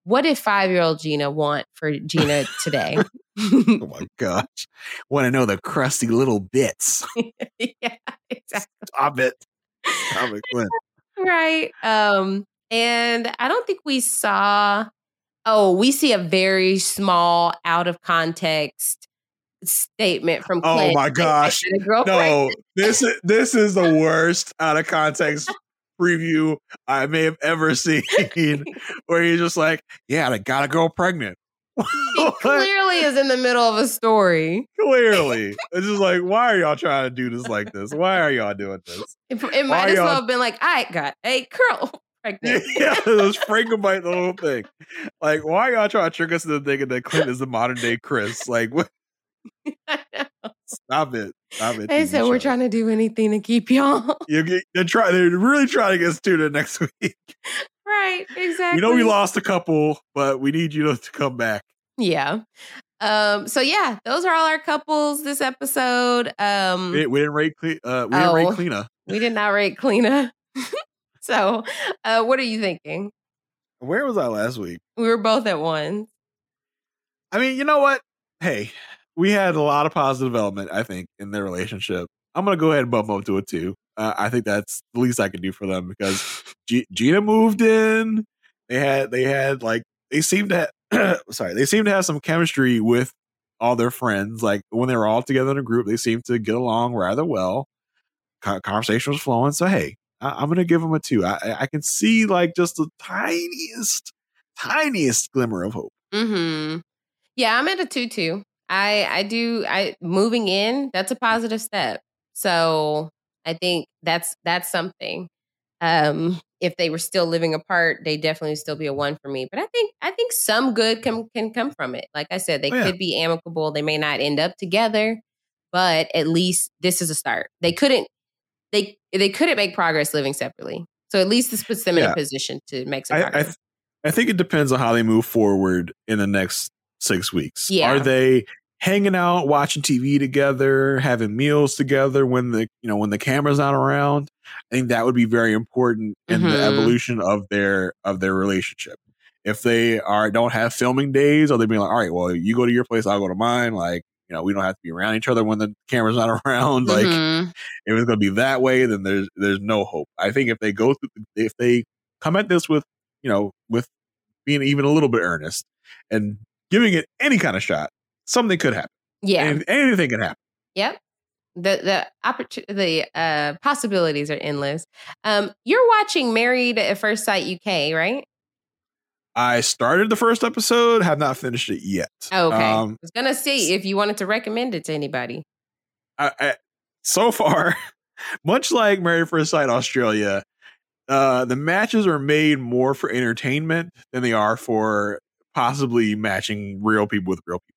what did five year old Gina want for Gina today. oh my gosh want to know the crusty little bits yeah, exactly. stop it stop it Clint. right um and i don't think we saw oh we see a very small out of context statement from oh my gosh "I got a girlfriend." no this is this is the worst out of context preview i may have ever seen where he's just like yeah i got a girl pregnant he clearly is in the middle of a story Clearly. It's just like, why are y'all trying to do this like this? Why are y'all doing this? it, it might as well have been like i got a girl pregnant Yeah, it was Frankenbite the whole thing. Like, why are y'all trying to trick us into thinking that Clint is the modern day Chris? Like, what? Stop it. Stop it. they said we're trying to do anything to keep y'all You get, they're trying. They're really trying to get us tuned in next week. right exactly We know we lost a couple, but we need you to, to come back. yeah um so yeah those are all our couples this episode um We, we didn't rate. Cle- Uh, we didn't Oh. rate Cleena. We did not rate Cleena. so, uh, what are you thinking? Where was I last week? We were both at one. I mean, you know what? Hey, we had a lot of positive development, I think, in their relationship. I'm gonna go ahead and bump up to a two. Uh, I think that's the least I can do for them because G- Gina moved in. They had they had like they seemed to have, sorry they seemed to have some chemistry with all their friends. Like when they were all together in a group, they seemed to get along rather well. Con- conversation was flowing. So hey, I- I'm gonna give them a two. I-, I can see like just the tiniest, tiniest glimmer of hope. Mm-hmm. Yeah, I'm at a two two. I I do I moving in, that's a positive step. So I think that's that's something. Um if they were still living apart, they definitely still be a one for me. But I think I think some good can can come from it. Like I said, they Oh, yeah. could be amicable. They may not end up together, but at least this is a start. They couldn't they they couldn't make progress living separately. So at least this puts them in a position to make some I, I, progress. th- I think it depends on how they move forward in the next six weeks. Yeah. Are they hanging out, watching TV together, having meals together when the you know when the camera's not around? I think that would be very important in the Mhm. evolution of their of their relationship. If they are don't have filming days, or they be like, all right, well, you go to your place, I'll go to mine. Like, you know, we don't have to be around each other when the camera's not around. Like, Mhm. if it's going to be that way, then there's there's no hope. I think if they go through, if they come at this with, you know, with being even a little bit earnest and giving it any kind of shot, something could happen. yeah. Any- anything can happen. Yep. The the opportunity the uh possibilities are endless. Um you're watching Married at First Sight UK, right? I started the first episode, have not finished it yet. Okay. I Um, was gonna see if you wanted to recommend it to anybody. I, I, so far, much like Married at First Sight Australia, uh, the matches are made more for entertainment than they are for possibly matching real people with real people.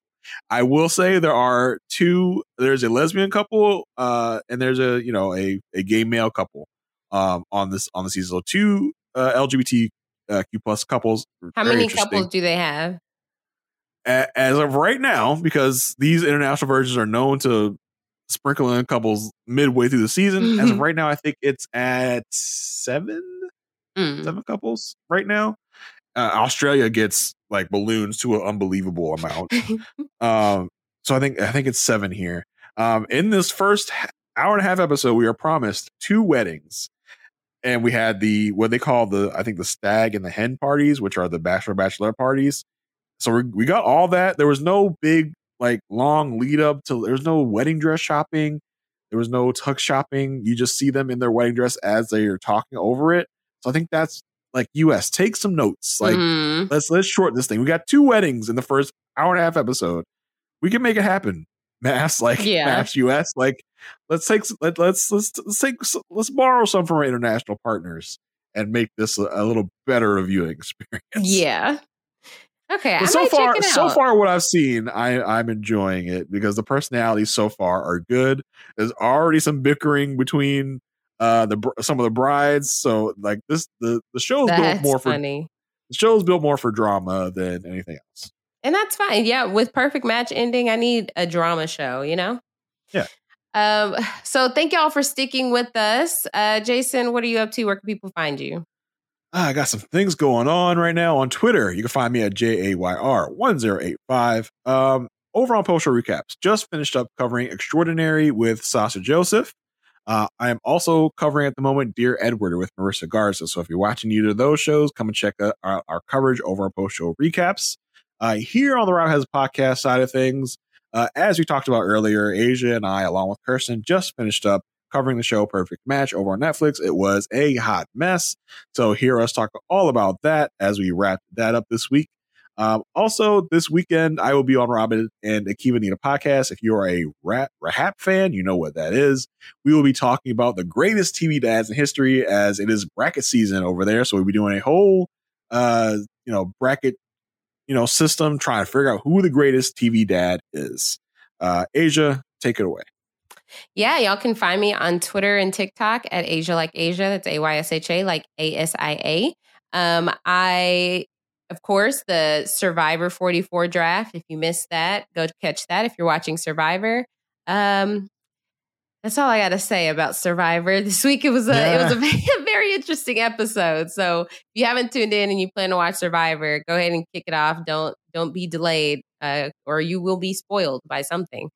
I will say there are two. There's a lesbian couple, uh, and there's a you know a a gay male couple um, on this on the season. So two uh, LGBTQ plus couples. How many couples do they have? A- as of right now, because these international versions are known to sprinkle in couples midway through the season. As of right now, I think it's at seven, Mm. seven couples right now. Uh, Australia gets like balloons to an unbelievable amount. um, so I think I think it's seven here. Um, in this first hour and a half episode, we are promised two weddings, and we had the what they call the I think the stag and the hen parties, which are the bachelor bachelor parties. So we we got all that. There was no big like long lead up to. There was no wedding dress shopping. There was no tuck shopping. You just see them in their wedding dress as they are talking over it. So I think that's like U.S. Take some notes. Like Mhm. let's let's shorten this thing. We got two weddings in the first hour and a half episode. We can make it happen. Mass like Yeah. mass US. Like let's take let, let's let's let's take let's borrow some from our international partners and make this a, a little better of viewing experience. Yeah. Okay. So far, so far, what I've seen, I I'm enjoying it because the personalities so far are good. There's already some bickering between uh the some of the brides, so like this the the show's built That's more for funny. the show's built more for drama than anything else. And that's fine. Yeah, with perfect match ending, I need a drama show, you know? Yeah. Um, so thank y'all for sticking with us. Uh Jason, what are you up to? Where can people find you? Ah, I got some things going on right now on Twitter. You can find me at J A Y R 1085. Um, over on Post Show Recaps, just finished up covering Extraordinary with Sasha Joseph. Uh, I am also covering at the moment Dear Edward with Marissa Garza. So if you're watching either of those shows, come and check out our, our coverage over our Post Show Recaps. Uh, here on the Rob Has Podcast side of things, uh, as we talked about earlier, Aysha and I, along with Krysten, just finished up covering the show Perfect Match over on Netflix. It was a hot mess. So hear us talk all about that as we wrap that up this week. Um, also, this weekend I will be on Robin and Akiva Nita podcast. If you're a rap rap fan, you know what that is. We will be talking about the greatest TV dads in history as it is bracket season over there. So we'll be doing a whole, uh, you know, bracket, you know, system trying to figure out who the greatest TV dad is. Uh, Aysha, take it away. Yeah, y'all can find me on Twitter and TikTok at Aysha Like Asia. That's A Y S H A, like A S I A. Um, I, of course, the Survivor 44 draft. If you missed that, go catch that if you're watching Survivor. Um, that's all I got to say about Survivor this week. It was a it was a very, very interesting episode. So if you haven't tuned in and you plan to watch Survivor, go ahead and kick it off. Don't don't be delayed, uh, or you will be spoiled by something.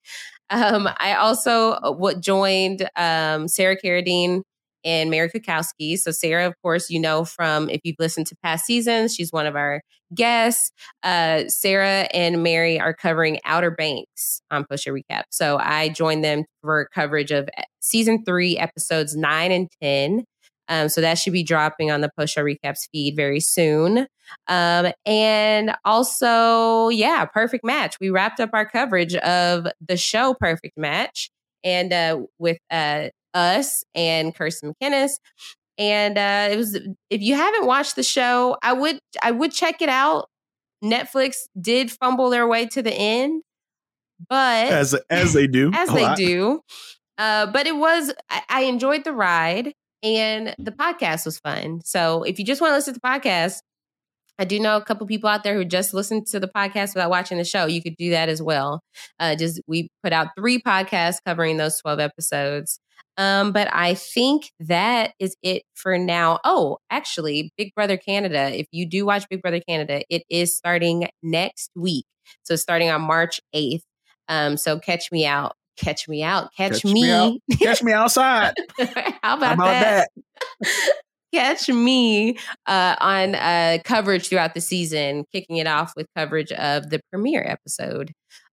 Um, I also uh, what joined um, Sarah Carradine and Mary Kukowski. So Sarah, of course, you know from if you've listened to past seasons, she's one of our guests. Uh, Sarah and Mary are covering Outer Banks on Push Recap. So I joined them for coverage of uh, season three, episodes nine and ten. Um, so that should be dropping on the Post Show Recaps feed very soon. Um, and also, yeah, Perfect Match. We wrapped up our coverage of the show Perfect Match and uh, with uh, us and Krysten McInnes. And uh, it was if you haven't watched the show, I would I would check it out. Netflix did fumble their way to the end, but As as they do, as they lot. do. Uh, but it was I, I enjoyed the ride and the podcast was fun. So if you just want to listen to the podcast, I do know a couple people out there who just listen to the podcast without watching the show. You could do that as well. Uh, just we put out three podcasts covering those twelve episodes. Um, but I think that is it for now. Oh, actually, Big Brother Canada. If you do watch Big Brother Canada, it is starting next week. So starting on March eighth. Um, so catch me out. Catch me out. Catch, me. out. Catch me outside. How about, How about that? that? Catch me uh, on uh, coverage throughout the season, kicking it off with coverage of the premiere episode.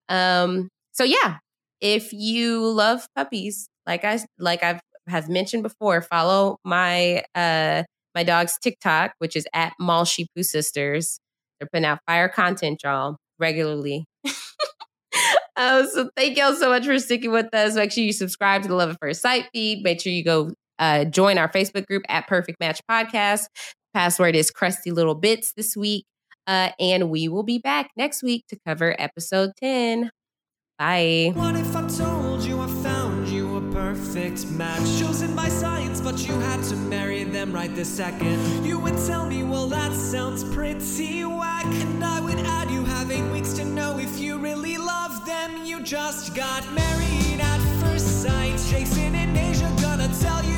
Um, so yeah, if you love puppies, like I like I've have mentioned before, follow my uh my dog's TikTok, which is at Mall Poo Sisters. They're putting out fire content, y'all, regularly. Uh, so thank y'all so much for sticking with us. Make sure you subscribe to the Love at First Sight feed. Make sure you go uh, join our Facebook group at Perfect Match Podcast. Password is Crusty Little Bits this week. Uh, and we will be back next week to cover episode 10. Bye. Perfect match? Chosen by science, but you had to marry them right this second. You would tell me, well, that sounds pretty whack. And I would add, you have eight weeks to know if you really love them. You just got married at first sight. Jason and Aysha gonna tell you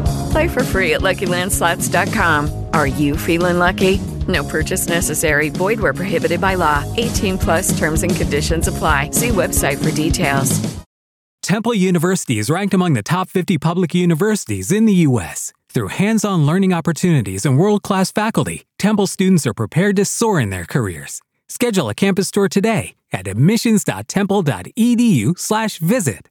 Play for free at LuckyLandSlots.com. Are you feeling lucky? No purchase necessary. Void where prohibited by law. 18 plus terms and conditions apply. See website for details. Temple University is ranked among the top 50 public universities in the U.S. Through hands on learning opportunities and world class faculty, Temple students are prepared to soar in their careers. Schedule a campus tour today at admissions.temple.edu/slash visit.